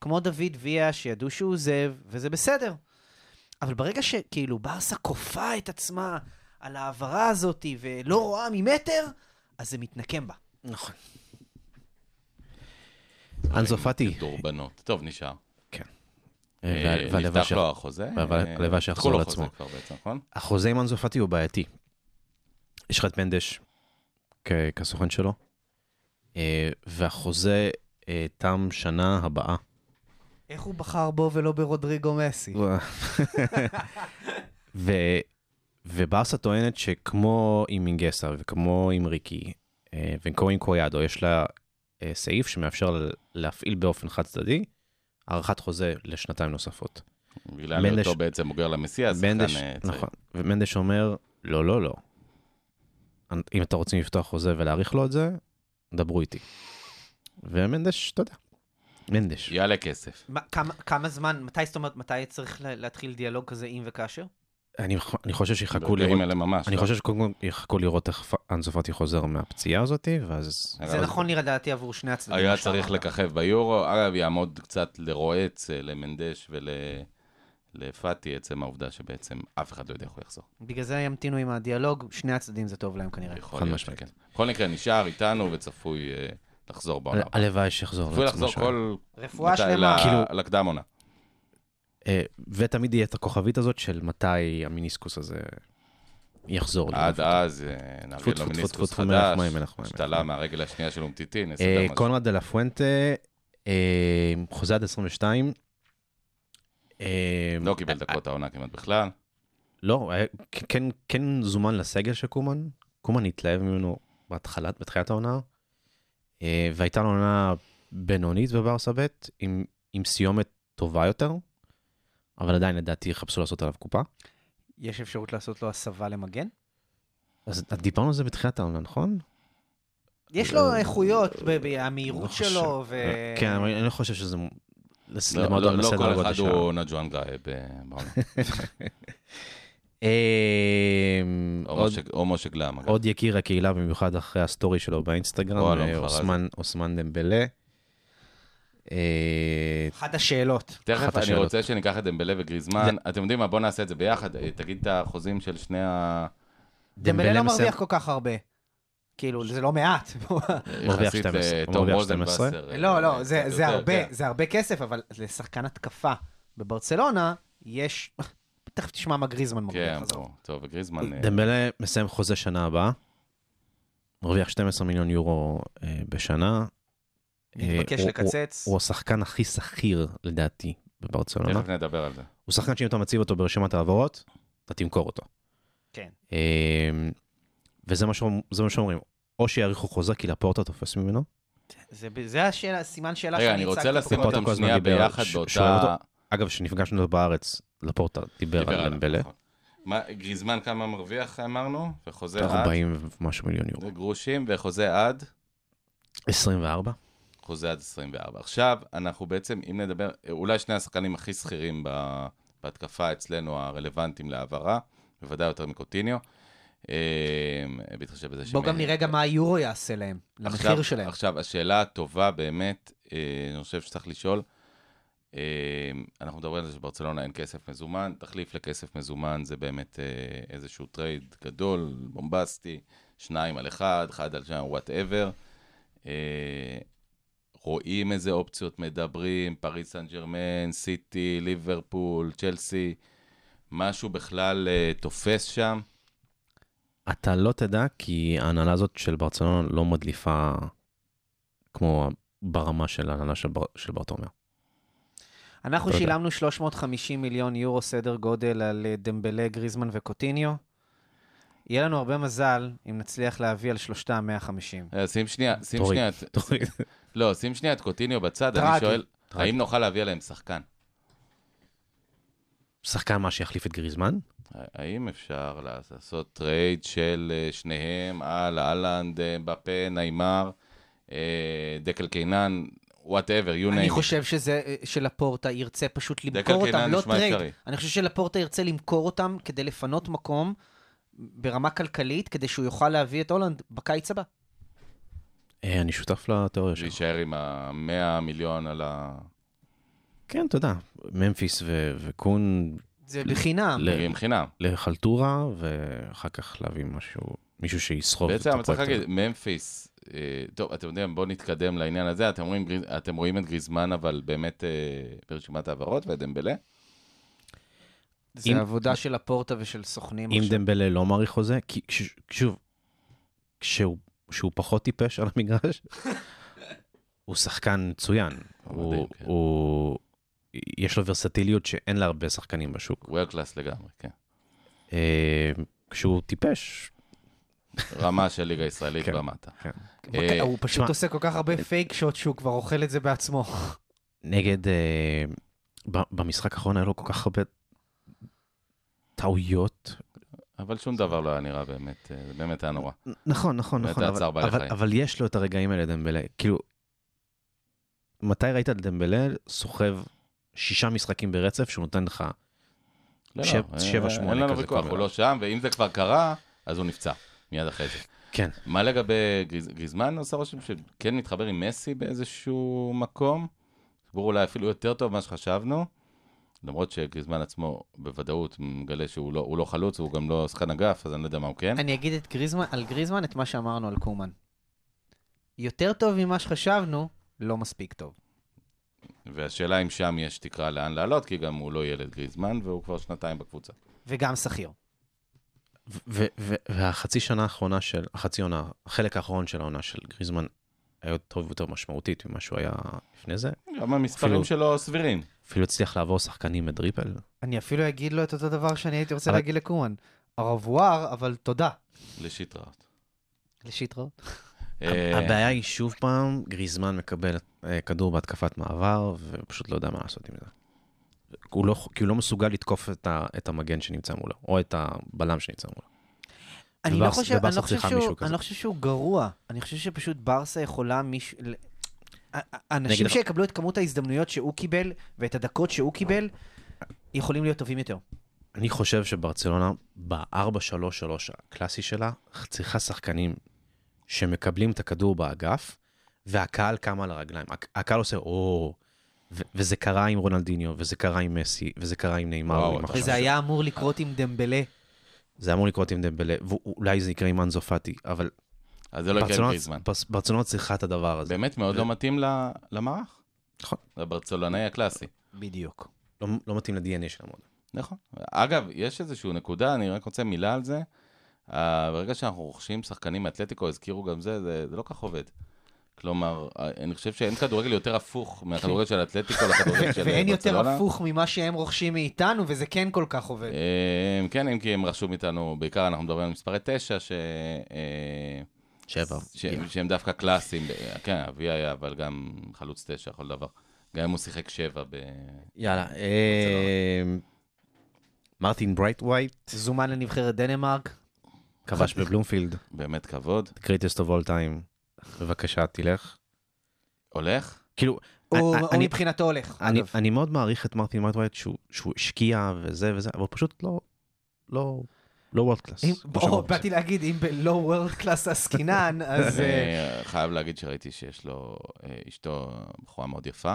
Speaker 5: כמו דוד ויה, שידעו שהוא עוזב, וזה בסדר. אבל ברגע שכאילו ברסה כופה את עצמה על ההעברה הזאת, ולא רואה ממטר, אז זה מתנקם בה.
Speaker 4: נכון. אנזו פאטי.
Speaker 3: טוב, נשאר.
Speaker 4: אה,
Speaker 3: אה,
Speaker 4: וה- והלוואי
Speaker 3: נפתח
Speaker 4: ש-
Speaker 3: לו החוזה.
Speaker 4: והלוואי
Speaker 3: אה,
Speaker 4: שיחזור לעצמו. החוזה עם אנזו פאטי הוא בעייתי. יש לך את מנדש כסוכן שלו, אה, והחוזה אה, תם שנה הבאה.
Speaker 5: איך הוא בחר בו ולא ברודריגו מסי?
Speaker 4: ו, וברסה טוענת שכמו עם מינגסה וכמו עם ריקי אה, וכמו עם קויאדו, יש לה אה, סעיף שמאפשר לה להפעיל באופן חד צדדי הארכת חוזה לשנתיים נוספות.
Speaker 3: בגלל
Speaker 4: מנדש-
Speaker 3: היותו בעצם בוגר למסיע, אז
Speaker 4: מנדש,
Speaker 3: אה.
Speaker 4: נכון, ומנדש אומר, לא, לא, לא. אם אתם רוצים לפתוח חוזה ולהאריך לו את זה, דברו איתי. ומנדש, אתה יודע, מנדש.
Speaker 3: יעלה כסף.
Speaker 5: מה- כמה- כמה זמן, מתי זאת אומרת, מתי צריך לה- להתחיל דיאלוג כזה אם וכאשר?
Speaker 4: אני, אני חושב שיחכו
Speaker 3: ברגעים
Speaker 4: לראות,
Speaker 3: האלה ממש.
Speaker 4: אני
Speaker 3: לא?
Speaker 4: חושב שקודם כל יחכו לראות איך פאטי חוזר מהפציעה הזאת, ואז...
Speaker 5: זה
Speaker 3: אז
Speaker 5: נכון לי לדעתי עבור שני הצדדים.
Speaker 3: היה צריך. לככב ביורו, אגב, יעמוד קצת לרועץ, אה, למנדש ולפאטי, עצם העובדה שבעצם אף אחד לא יודע איך הוא יחזור.
Speaker 5: בגלל זה ימתינו עם הדיאלוג, שני הצדדים זה טוב להם כנראה.
Speaker 3: יכול להיות. שכן. בכל מקרה, נשאר איתנו וצפוי אה, לחזור בעונה הבאה.
Speaker 4: הלוואי שיחזור.
Speaker 3: צפוי לחזור. כל...
Speaker 5: רפואה? שלמה.
Speaker 4: כאילו-
Speaker 3: לקדם עונה.
Speaker 4: אה, ותמיד יהיה את הכוכבית הזאת של מתי המיניסקוס הזה יחזור.
Speaker 3: עד אז אה,
Speaker 4: טפו,
Speaker 3: לו מיניסקוס חדש, השתלה. מהרגל השנייה של אומטיטין,
Speaker 4: אה,
Speaker 3: נסדר משהו.
Speaker 4: קונרד דה לה פואנטה, חוזה עד 22. אה,
Speaker 3: לא קיבל דקות העונה כמעט בכלל.
Speaker 4: לא, כן, כן זומן לסגל של קומן, קומן התלהב ממנו בהתחלת, בתחילת העונה, והייתה לו עונה בינונית בברסה ב' עם, עם סיומת טובה יותר, אבל עדיין לדעתי יחפשו לעשות עליו קופה.
Speaker 5: יש אפשרות לעשות לו הסבה למגן?
Speaker 4: אז דיברנו על זה בתחילת העונה, נכון?
Speaker 5: יש לו איכויות, ב- ב- המהירות
Speaker 4: לא.
Speaker 5: שלו, ו...
Speaker 4: כן, אבל אני לא חושב שזה...
Speaker 3: לא- לא לא כל אחד. הוא נג'ואן גאי ב- בעונה.
Speaker 4: אה,
Speaker 3: או משה- גלם, אגב.
Speaker 4: עוד יקיר הקהילה, במיוחד אחרי הסטורי שלו באינסטגרם, אה, אוסמן דמבלה. אה,
Speaker 5: אחת השאלות.
Speaker 3: תכף אני. רוצה שניקח את דמבלה וגריזמן. אתם יודעים מה? בואו נעשה את זה ביחד. אה, תגיד את החוזים של שני ה...
Speaker 5: דמבלה לא מרוויח כל כך הרבה. כאילו, זה לא מעט.
Speaker 4: מרוויח
Speaker 3: יחסית
Speaker 4: 12, הוא
Speaker 3: לתום
Speaker 4: מרוויח
Speaker 3: רוזנבסר.
Speaker 4: 12.
Speaker 3: אה,
Speaker 5: לא, לא, זה- הרבה,
Speaker 3: כן.
Speaker 5: זה הרבה כסף, אבל לשחקן התקפה בברצלונה, יש... תכף תשמע מה גריזמן מרוויח.
Speaker 3: כן. טוב, וגריזמן... אה,
Speaker 4: דמבלה מסיים חוזה שנה הבאה, מרוויח 12 מיליון יורו אה, בשנה. אה,
Speaker 5: מתבקש
Speaker 4: הוא-
Speaker 5: לקצץ.
Speaker 4: הוא הוא השחקן הכי שכיר לדעתי בברצלונה.
Speaker 3: תכף נדבר על זה.
Speaker 4: הוא שחקן שאם אתה מציב אותו ברשימת העברות, אתה תמכור אותו.
Speaker 5: כן.
Speaker 4: אה, וזה מה שאומ- זה מה שאומרים, או שיאריכו חוזה כי לפורטה תופס ממנו,
Speaker 5: זה- זה השאלה, סימן שאלה
Speaker 3: רגע,
Speaker 5: שאני
Speaker 3: אני רוצה לשים אותם שנייה ביחד
Speaker 4: ש-
Speaker 3: באותה...
Speaker 4: אותו, אגב, כשנפגשנו בארץ, לפורטה דיבר
Speaker 3: דיבר
Speaker 4: על דמבלה,
Speaker 3: נכון. מה, גריזמן כמה מרוויח אמרנו? וחוזה עד?
Speaker 4: 40 ומשהו מיליון יורו.
Speaker 3: גרושים, וחוזה עד?
Speaker 4: 24?
Speaker 3: חוזה עד 24. עכשיו, אנחנו בעצם, אם נדבר, אולי שני השחקנים הכי שכירים בהתקפה אצלנו, הרלוונטיים להעברה, בוודאי יותר מקוטיניו. אה, בהתחשב בזה
Speaker 5: בוא גם נראה גם מה היורו יעשה להם, למחיר שלהם.
Speaker 3: עכשיו, השאלה הטובה באמת, אה, אני חושב שצריך לשאול, אה, אנחנו מדברים על זה שבברצלונה אין כסף מזומן, תחליף לכסף מזומן זה באמת אה, איזשהו trade גדול, בומבסטי, שניים על אחד, אחד על שניים, whatever. רואים איזה אופציות מדברים, פריס סן ג'רמן, סיטי, ליברפול, צ'לסי, משהו בכלל אה, תופס שם.
Speaker 4: אתה לא תדע, כי ההנהלה הזאת של ברצלונה לא מדליפה כמו ברמה של ההנהלה של, בר... של ברטומר.
Speaker 5: אנחנו
Speaker 4: תודה.
Speaker 5: שילמנו 350 מיליון יורו סדר גודל על אה, דמבלה, גריזמן וקוטיניו. יהיה לנו הרבה מזל אם נצליח להביא על שלושתם 150.
Speaker 3: אה, שים שנייה, שים שנייה. לא, שים שנייה את קוטיניו בצד, אני
Speaker 5: טרגי.
Speaker 3: שואל,
Speaker 4: טרגי.
Speaker 3: האם נוכל להביא עליהם שחקן?
Speaker 4: שחקן מה שיחליף את גריזמן?
Speaker 3: האם אפשר לעשות trade של אה, שניהם על אהלנד, אה, אמבפה, ניימר, אה, דקל קינן, whatever, you name
Speaker 5: אני. חושב שזה, שלפורטה ירצה פשוט למכור אותם, לא trade.
Speaker 3: אפשרי.
Speaker 5: אני חושב שלפורטה ירצה למכור אותם כדי לפנות מקום ברמה כלכלית, כדי שהוא יוכל להביא את הולנד בקיץ הבא.
Speaker 4: אה, אני שותף לתיאוריה שלך.
Speaker 3: להישאר עם ה-100 מיליון על ה...
Speaker 4: כן, אתה יודע, ממפיס ו- וקון
Speaker 5: זה בחינם.
Speaker 4: ל-
Speaker 3: מגיעים חינם.
Speaker 4: לחלטורה, ואחר כך להביא משהו, מישהו שיסחוב את
Speaker 3: בעצם אני צריך
Speaker 4: הפרויקט
Speaker 3: להגיד. ממפיס, אה, טוב, אתם יודעים, בואו נתקדם לעניין הזה. אתם רואים, אתם רואים את גריזמן, אבל באמת אה, ברשימת העברות, ואת דמבלה?
Speaker 5: זה
Speaker 4: אם-
Speaker 5: עבודה של לפורטה ושל סוכנים
Speaker 4: אם
Speaker 5: עכשיו.
Speaker 4: דמבלה לא מאריך חוזה, כי שוב, כשהוא שהוא פחות טיפש על המגרש, הוא שחקן מצוין. הוא,
Speaker 3: מדהים, כן.
Speaker 4: הוא, יש לו ורסטיליות שאין לה הרבה שחקנים בשוק.
Speaker 3: world class לגמרי, כן.
Speaker 4: אה, כשהוא טיפש,
Speaker 3: רמה של ליגה ישראלית
Speaker 4: כן.
Speaker 3: ומטה.
Speaker 5: בק-
Speaker 3: אה,
Speaker 5: הוא פשוט עושה כל כך הרבה fake shot שהוא כבר אוכל את זה בעצמו.
Speaker 4: נגד, אה, במשחק האחרון היה לו כל כך הרבה טעויות.
Speaker 3: אבל שום דבר לא היה נראה באמת, אה, זה באמת היה נורא.
Speaker 4: נכון, נכון,
Speaker 3: באמת
Speaker 4: נכון,
Speaker 3: היה
Speaker 4: אבל,
Speaker 3: צער בעלי חיים.
Speaker 4: אבל יש לו את הרגעים האלה, דמבלה. כאילו, מתי ראית את דמבלה סוחב שישה משחקים ברצף שהוא נותן לך
Speaker 3: לא,
Speaker 4: שבע-
Speaker 3: לא,
Speaker 4: שבע, שמונה
Speaker 3: אין לנו
Speaker 4: כזה
Speaker 3: ויכוח, הוא. לא שם, ואם זה כבר קרה, אז הוא נפצע, מיד אחרי זה.
Speaker 4: כן.
Speaker 3: מה לגבי גריז- גריזמן, עושה רושם שכן מתחבר עם מסי באיזשהו מקום? סיפור אולי אפילו יותר טוב ממה שחשבנו, למרות שגריזמן עצמו בוודאות מגלה שהוא לא, הוא לא חלוץ, הוא גם לא שחקן אגף, אז אני לא יודע מה הוא כן.
Speaker 5: אני אגיד את גריזמן, על גריזמן את מה שאמרנו על קומן. יותר טוב ממה שחשבנו, לא מספיק טוב.
Speaker 3: והשאלה אם שם יש תקרה לאן לעלות, כי גם הוא לא ילד גריזמן, והוא כבר שנתיים בקבוצה.
Speaker 5: וגם שכיר.
Speaker 4: ו- ו- והחצי שנה האחרונה של, החצי עונה, החלק האחרון של העונה של גריזמן היה טוב יותר משמעותית ממה שהוא היה לפני זה.
Speaker 3: גם המספרים
Speaker 4: אפילו-
Speaker 3: שלו סבירים.
Speaker 4: אפילו הצליח לעבור שחקנים בדריפל.
Speaker 5: אני אפילו אגיד לו את אותו דבר שאני הייתי רוצה
Speaker 4: אבל-
Speaker 5: להגיד לקומן. ארבואר, אבל תודה.
Speaker 3: לשיטראות.
Speaker 5: לשיטרות.
Speaker 3: אה,
Speaker 4: הבעיה היא שוב פעם, גריזמן מקבל אה, כדור בהתקפת מעבר, ופשוט לא יודע מה לעשות עם זה. הוא לא, כי הוא לא מסוגל לתקוף את, ה, את המגן שנמצא מולו, או את הבלם שנמצא מולו.
Speaker 5: אני לא
Speaker 4: וברס-
Speaker 5: חושב, אני לא חושב שהוא. אני לא חושב שהוא גרוע. אני חושב שפשוט ברסה יכולה מישהו... אנשים שיקבלו את כמות ההזדמנויות שהוא קיבל, ואת הדקות שהוא קיבל, יכולים להיות טובים יותר.
Speaker 4: אני חושב שברצלונה, ב-4-3-3 הקלאסי שלה, צריכה שחקנים שמקבלים את הכדור באגף, והקהל קם על הרגליים. הק- הקהל עושה, או... ו- וזה קרה עם רונלדיניו, וזה קרה עם מסי, וזה קרה עם נאמר.
Speaker 5: וזה היה אמור לקרות עם דמבלה.
Speaker 4: זה אמור לקרות עם דמבלה, ואולי זה יקרה עם אנזו פאטי, אבל
Speaker 3: אז זה לא יקרה
Speaker 4: ברצלונה-
Speaker 3: גריזמן.
Speaker 4: ברצ- ברצלונה צריכה את הדבר הזה.
Speaker 3: באמת מאוד לא מתאים למערך.
Speaker 4: נכון.
Speaker 3: לברצלונאי הקלאסי.
Speaker 5: בדיוק.
Speaker 4: לא, לא מתאים ל-DNA של המועדון.
Speaker 3: נכון. אגב, יש איזושהי נקודה, אני רק רוצה מילה על זה. אה, ברגע שאנחנו רוכשים שחקנים מאתלטיקו, הזכירו גם זה, זה, זה לא כך עובד. כלומר, אה, אני חושב שאין כדורגל יותר הפוך מהכדורגל של אתלטיקו לכדורגל של
Speaker 5: ואין יותר
Speaker 3: ברצלונה.
Speaker 5: הפוך ממה שהם רוכשים מאיתנו, וזה כן כל כך עובד.
Speaker 3: אה, כן, אם כי הם רשום איתנו, בעיקר אנחנו מדברים על מספרי תשע, ש...
Speaker 4: שבע.
Speaker 3: ש... שהם דווקא קלאסיים. כן, אבי היה, אבל גם חלוץ תשע, כל דבר. גם אם הוא שיחק שבע ב...
Speaker 4: יאללה, אה, מרטין ברייט ווייט,
Speaker 5: זומן לנבחרת דנמרק.
Speaker 4: כבש בבלומפילד,
Speaker 3: באמת כבוד.
Speaker 4: greatest of all time. בבקשה, תלך.
Speaker 3: הולך?
Speaker 4: כאילו,
Speaker 5: הוא מבחינתו הולך.
Speaker 4: אני, מאוד מעריך את מרטין ברייט ווייט שהוא, שהוא השקיע וזה וזה, אבל פשוט לא, לא, לא
Speaker 5: world class. באתי להגיד, אם בלא world class עסקינן, אז... אה,
Speaker 3: אני חייב להגיד שראיתי שיש לו, אה, אשתו בחורה מאוד יפה.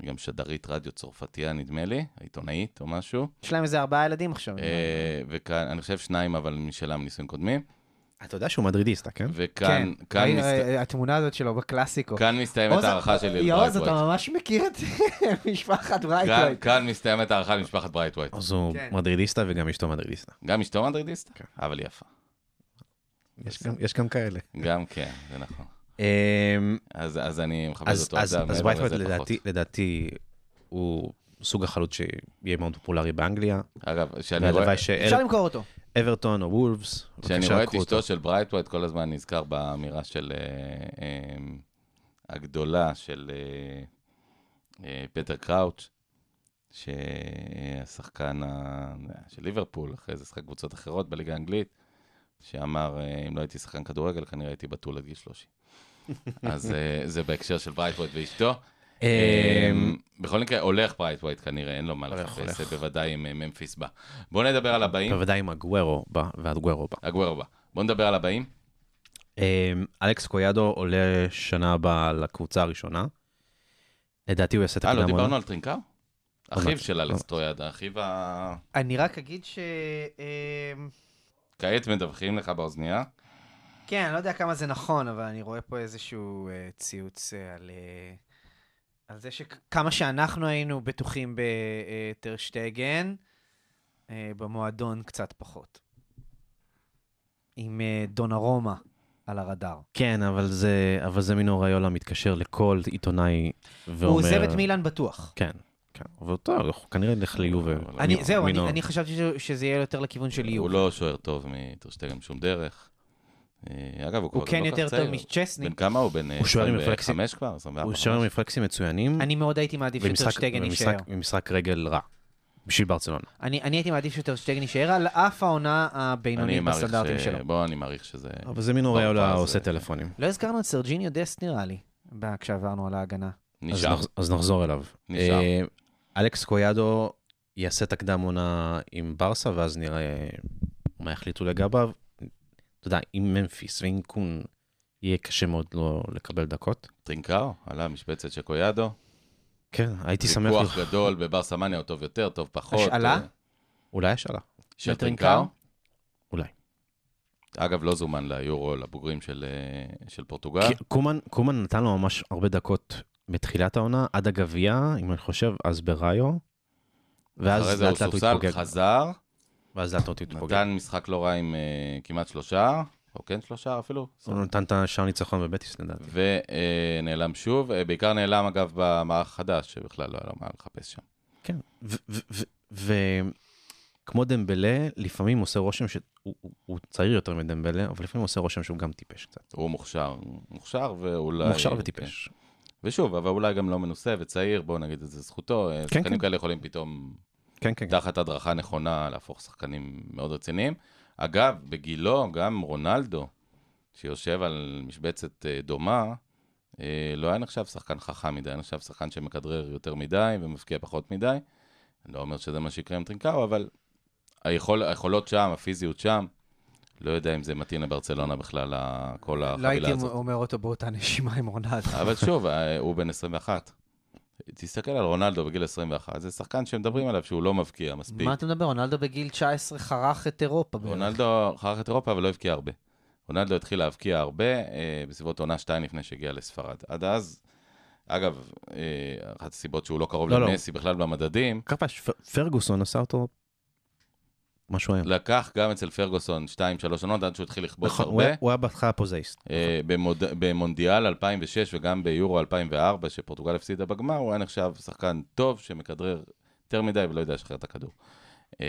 Speaker 3: היא גם שדרית רדיו צרפתייה, נדמה לי, עיתונאית או משהו.
Speaker 5: יש להם איזה ארבעה ילדים עכשיו.
Speaker 3: אה, וכאן, אני חושב שניים, אבל משלה מנישואים קודמים.
Speaker 4: אתה יודע שהוא מדרידיסטה, כן?
Speaker 3: וכאן
Speaker 5: כן,
Speaker 3: כאן
Speaker 5: ראינו,
Speaker 3: מסת-
Speaker 5: אה, התמונה הזאת שלו בקלאסיקו.
Speaker 3: כאן מסתיימת
Speaker 5: עוז,
Speaker 3: ההערכה שלי
Speaker 5: יעוז, אתה. ממש מכיר את משפחת
Speaker 3: כאן-
Speaker 5: ברייטווייט.
Speaker 3: כאן מסתיימת ההערכה למשפחת ברייטווייט.
Speaker 4: אז הוא
Speaker 5: כן.
Speaker 4: מדרידיסטה וגם אשתו מדרידיסטה.
Speaker 3: גם אשתו מדרידיסט,
Speaker 4: כן.
Speaker 3: אבל היא יפה.
Speaker 4: יש גם- יש גם כאלה.
Speaker 3: גם כן, זה נכון.
Speaker 4: אמ,
Speaker 3: אז אז אני מכבד
Speaker 4: אז
Speaker 3: אותו.
Speaker 4: אז- אז
Speaker 3: מעבר
Speaker 4: ברייטווייט
Speaker 3: לזה
Speaker 4: לדעתי. לדעתי הוא סוג החלוץ שיהיה מאוד פופולרי באנגליה,
Speaker 3: אגב, כשאני רואה...
Speaker 5: אפשר למכור אותו.
Speaker 4: שאברטון או וולפס,
Speaker 3: כשאני רואה את. אשתו של ברייטווייט, כל הזמן נזכר באמירה של אה, אה, הגדולה של אה, פטר קראוץ', שהשחקן של ליברפול, אחרי זה שחק קבוצות אחרות בליגה האנגלית, שאמר, אם לא הייתי שחקן כדורגל, כנראה הייתי בתול עד גיל 30. אז זה בהקשר של ברייטווייט ואשתו. אה,
Speaker 4: אמ,
Speaker 3: בכל מקרה, הולך ברייטווייט כנראה, אין לו מה לחפש. בוודאי אם אה, ממפיס בא. בואו נדבר על הבאים.
Speaker 4: בוודאי אם אגוארו בא, ואגוארו בא.
Speaker 3: אגוארו בא. בואו נדבר על הבאים.
Speaker 4: אמ, אלכס קויאדו עולה שנה הבאה לקבוצה הראשונה. לדעתי הוא יעשה את
Speaker 3: אה, לא דיברנו. על טרינקאו? אחיו. של אלכס קויאדו, אחיו ה...
Speaker 5: אני רק אגיד ש... אמ,
Speaker 3: כעת מדווחים לך באוזנייה.
Speaker 5: כן, אני לא יודע כמה זה נכון, אבל אני רואה פה איזשהו אה, ציוץ אה, על, על זה שכמה שאנחנו היינו בטוחים בטרשטגן, אה, במועדון קצת פחות. עם אה, דונרומה על הרדאר.
Speaker 4: כן, אבל זה, אבל זה מינו ריולה מתקשר לכל עיתונאי ואומר...
Speaker 5: הוא עוזב את מילאן בטוח.
Speaker 4: כן, כן. ואותו, הוא כנראה ילך ליובה.
Speaker 5: אני,
Speaker 4: מי-
Speaker 5: זהו, אני,
Speaker 4: מינו-
Speaker 5: אני חשבתי ש- שזה יהיה יותר לכיוון של איוב.
Speaker 3: הוא לא שוער טוב מטרשטגן בשום דרך. אה, אגב, הוא כבר
Speaker 5: הוא כן
Speaker 3: לא
Speaker 5: יותר. טוב מצ'סני.
Speaker 3: בן כמה הוא? בן אה,
Speaker 4: הוא שוער עם רפלקסים.
Speaker 3: 25 כבר? 24?
Speaker 4: הוא שוער עם רפלקסים מצוינים,
Speaker 5: אני מאוד הייתי מעדיף שטרשטגן יישאר.
Speaker 4: ומשחק רגל רע. בשביל ברצלונה.
Speaker 5: אני, אני הייתי מעדיף שטרשטגן יישאר על אף העונה הבינונית בסטנדרטים
Speaker 3: ש...
Speaker 5: שלו.
Speaker 3: בוא, אני מעריך שזה...
Speaker 4: אבל זה מינו
Speaker 3: טוב,
Speaker 4: ריולה
Speaker 3: אז-
Speaker 4: עושה טלפונים.
Speaker 5: לא הזכרנו את סרג'יניו דסט נראה לי, כשעברנו על ההגנה.
Speaker 4: אז
Speaker 3: נשאר.
Speaker 4: נח- אז נחזור אליו.
Speaker 3: נשאר.
Speaker 4: אה, אלכס קויאדו יעשה את הקדם עונה עם ברסה, ואז נראה מה יחליטו לגביו. אתה יודע, עם ממפיס ועם קון, יהיה קשה מאוד לא לקבל דקות.
Speaker 3: טרינקאו, עלה משבצת של קויאדו.
Speaker 4: כן, הייתי שמח...
Speaker 3: ויכוח גדול בברסה מניה, הוא טוב יותר, טוב פחות.
Speaker 5: השאלה?
Speaker 3: אה,
Speaker 4: אולי השאלה.
Speaker 3: של? טרינקאו.
Speaker 4: אולי.
Speaker 3: אגב, לא זומן ליורו, לבוגרים של, אה, של פורטוגל.
Speaker 4: קומן, קומן נתן לו ממש הרבה דקות בתחילת העונה, עד הגביע, אם אני חושב, אז בראיו.
Speaker 3: אחרי
Speaker 4: ואז
Speaker 3: זה הוא
Speaker 4: לאט לאט הוא התפוגג.
Speaker 3: חזר,
Speaker 4: ואז הוא התפוגג.
Speaker 3: נתן משחק לא רע עם אה, כמעט שלושה, או כן שלושה אפילו,
Speaker 4: הוא נתן את השער ניצחון בבטיס לדעתי.
Speaker 3: ונעלם שוב, אה, בעיקר נעלם אגב במערך החדש, שבכלל לא היה לו מה לחפש שם.
Speaker 4: כן, וכמו דמבלה, לפעמים עושה רושם שהוא הוא- הוא צעיר יותר מדמבלה, אבל לפעמים עושה רושם שהוא גם טיפש קצת.
Speaker 3: הוא מוכשר, מוכשר ואולי...
Speaker 4: מוכשר
Speaker 3: כן.
Speaker 4: וטיפש.
Speaker 3: ושוב, אבל אולי גם לא מנוסה וצעיר, בואו נגיד את זה זכותו. אה,
Speaker 4: כן,
Speaker 3: שחקנים
Speaker 4: כן.
Speaker 3: כאלה יכולים פתאום,
Speaker 4: כן, כן.
Speaker 3: תחת הדרכה נכונה, להפוך שחקנים מאוד רציניים. אגב, בגילו, גם רונלדו, שיושב על משבצת אה, דומה, אה, לא היה נחשב שחקן חכם מדי, היה נחשב שחקן שמכדרר יותר מדי ומבקיע פחות מדי. אני לא אומר שזה מה שיקרה עם טרינקאו, אבל היכול, היכולות שם, הפיזיות שם, לא יודע אם זה מתאים לברצלונה בכלל, כל
Speaker 5: לא
Speaker 3: החבילה
Speaker 5: הייתי
Speaker 3: הזאת.
Speaker 5: אומר אותו באותה נשימה עם רונלדו.
Speaker 3: אבל שוב, אה, הוא בן 21. תסתכל על רונלדו בגיל 21, זה שחקן שמדברים עליו שהוא לא מבקיע מספיק.
Speaker 5: מה אתה מדבר? רונלדו בגיל 19 חרך את אירופה. בערך.
Speaker 3: רונלדו חרך את אירופה, אבל לא הבקיע הרבה. רונלדו התחיל להבקיע הרבה אה, בסביבות עונה 2 לפני שהגיע לספרד. עד אז, אגב, אה, אחת הסיבות שהוא לא קרוב
Speaker 4: לא, לא.
Speaker 3: למסי בכלל במדדים,
Speaker 4: ככה פרגוסון עשה אותו משהו היום.
Speaker 3: לקח גם אצל פרגוסון 2-3 עונות עד שהוא התחיל לכבוש
Speaker 4: נכון,
Speaker 3: הרבה.
Speaker 4: היה- הוא היה בהתחלה פוזאיסט.
Speaker 3: אה, במוד... במונדיאל 2006 וגם ביורו 2004, שפורטוגל הפסידה בגמר, הוא היה נחשב שחקן טוב שמכדרר יותר מדי ולא יודע לשחרר את הכדור. אה,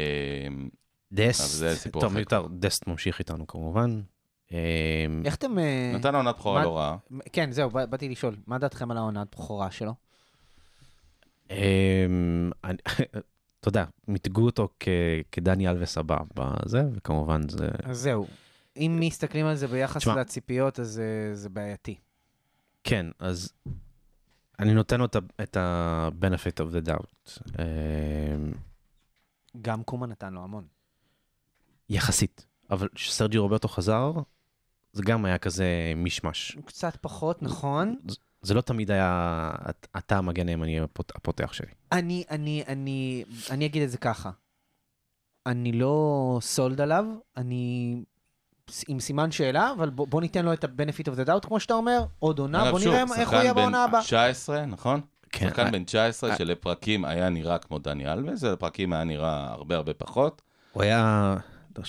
Speaker 4: דסט, טוב מיותר, דסט ממשיך איתנו כמובן. אה,
Speaker 5: איך אתם... אה,
Speaker 3: נתן עונת בכורה לא רעה.
Speaker 5: כן, זהו, בא- באתי לשאול, מה דעתכם על העונת בכורה שלו?
Speaker 4: אתה יודע, מיתגו אותו כ- כדני אלווס הבא בזה, וכמובן זה...
Speaker 5: אז זהו, אם מסתכלים על זה ביחס
Speaker 4: תשמע.
Speaker 5: לציפיות, אז אה, זה בעייתי.
Speaker 4: כן, אז אני נותן לו את ה-benefit of the doubt. אמ,
Speaker 5: גם קומה נתן לו המון.
Speaker 4: יחסית. אבל כשסרג'י רוברטו חזר, זה גם היה כזה מישמש.
Speaker 5: קצת פחות, נכון.
Speaker 4: זה לא תמיד היה אתה המגן הימני הפות- הפותח שלי.
Speaker 5: אני, אני, אני, אני אגיד את זה ככה. אני לא סולד עליו, אני עם סימן שאלה, אבל בוא, בוא ניתן לו את ה-benefit of the doubt, כמו שאתה אומר, עוד עונה, בוא
Speaker 3: שוב,
Speaker 5: נראה איך הוא
Speaker 3: שחקן
Speaker 5: יהיה
Speaker 3: בן
Speaker 5: בעונה הבאה.
Speaker 3: 19, נכון?
Speaker 4: כן,
Speaker 3: שחקן
Speaker 4: אה,
Speaker 3: בן 19
Speaker 4: אה.
Speaker 3: שלפרקים היה נראה כמו דני אלווס, ולפרקים היה נראה הרבה הרבה פחות.
Speaker 4: הוא היה, לא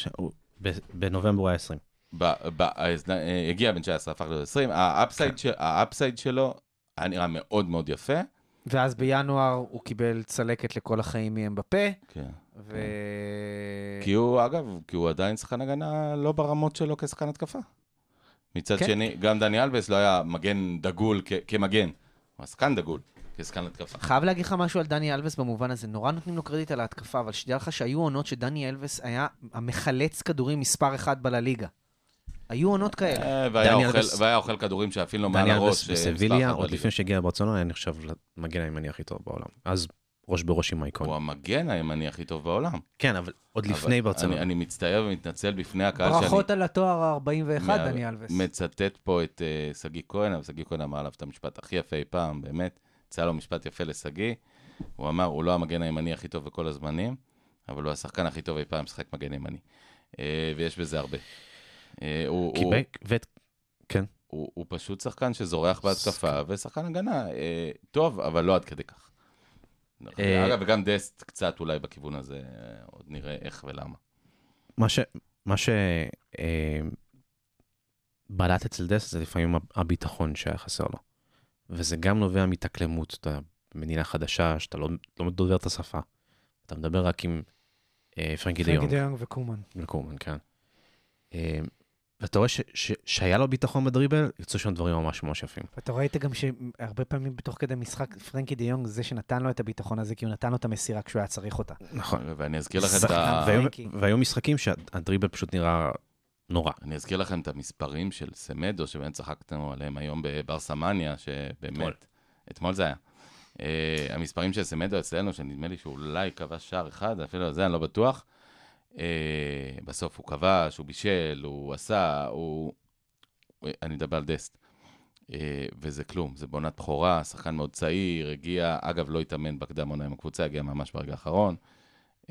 Speaker 4: בנובמבר הוא היה 20.
Speaker 3: ב- ב- אז, אה, הגיע בן 19, הפך להיות 20.
Speaker 4: ה
Speaker 3: upside כן. שלו היה נראה מאוד מאוד יפה.
Speaker 5: ואז בינואר הוא קיבל צלקת לכל החיים מאמבפה,
Speaker 3: כן.
Speaker 5: ו...
Speaker 3: כי הוא, אגב, כי הוא עדיין שחקן הגנה לא ברמות שלו כשחקן התקפה. מצד
Speaker 5: כן.
Speaker 3: שני, גם דני אלווס לא היה מגן דגול כ- כמגן. הוא היה שחקן דגול כשחקן התקפה.
Speaker 5: חייב להגיד לך משהו על דני אלווס במובן הזה, נורא נותנים לו קרדיט על ההתקפה, אבל שתדע לך שהיו עונות שדני אלווס היה המחלץ כדורים מספר אחת בלליגה. היו עונות כאלה.
Speaker 3: אה, והיה
Speaker 4: דני
Speaker 3: אוכל- כדורים שאפילו מעל
Speaker 4: דני
Speaker 3: הראש. אה,
Speaker 4: בסביליה, עוד. לפני שהגיע לברצלונה, היה נחשב למגן הימני הכי טוב בעולם. אז ראש בראש עם
Speaker 3: הוא
Speaker 4: אייקון.
Speaker 3: המגן הימני הכי טוב בעולם.
Speaker 4: כן, אבל עוד לפני ברצלונה.
Speaker 3: אני, מצטער ומתנצל בפני הקהל שאני
Speaker 5: ברכות על התואר ה-41,
Speaker 3: מה-
Speaker 5: דני אלווס.
Speaker 3: מצטט פה את אה, שגיא כהן, אבל שגיא כהן אמר עליו את המשפט הכי יפה אי פעם, באמת. יצא לו משפט יפה לשגיא. הוא אמר, הוא לא המגן הימני הכי טוב בכל הזמנים, אבל הוא השחקן הכי טוב אי פעם לשחק מגן ימני. ויש בזה הרבה. אה, הוא, הוא,
Speaker 4: קיבק, ואת... כן.
Speaker 3: הוא, הוא פשוט שחקן שזורח בהתקפה, ושחקן הגנה אה, טוב, אבל לא עד כדי כך.
Speaker 4: אה,
Speaker 3: אגב, וגם דסט קצת אולי בכיוון הזה, אה, עוד נראה איך ולמה.
Speaker 4: מה ש... מה ש... אה, בלט אצל דסט זה לפעמים הביטחון שהיה חסר לו. וזה גם נובע מתאקלמות, אתה במדינה חדשה, שאתה לא, לא דובר את השפה. אתה מדבר רק עם אה, פרנקי דה
Speaker 5: פרנקי. דיונג וקומן.
Speaker 4: וקומן, כן. אה, ואתה רואה ש, ש, שהיה לו ביטחון בדריבל, יצאו שם דברים ממש ממש יפים.
Speaker 5: אתה ראית גם שהרבה פעמים בתוך כדי משחק, פרנקי דיונג זה שנתן לו את הביטחון הזה, כי הוא נתן לו את המסירה כשהוא היה צריך אותה.
Speaker 4: נכון.
Speaker 3: ואני אזכיר לכם את ה...
Speaker 4: והיו, משחקים שהדריבל פשוט נראה נורא.
Speaker 3: אני אזכיר לכם את המספרים של סמדו, שבאמת צחקנו עליהם היום בברסמניה, שבאמת,
Speaker 4: אתמול.
Speaker 3: זה היה. Uh, המספרים של סמדו אצלנו, שנדמה לי שאולי כבש שער אחד, אפילו זה אני לא בטוח. Uh, בסוף הוא כבש, הוא בישל, הוא עשה, הוא... אני מדבר על דסט. Uh, וזה כלום, זה בעונת בכורה, שחקן מאוד צעיר, הגיע, אגב, לא התאמן בקדם עונה עם הקבוצה, הגיע ממש ברגע האחרון. Uh,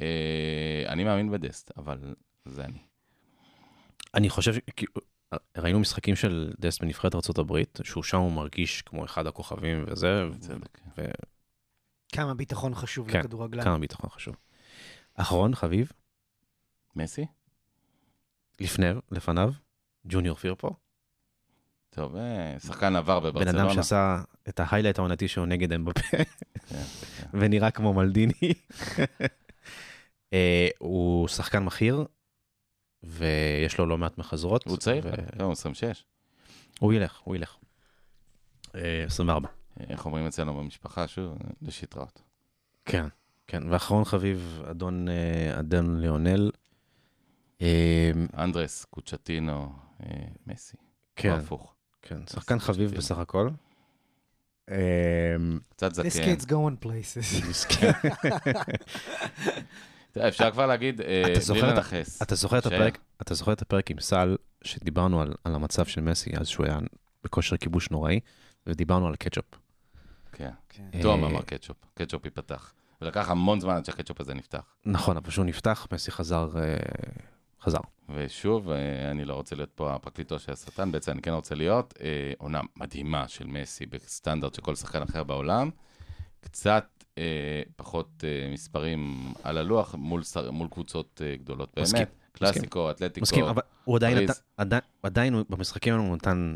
Speaker 3: אני מאמין בדסט, אבל זה אני.
Speaker 4: אני חושב, ש- ראינו משחקים של דסט בנבחרת ארה"ב, שהוא שם הוא מרגיש כמו אחד הכוכבים וזה,
Speaker 3: בצדק.
Speaker 5: כמה ביטחון חשוב
Speaker 4: כן,
Speaker 5: לכדורגלן.
Speaker 4: וכמה ביטחון חשוב. אחרון, חביב,
Speaker 3: מסי?
Speaker 4: לפני, לפניו, ג'וניור פירפו,
Speaker 3: טוב, אה, שחקן עבר
Speaker 4: בן
Speaker 3: בברצלונה.
Speaker 4: אדם שעשה את ההיילייט העונתי שלו נגד אמבפה,
Speaker 3: כן, כן.
Speaker 4: ונראה כמו מלדיני. אה, הוא שחקן בכיר, ויש לו לא מעט מחזרות.
Speaker 3: הוא צעיר, כן, הוא 26.
Speaker 4: הוא ילך, הוא ילך. אה, 24.
Speaker 3: איך אומרים אצלנו במשפחה, שוב, לשטראות.
Speaker 4: כן, כן. ואחרון חביב, אדון, אה, אדון ליאונל. אה,
Speaker 3: אנדרס, קוצ'טינו, אה, מסי.
Speaker 4: כן,
Speaker 3: או הפוך.
Speaker 4: כן, שחקן חביב. בסך הכל.
Speaker 3: קצת
Speaker 5: This
Speaker 3: זקן.
Speaker 5: kid's going places.
Speaker 3: תראה, אפשר כבר להגיד, אה,
Speaker 4: אתה
Speaker 3: בלי
Speaker 4: זוכר את ה-
Speaker 3: לנכס.
Speaker 4: אתה זוכר את. הפרק, אתה זוכר את הפרק עם סל, שדיברנו על, על המצב של מסי, אז שהוא היה בכושר כיבוש נוראי, ודיברנו על קטשופ.
Speaker 3: כן.
Speaker 5: כן.
Speaker 3: תום
Speaker 4: אה,
Speaker 3: אמר קטשופ, קטשופ ייפתח. ולקח המון זמן עד שהקטשופ הזה נפתח.
Speaker 4: נכון, אבל כשהוא נפתח, מסי חזר, חזר.
Speaker 3: ושוב, אה, אני לא רוצה להיות פה הפרקליטו של השטן, בעצם אני כן רוצה להיות אה, עונה מדהימה של מסי בסטנדרט של כל שחקן אחר בעולם. קצת אה, פחות אה, מספרים על הלוח מול, שר, מול קבוצות אה, גדולות. באמת,
Speaker 4: מסכים,
Speaker 3: קלאסיקו, אתלטיקו.
Speaker 4: מסכים, אבל הוא עדיין. נתן, עדיין, עדיין הוא- במשחקים האלו הוא נתן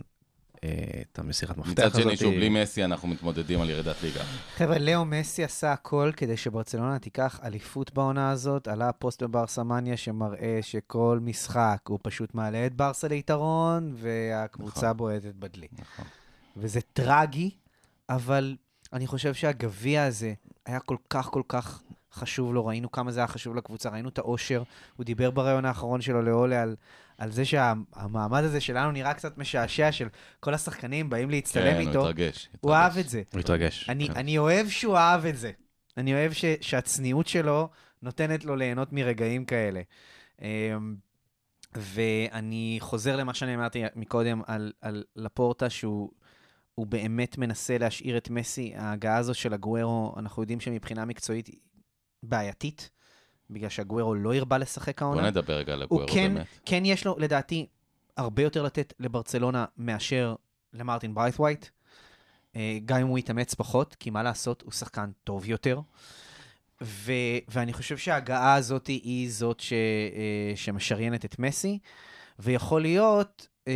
Speaker 4: את המסירת מפתח
Speaker 3: מצד
Speaker 4: הזאת.
Speaker 3: שני, שוב, בלי מסי אנחנו מתמודדים על ירידת ליגה.
Speaker 5: חבר'ה, לאו מסי עשה הכל כדי שברצלונה תיקח אליפות בעונה הזאת. עלה פוסט בברסמניה שמראה שכל משחק הוא פשוט מעלה את ברסה ליתרון, והקבוצה
Speaker 3: נכון.
Speaker 5: בועטת בדלי.
Speaker 3: נכון.
Speaker 5: וזה טרגי, אבל אני חושב שהגביע הזה היה כל כך כל כך חשוב לו, ראינו כמה זה היה חשוב לקבוצה, ראינו את האושר. הוא דיבר בריאיון האחרון שלו לאולה על, על זה שהמעמד הזה שלנו נראה קצת משעשע, של כל השחקנים באים להצטלם
Speaker 3: כן,
Speaker 5: איתו.
Speaker 3: הוא התרגש.
Speaker 5: הוא. אהב את זה.
Speaker 4: הוא התרגש.
Speaker 5: אני,
Speaker 4: כן.
Speaker 5: אני אוהב שהוא אהב את זה. אני אוהב ש, שהצניעות שלו נותנת לו ליהנות מרגעים כאלה. אמ, ואני חוזר למה שאני אמרתי מקודם על, על לפורטה, שהוא הוא באמת מנסה להשאיר את מסי. ההגעה הזו של אגוארו, אנחנו יודעים שמבחינה מקצועית היא בעייתית, בגלל שאגוארו לא הרבה לשחק
Speaker 3: בוא
Speaker 5: העונה.
Speaker 3: נדבר רגע על אגוארו
Speaker 5: כן,
Speaker 3: באמת.
Speaker 5: כן יש לו, לדעתי, הרבה יותר לתת לברצלונה מאשר למרטין ברייתווייט. אה, גם אם הוא יתאמץ פחות, כי מה לעשות, הוא שחקן טוב יותר. ו- ואני חושב שההגעה הזאת היא זאת ש- אה, שמשריינת את מסי, ויכול להיות, אה,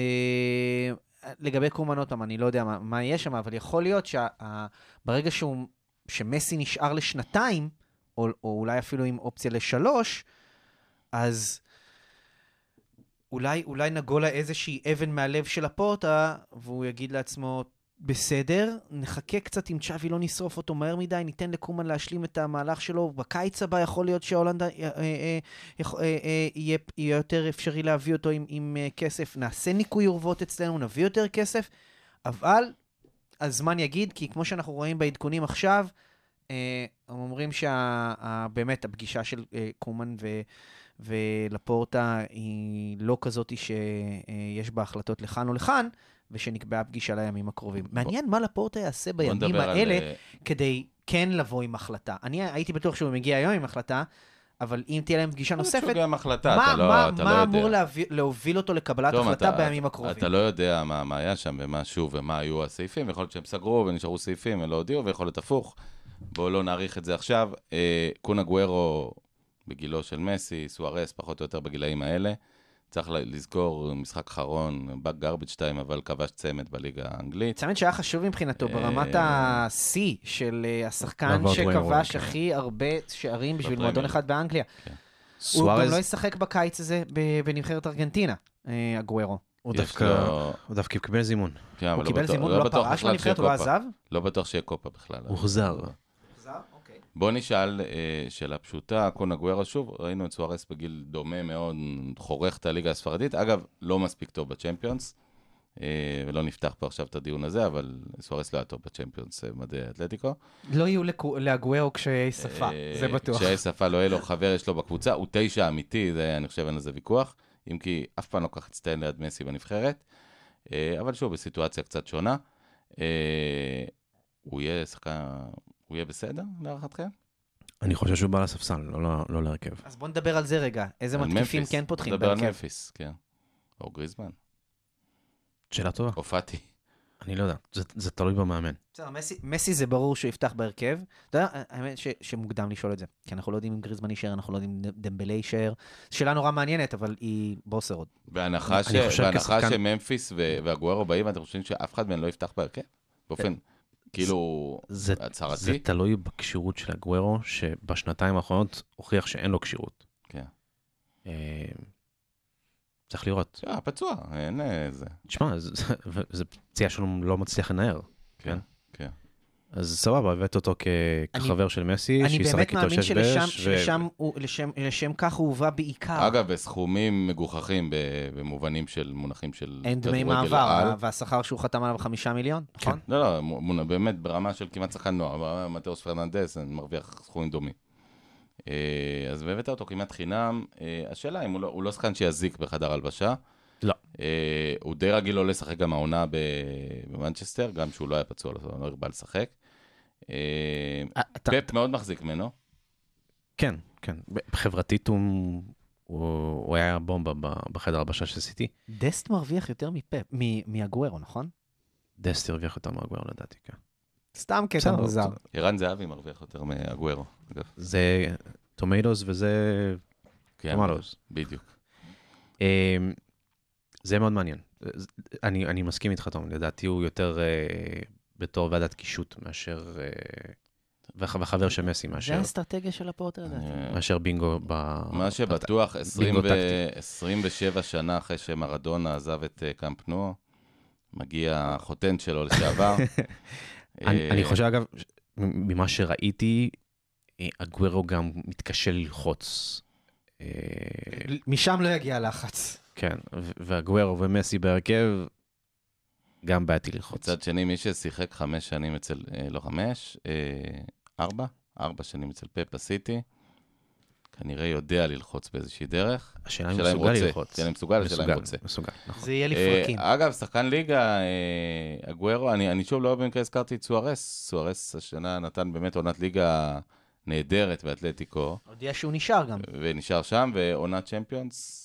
Speaker 5: לגבי קומן עוד פעם, אני לא יודע מה, מה יהיה שם, אבל יכול להיות שברגע שהוא, שמסי נשאר לשנתיים, או, או אולי אפילו עם אופציה לשלוש, אז אולי, אולי נגולה איזושהי אבן מהלב של הפורטה, והוא יגיד לעצמו, בסדר, נחכה קצת עם צ'אבי, לא נשרוף אותו מהר מדי, ניתן לקומן להשלים את המהלך שלו. בקיץ הבא יכול להיות שהולנד אה, אה, אה, יהיה, יהיה יותר אפשרי להביא אותו עם, עם כסף. נעשה ניקוי אורוות אצלנו, נביא יותר כסף, אבל הזמן יגיד, כי כמו שאנחנו רואים בעדכונים עכשיו, הם אומרים שבאמת הפגישה של אה, קומן ו... ולפורטה היא לא כזאת שיש בה החלטות לכאן או לכאן, ושנקבעה פגישה לימים הקרובים. מעניין מה לפורטה יעשה
Speaker 3: בוא
Speaker 5: בימים
Speaker 3: על...
Speaker 5: האלה
Speaker 3: אה,
Speaker 5: כדי כן לבוא עם החלטה. אני הייתי בטוח שהוא מגיע היום עם החלטה, אבל אם תהיה להם פגישה נוספת,
Speaker 3: גם החלטה,
Speaker 5: מה,
Speaker 3: אתה לא,
Speaker 5: מה,
Speaker 3: אתה
Speaker 5: מה
Speaker 3: לא.
Speaker 5: אמור להביא, להוביל אותו לקבלת
Speaker 3: תום,
Speaker 5: החלטה
Speaker 3: אתה-
Speaker 5: בימים הקרובים?
Speaker 3: אתה לא יודע מה, מה היה שם ומה שוב ומה היו הסעיפים, יכול להיות שהם סגרו ונשארו סעיפים ולא הודיעו, ויכול להיות הפוך. בואו לא נאריך את זה עכשיו. אה, קונה גוורו בגילו של מסי, סוארס, פחות או יותר בגילאים האלה. צריך לזכור, משחק אחרון, באג גרביץ' 2, אבל כבש צמד בליגה האנגלית.
Speaker 5: צמד שהיה חשוב מבחינתו ברמת
Speaker 3: אה,
Speaker 5: השיא של אה, השחקן
Speaker 4: דוויין
Speaker 5: שכבש
Speaker 4: כן.
Speaker 5: הכי הרבה שערים בשביל. מועדון אחד באנגליה. הוא גם לא ישחק בקיץ הזה בנבחרת ארגנטינה, אה, הגוורו.
Speaker 4: הוא דווקא קיבל זימון.
Speaker 3: כן,
Speaker 5: הוא
Speaker 3: לא
Speaker 5: קיבל זימון,
Speaker 3: לא
Speaker 5: הוא לא
Speaker 3: בטוח
Speaker 5: פרש מהנבחרת, הוא. עזב?
Speaker 3: לא בטוח שיהיה קופה בכלל.
Speaker 4: הוא
Speaker 5: אוקיי.
Speaker 3: בוא נשאל אה, שאלה פשוטה, קונה גוורה שוב, ראינו את סוארס בגיל דומה מאוד, חורך את הליגה הספרדית, אגב, לא מספיק טוב בצ'מפיונס, אה, ולא נפתח פה עכשיו את הדיון הזה, אבל סוארס לא היה טוב בצ'מפיונס אה, מדעי האתלטיקו.
Speaker 5: לא יהיו לקו- להגוורו קשיי שפה,
Speaker 3: אה,
Speaker 5: זה בטוח.
Speaker 3: קשיי שפה לא יהיה לו חבר, יש לו בקבוצה, הוא תשע אמיתי, זה אני חושב אין על זה ויכוח, אם כי אף פעם לא כל כך הצטיין ליד מסי בנבחרת, אה, אבל שוב, בסיטואציה קצת שונה. אה, הוא יהיה שחקן, הוא יהיה בסדר להערכתכם?
Speaker 4: אני חושב שהוא בא לספסל, לא- לא לא להרכב.
Speaker 5: אז בוא נדבר על זה רגע. איזה מתקיפים. כן פותחים
Speaker 3: נדבר על
Speaker 5: בהרכב?
Speaker 3: ממפיס, כן. או גריזמן,
Speaker 4: שאלה טובה.
Speaker 3: או פאטי.
Speaker 4: אני לא יודע, זה- זה תלוי במאמן.
Speaker 5: בסדר, מסי- מסי זה ברור שהוא יפתח בהרכב. אתה יודע, האמת ש- שמוקדם לשאול את זה. כי אנחנו לא יודעים אם גריזמן יישאר, אנחנו לא יודעים אם דמבלי יישאר. שאלה נורא מעניינת, אבל היא בוסר עוד.
Speaker 3: בהנחה, ש... בהנחה
Speaker 4: כשחקן-
Speaker 3: שממפיס ו... והגוארו באים, אתם חושבים שאף אחד מהם לא יפתח בהרכב? באופן, כאילו,
Speaker 4: זה,
Speaker 3: הצהרתי?
Speaker 4: זה תלוי בכשירות של הגוורו, שבשנתיים האחרונות הוכיח שאין לו כשירות.
Speaker 3: כן.
Speaker 4: אה, צריך לראות.
Speaker 3: אה, פצוע, אין אה, זה.
Speaker 4: תשמע, זה- זה- זה פציעה שהוא לא מצליח לנער.
Speaker 3: כן.
Speaker 4: כן. אז סבבה, הבאת אותו כחבר של מסי,
Speaker 5: אני
Speaker 4: שישחק
Speaker 5: באמת
Speaker 4: איתו
Speaker 5: מאמין
Speaker 4: שש
Speaker 5: שלשם
Speaker 4: באש. ו-
Speaker 5: שלשם הוא- לשם- לשם כך הוא הובא בעיקר.
Speaker 3: אגב, בסכומים מגוחכים במובנים של מונחים של
Speaker 5: אין דמי מעבר,
Speaker 3: על.
Speaker 5: והשכר שהוא חתם עליו חמישה מיליון, נכון?
Speaker 3: לא, לא, מונ- באמת ברמה של כמעט שחקן נוער, מתאוס פרננדס מרוויח סכומים דומים. אה, אז הבאת אותו כמעט חינם, אה, השאלה אם הוא לא- הוא לא שחקן שיזיק בחדר הלבשה.
Speaker 4: לא.
Speaker 3: אה, הוא די רגיל לא לשחק גם העונה במנצ'סטר, גם שהוא לא היה פצוע, לא לא הרבה לשחק. אה,
Speaker 4: אתה-
Speaker 3: פפ מאוד מחזיק ממנו.
Speaker 4: כן, כן. חברתית הוא, הוא, הוא היה בומבה בחדר הלבשה של סיטי.
Speaker 5: דסט מרוויח יותר מפפ, מ- מהגוורו, נכון?
Speaker 4: דסט הרוויח יותר מהגוורו לדעתי, כן.
Speaker 5: סתם קטע מוזר.
Speaker 3: ערן זהבי מרוויח יותר מהגוורו, אגב.
Speaker 4: זה טומטוס וזה
Speaker 3: כן,
Speaker 4: טומטוס.
Speaker 3: בדיוק.
Speaker 4: אה, זה מאוד מעניין. אני, אני מסכים איתך, תום, לדעתי הוא יותר אה, בתור ועדת קישוט מאשר... אה, וח- וחבר של מסי
Speaker 5: זה
Speaker 4: מאשר,
Speaker 5: האסטרטגיה של הפורטר לדעתי.
Speaker 3: אה,
Speaker 4: מאשר בינגו ב...
Speaker 3: מה שבטוח, 20
Speaker 4: בינגו
Speaker 3: ו-
Speaker 4: טקטי.
Speaker 3: 27 שנה אחרי שמרדונה עזב את אה, קאמפ נו, מגיע החותן שלו לשעבר.
Speaker 4: אני, חושב, אגב, ממה שראיתי, הגוורו גם מתקשה ללחוץ.
Speaker 5: משם לא יגיע הלחץ.
Speaker 4: כן, והגוורו ומסי בהרכב, גם בעייתי ללחוץ.
Speaker 3: מצד שני, מי ששיחק חמש שנים אצל, אה, לא חמש, אה, ארבע, ארבע שנים אצל פפ בסיטי, כנראה יודע ללחוץ באיזושהי דרך.
Speaker 4: השאלה אם הוא מסוגל
Speaker 3: רוצה.
Speaker 4: ללחוץ.
Speaker 3: השאלה אם מסוגל, השאלה אם
Speaker 4: מסוגל,
Speaker 3: רוצה.
Speaker 4: מסוגל, נכון.
Speaker 5: זה יהיה
Speaker 3: אה,
Speaker 5: לפרקים.
Speaker 3: אגב, שחקן ליגה, אגוארו, אני, אני שוב לא במקרה הזכרתי את סוארס. סוארס השנה נתן באמת עונת ליגה נהדרת באתלטיקו,
Speaker 5: הודיע שהוא נשאר גם.
Speaker 3: ונשאר שם, ועונת צ'מפיונס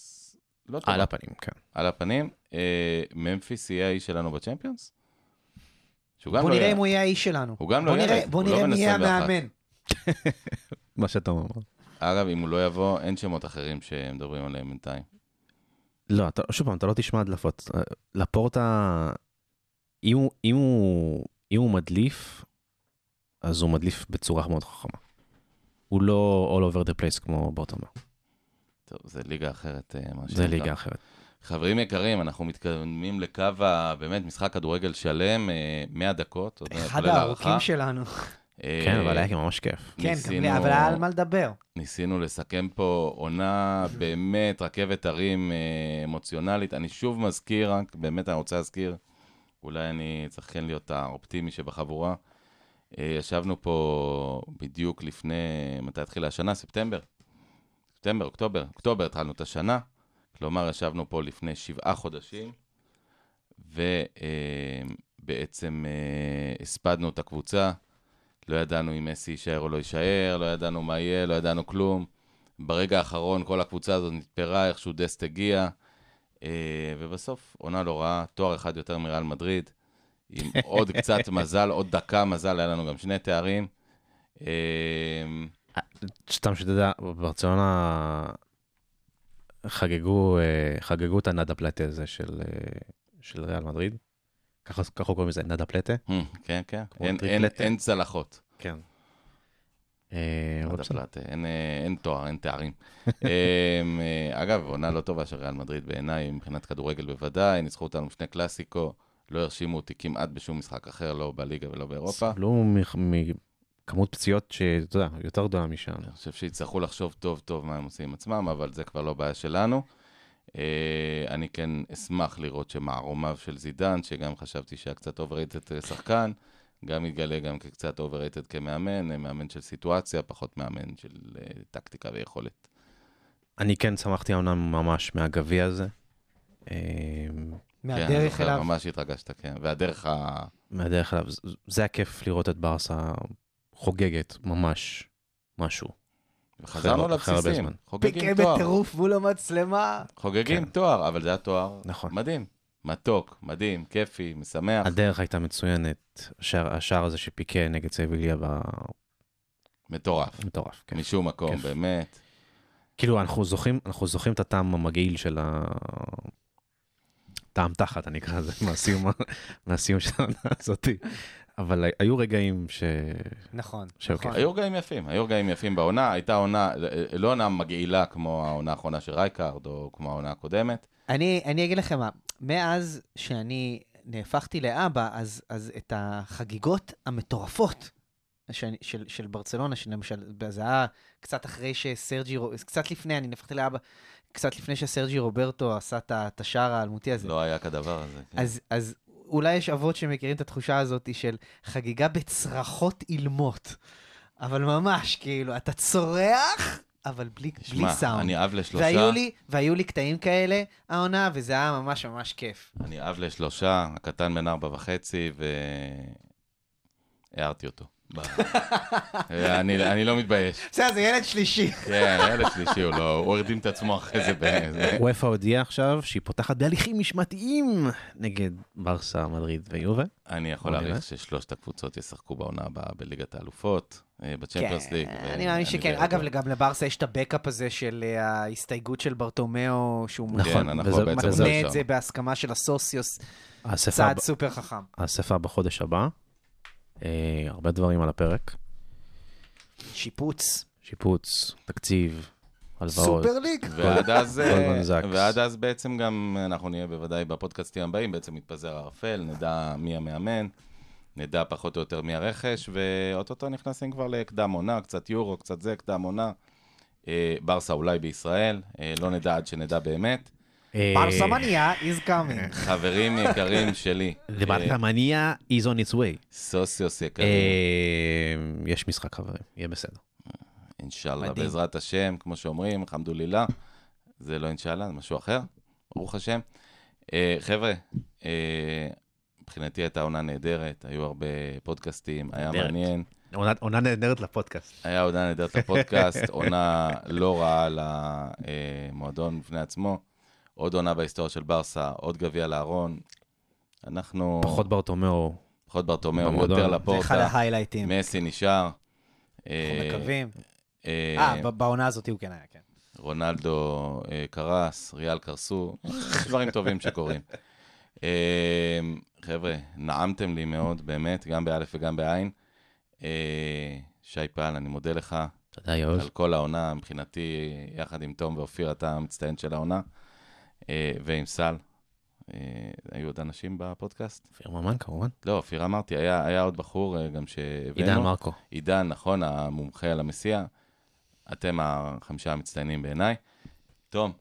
Speaker 3: לא טובה.
Speaker 4: על הפנים, כן.
Speaker 3: על הפנים. אה, ממפיס יהיה האיש שלנו בצ'מפיונס? שהוא גם
Speaker 5: בוא
Speaker 3: לא
Speaker 5: נראה
Speaker 3: יהיה-
Speaker 5: אם הוא יהיה האיש שלנו.
Speaker 3: הוא גם לא ילד,
Speaker 5: בוא
Speaker 3: לא
Speaker 5: נראה מי יהיה
Speaker 3: 21.
Speaker 5: המאמן.
Speaker 4: מה שאתה אומר.
Speaker 3: אגב, אם הוא לא יבוא, אין שמות אחרים שמדברים עליהם בינתיים.
Speaker 4: לא, אתה, שוב פעם, אתה לא תשמע הדלפות. אה, לפורטה, אם הוא, אם הוא, אם הוא מדליף, אז הוא מדליף בצורה מאוד חכמה. הוא לא all over the place כמו בוטומר.
Speaker 3: טוב, זה ליגה אחרת, אה, מה
Speaker 4: זה. ליגה אחרת.
Speaker 3: חברים יקרים, אנחנו מתקדמים לקו ה... באמת, משחק כדורגל שלם, אה, 100 דקות. עוד
Speaker 5: אחד הארוכים. שלנו.
Speaker 3: אה,
Speaker 4: כן, אבל היה ממש כיף.
Speaker 5: כן,
Speaker 3: ניסינו-
Speaker 5: אבל היה על מה לדבר.
Speaker 3: ניסינו לסכם פה עונה באמת רכבת הרים אה, אמוציונלית. אני שוב מזכיר, רק באמת אני רוצה להזכיר, אולי אני צריך כן להיות האופטימי שבחבורה. אה, ישבנו פה בדיוק לפני, מתי התחילה השנה? ספטמבר. ספטמבר, אוקטובר. אוקטובר התחלנו את השנה. כלומר, ישבנו פה לפני שבעה חודשים, ובעצם הספדנו את הקבוצה. לא ידענו אם מסי יישאר או לא יישאר, לא ידענו מה יהיה, לא ידענו כלום. ברגע האחרון כל הקבוצה הזאת נתפרה, איכשהו דסט הגיע, אה, ובסוף עונה לא רעה, תואר אחד יותר מריאל מדריד, עם עוד קצת מזל, עוד דקה מזל, היה לנו גם שני תארים. אה,
Speaker 4: סתם שתדע, ברצלונה חגגו, אה, חגגו את הנדה פלטה הזה של, אה, של ריאל מדריד. ככה ככה קוראים לזה, נדה פלטה.
Speaker 3: כן, כן,
Speaker 4: כמו
Speaker 3: אין-. אין- אין צלחות.
Speaker 4: כן. אה,
Speaker 3: אין, תואר, אין תארים. אמ, אגב, עונה לא טובה של ריאל מדריד בעיניי, מבחינת כדורגל בוודאי, ניצחו אותנו בשני קלאסיקו, לא הרשימו אותי כמעט בשום משחק אחר, לא בליגה ולא באירופה.
Speaker 4: סבלו מכמות פציעות שאתה יודע, יותר גדולה משם.
Speaker 3: אני חושב שיצטרכו לחשוב טוב טוב מה הם עושים עם עצמם, אבל זה כבר לא בעיה שלנו. אה, אני כן אשמח לראות שמערומיו של זידן, שגם חשבתי שהיה קצת overrated שחקן, גם יתגלה גם כקצת overrated כמאמן, אה, מאמן של סיטואציה, פחות מאמן של אה, טקטיקה ויכולת.
Speaker 4: אני כן שמחתי העונה ממש מהגביע הזה. אה,
Speaker 3: כן,
Speaker 5: מהדרך
Speaker 3: אני זוכר,
Speaker 5: אליו.
Speaker 3: ממש התרגשת, כן. והדרך ה...
Speaker 4: מהדרך אליו, זה- זה היה כיף לראות את ברסה חוגגת ממש משהו.
Speaker 3: חזרנו לבסיסים. חוגגים
Speaker 5: פיקה
Speaker 3: תואר,
Speaker 5: בטירוף מול המצלמה.
Speaker 3: חוגגים
Speaker 4: כן.
Speaker 3: תואר, אבל זה היה תואר
Speaker 4: נכון.
Speaker 3: מדהים, מתוק, מדהים, כיפי, משמח,
Speaker 4: הדרך הייתה מצוינת, השער, השער הזה שפיקה נגד סביליה
Speaker 3: מטורף,
Speaker 4: במטורף. כן.
Speaker 3: משום מקום,
Speaker 4: כיף.
Speaker 3: באמת.
Speaker 4: כאילו אנחנו זוכרים, אנחנו זוכרים את הטעם המגעיל של ה... טעם תחת, אני אקרא לזה, מהסיום, מהסיום של העונה הזאתי. אבל היו רגעים ש...
Speaker 5: נכון. נכון.
Speaker 3: היו רגעים יפים, היו רגעים יפים בעונה, הייתה עונה, לא עונה מגעילה כמו העונה האחרונה של רייקארד, או כמו העונה הקודמת.
Speaker 5: אני, אני אגיד לכם מה, מאז שאני נהפכתי לאבא, אז, אז את החגיגות המטורפות של, של, של ברצלונה, שלמשל, זה היה קצת אחרי שסרג'י, קצת לפני, אני נהפכתי לאבא, קצת לפני שסרג'י רוברטו עשה את השער האלמותי הזה.
Speaker 3: לא היה כדבר הזה. כן.
Speaker 5: אז, אז אולי יש אבות שמכירים את התחושה הזאת של חגיגה בצרחות אילמות. אבל ממש, כאילו, אתה צורח, אבל בלי, בלי
Speaker 3: שמע,
Speaker 5: סאונד.
Speaker 3: אני אב לשלושה,
Speaker 5: והיו לי, והיו לי קטעים כאלה, העונה, וזה היה ממש ממש כיף.
Speaker 3: אני אב לשלושה, הקטן בן ארבע וחצי, והערתי אותו. ב- אני אני לא מתבייש.
Speaker 5: בסדר, זה ילד שלישי.
Speaker 3: כן, הילד שלישי, הוא לא, הוא הרדים את עצמו אחרי זה.
Speaker 4: וופא הודיעה עכשיו שהיא פותחת בהליכים משמעתיים נגד ברסה, מדריד ויובה.
Speaker 3: אני יכול
Speaker 4: בוא
Speaker 3: להעריך. ששלושת הקבוצות ישחקו בעונה הבאה בליגת האלופות, אה, בצ'מפיונס ליג.
Speaker 5: כן, אני מאמין שכן. אגב. גם לברסה יש את הבקאפ הזה של אה, ההסתייגות של ברטומיאו, שהוא
Speaker 4: נכון,
Speaker 3: כן,
Speaker 5: מתנה את. זה בהסכמה של הסוציוס,
Speaker 4: האספה
Speaker 5: צעד סופר חכם.
Speaker 4: האספה בחודש הבא. אה, הרבה דברים על הפרק.
Speaker 5: שיפוץ.
Speaker 4: שיפוץ, תקציב, הלוואות.
Speaker 5: Super League.
Speaker 3: ועד אז, אה. ועד אז בעצם גם אנחנו נהיה בוודאי בפודקאסטים הבאים, בעצם מתפזר הערפל, נדע מי המאמן, נדע פחות או יותר מי הרכש, ואו-טו-טו נכנסים כבר לקדם עונה, קצת יורו, קצת זה, קדם עונה. אה, ברסה אולי בישראל, אה, לא נדע עד שנדע באמת.
Speaker 4: אה,
Speaker 5: ברסה מניה is coming.
Speaker 3: חברים יקרים שלי,
Speaker 4: The ברסה מניה is on its way.
Speaker 3: סוציוס יקרים,
Speaker 4: אה, יש משחק חברים, יהיה בסדר.
Speaker 3: אינשאללה. בעזרת השם, כמו שאומרים, אלחמדולילה. זה לא אינשאללה, זה משהו אחר, ברוך השם. אה, חבר'ה, אה, מבחינתי הייתה עונה נהדרת, היו הרבה פודקאסטים, היה. מעניין.
Speaker 4: עונה- עונה נהדרת לפודקאסט.
Speaker 3: היה עונה נהדרת לפודקאסט, עונה לא רעה למועדון בפני עצמו. עוד עונה בהיסטוריה של ברסה, עוד גביע לארון. אנחנו...
Speaker 4: פחות ברטומיאו,
Speaker 3: פחות ברטומיאו. יותר
Speaker 5: זה אחד
Speaker 3: לפורטה.
Speaker 5: ההיילייטים.
Speaker 3: מסי נשאר.
Speaker 5: אנחנו
Speaker 3: אה,
Speaker 5: מקווים.
Speaker 3: אה,
Speaker 5: אה, בעונה הזאת הוא כן היה, כן.
Speaker 3: רונלדו אה, קרס, ריאל קרסו, יש דברים טובים שקורים. חבר'ה, נעמתם לי מאוד, באמת, גם באלף וגם בעין. שי פעל, אני מודה לך
Speaker 4: תודה יעוז.
Speaker 3: על כל העונה, מבחינתי, יחד עם תום ואופיר, אתה המצטיין של העונה, ועם סל. אה, היו עוד אנשים בפודקאסט?
Speaker 4: אופיר ממן כמובן.
Speaker 3: לא, אופיר אמרתי, היה, היה עוד בחור אה, גם שהבאנו.
Speaker 4: עידן מרקו.
Speaker 3: עידן, נכון, המומחה על המסיע. אתם החמישה המצטיינים בעיניי. תום,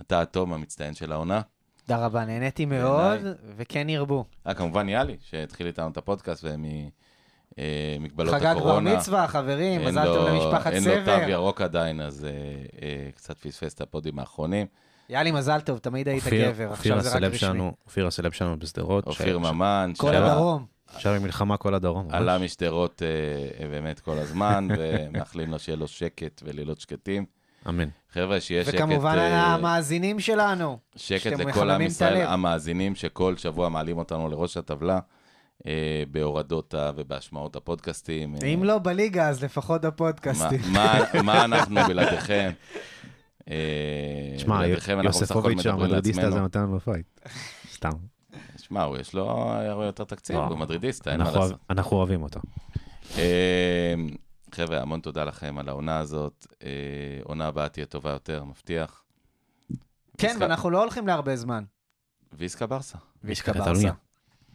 Speaker 3: אתה התום המצטיין של העונה.
Speaker 5: תודה רבה, נהניתי מאוד, וכן ירבו.
Speaker 3: אה, כמובן יאלי, שהתחיל איתנו את הפודקאסט וממגבלות
Speaker 5: חגג כבר
Speaker 3: הקורונה.
Speaker 5: מצווה, חברים, מזל טוב למשפחת
Speaker 3: אין לו תו
Speaker 5: סבר.
Speaker 3: ירוק עדיין, אז אה, אה, קצת פספס את הפודים האחרונים.
Speaker 5: יאללה, מזל טוב, תמיד היית
Speaker 4: אופיר-
Speaker 5: גבר,
Speaker 4: אופיר
Speaker 5: עכשיו זה רק רשמי.
Speaker 4: שלנו, אופיר הסלב שלנו בשדרות.
Speaker 3: אופיר
Speaker 4: ש-
Speaker 3: ממן,
Speaker 5: כל הדרום.
Speaker 4: עכשיו עם מלחמה כל הדרום.
Speaker 3: עלה משדרות אה, באמת כל הזמן, ומאחלים לו שיהיה לו שקט ולילות שקטים.
Speaker 4: אמן.
Speaker 3: חבר'ה, שיהיה שקט...
Speaker 5: וכמובן
Speaker 3: אה,
Speaker 5: המאזינים שלנו.
Speaker 3: שקט לכל עם ישראל. המאזינים שכל שבוע מעלים אותנו לראש הטבלה, אה, בהורדות ובהשמעות הפודקאסטים. אה,
Speaker 5: אם לא בליגה, אז לפחות.
Speaker 3: מה- מה אנחנו בלעדיכם? אה,
Speaker 4: שמע,
Speaker 3: בלעדיכם אנחנו בסך הכל
Speaker 4: יוספוביץ' המדרידיסט הזה. נותן לנו בפייט. סתם.
Speaker 3: שמע, הוא יש לו הרבה יותר תקציב,
Speaker 4: לא.
Speaker 3: הוא מדרידיסט, אין מה
Speaker 4: אנחנו
Speaker 3: לעשות.
Speaker 4: אנחנו אוהבים אותו.
Speaker 3: אה, חבר'ה, המון תודה לכם על העונה הזאת. אה, עונה הבאה תהיה טובה יותר, מבטיח.
Speaker 5: כן, ואנחנו לא הולכים להרבה זמן.
Speaker 3: ויסקה ברסה.
Speaker 5: ויסקה. ברסה.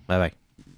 Speaker 4: ביי ביי.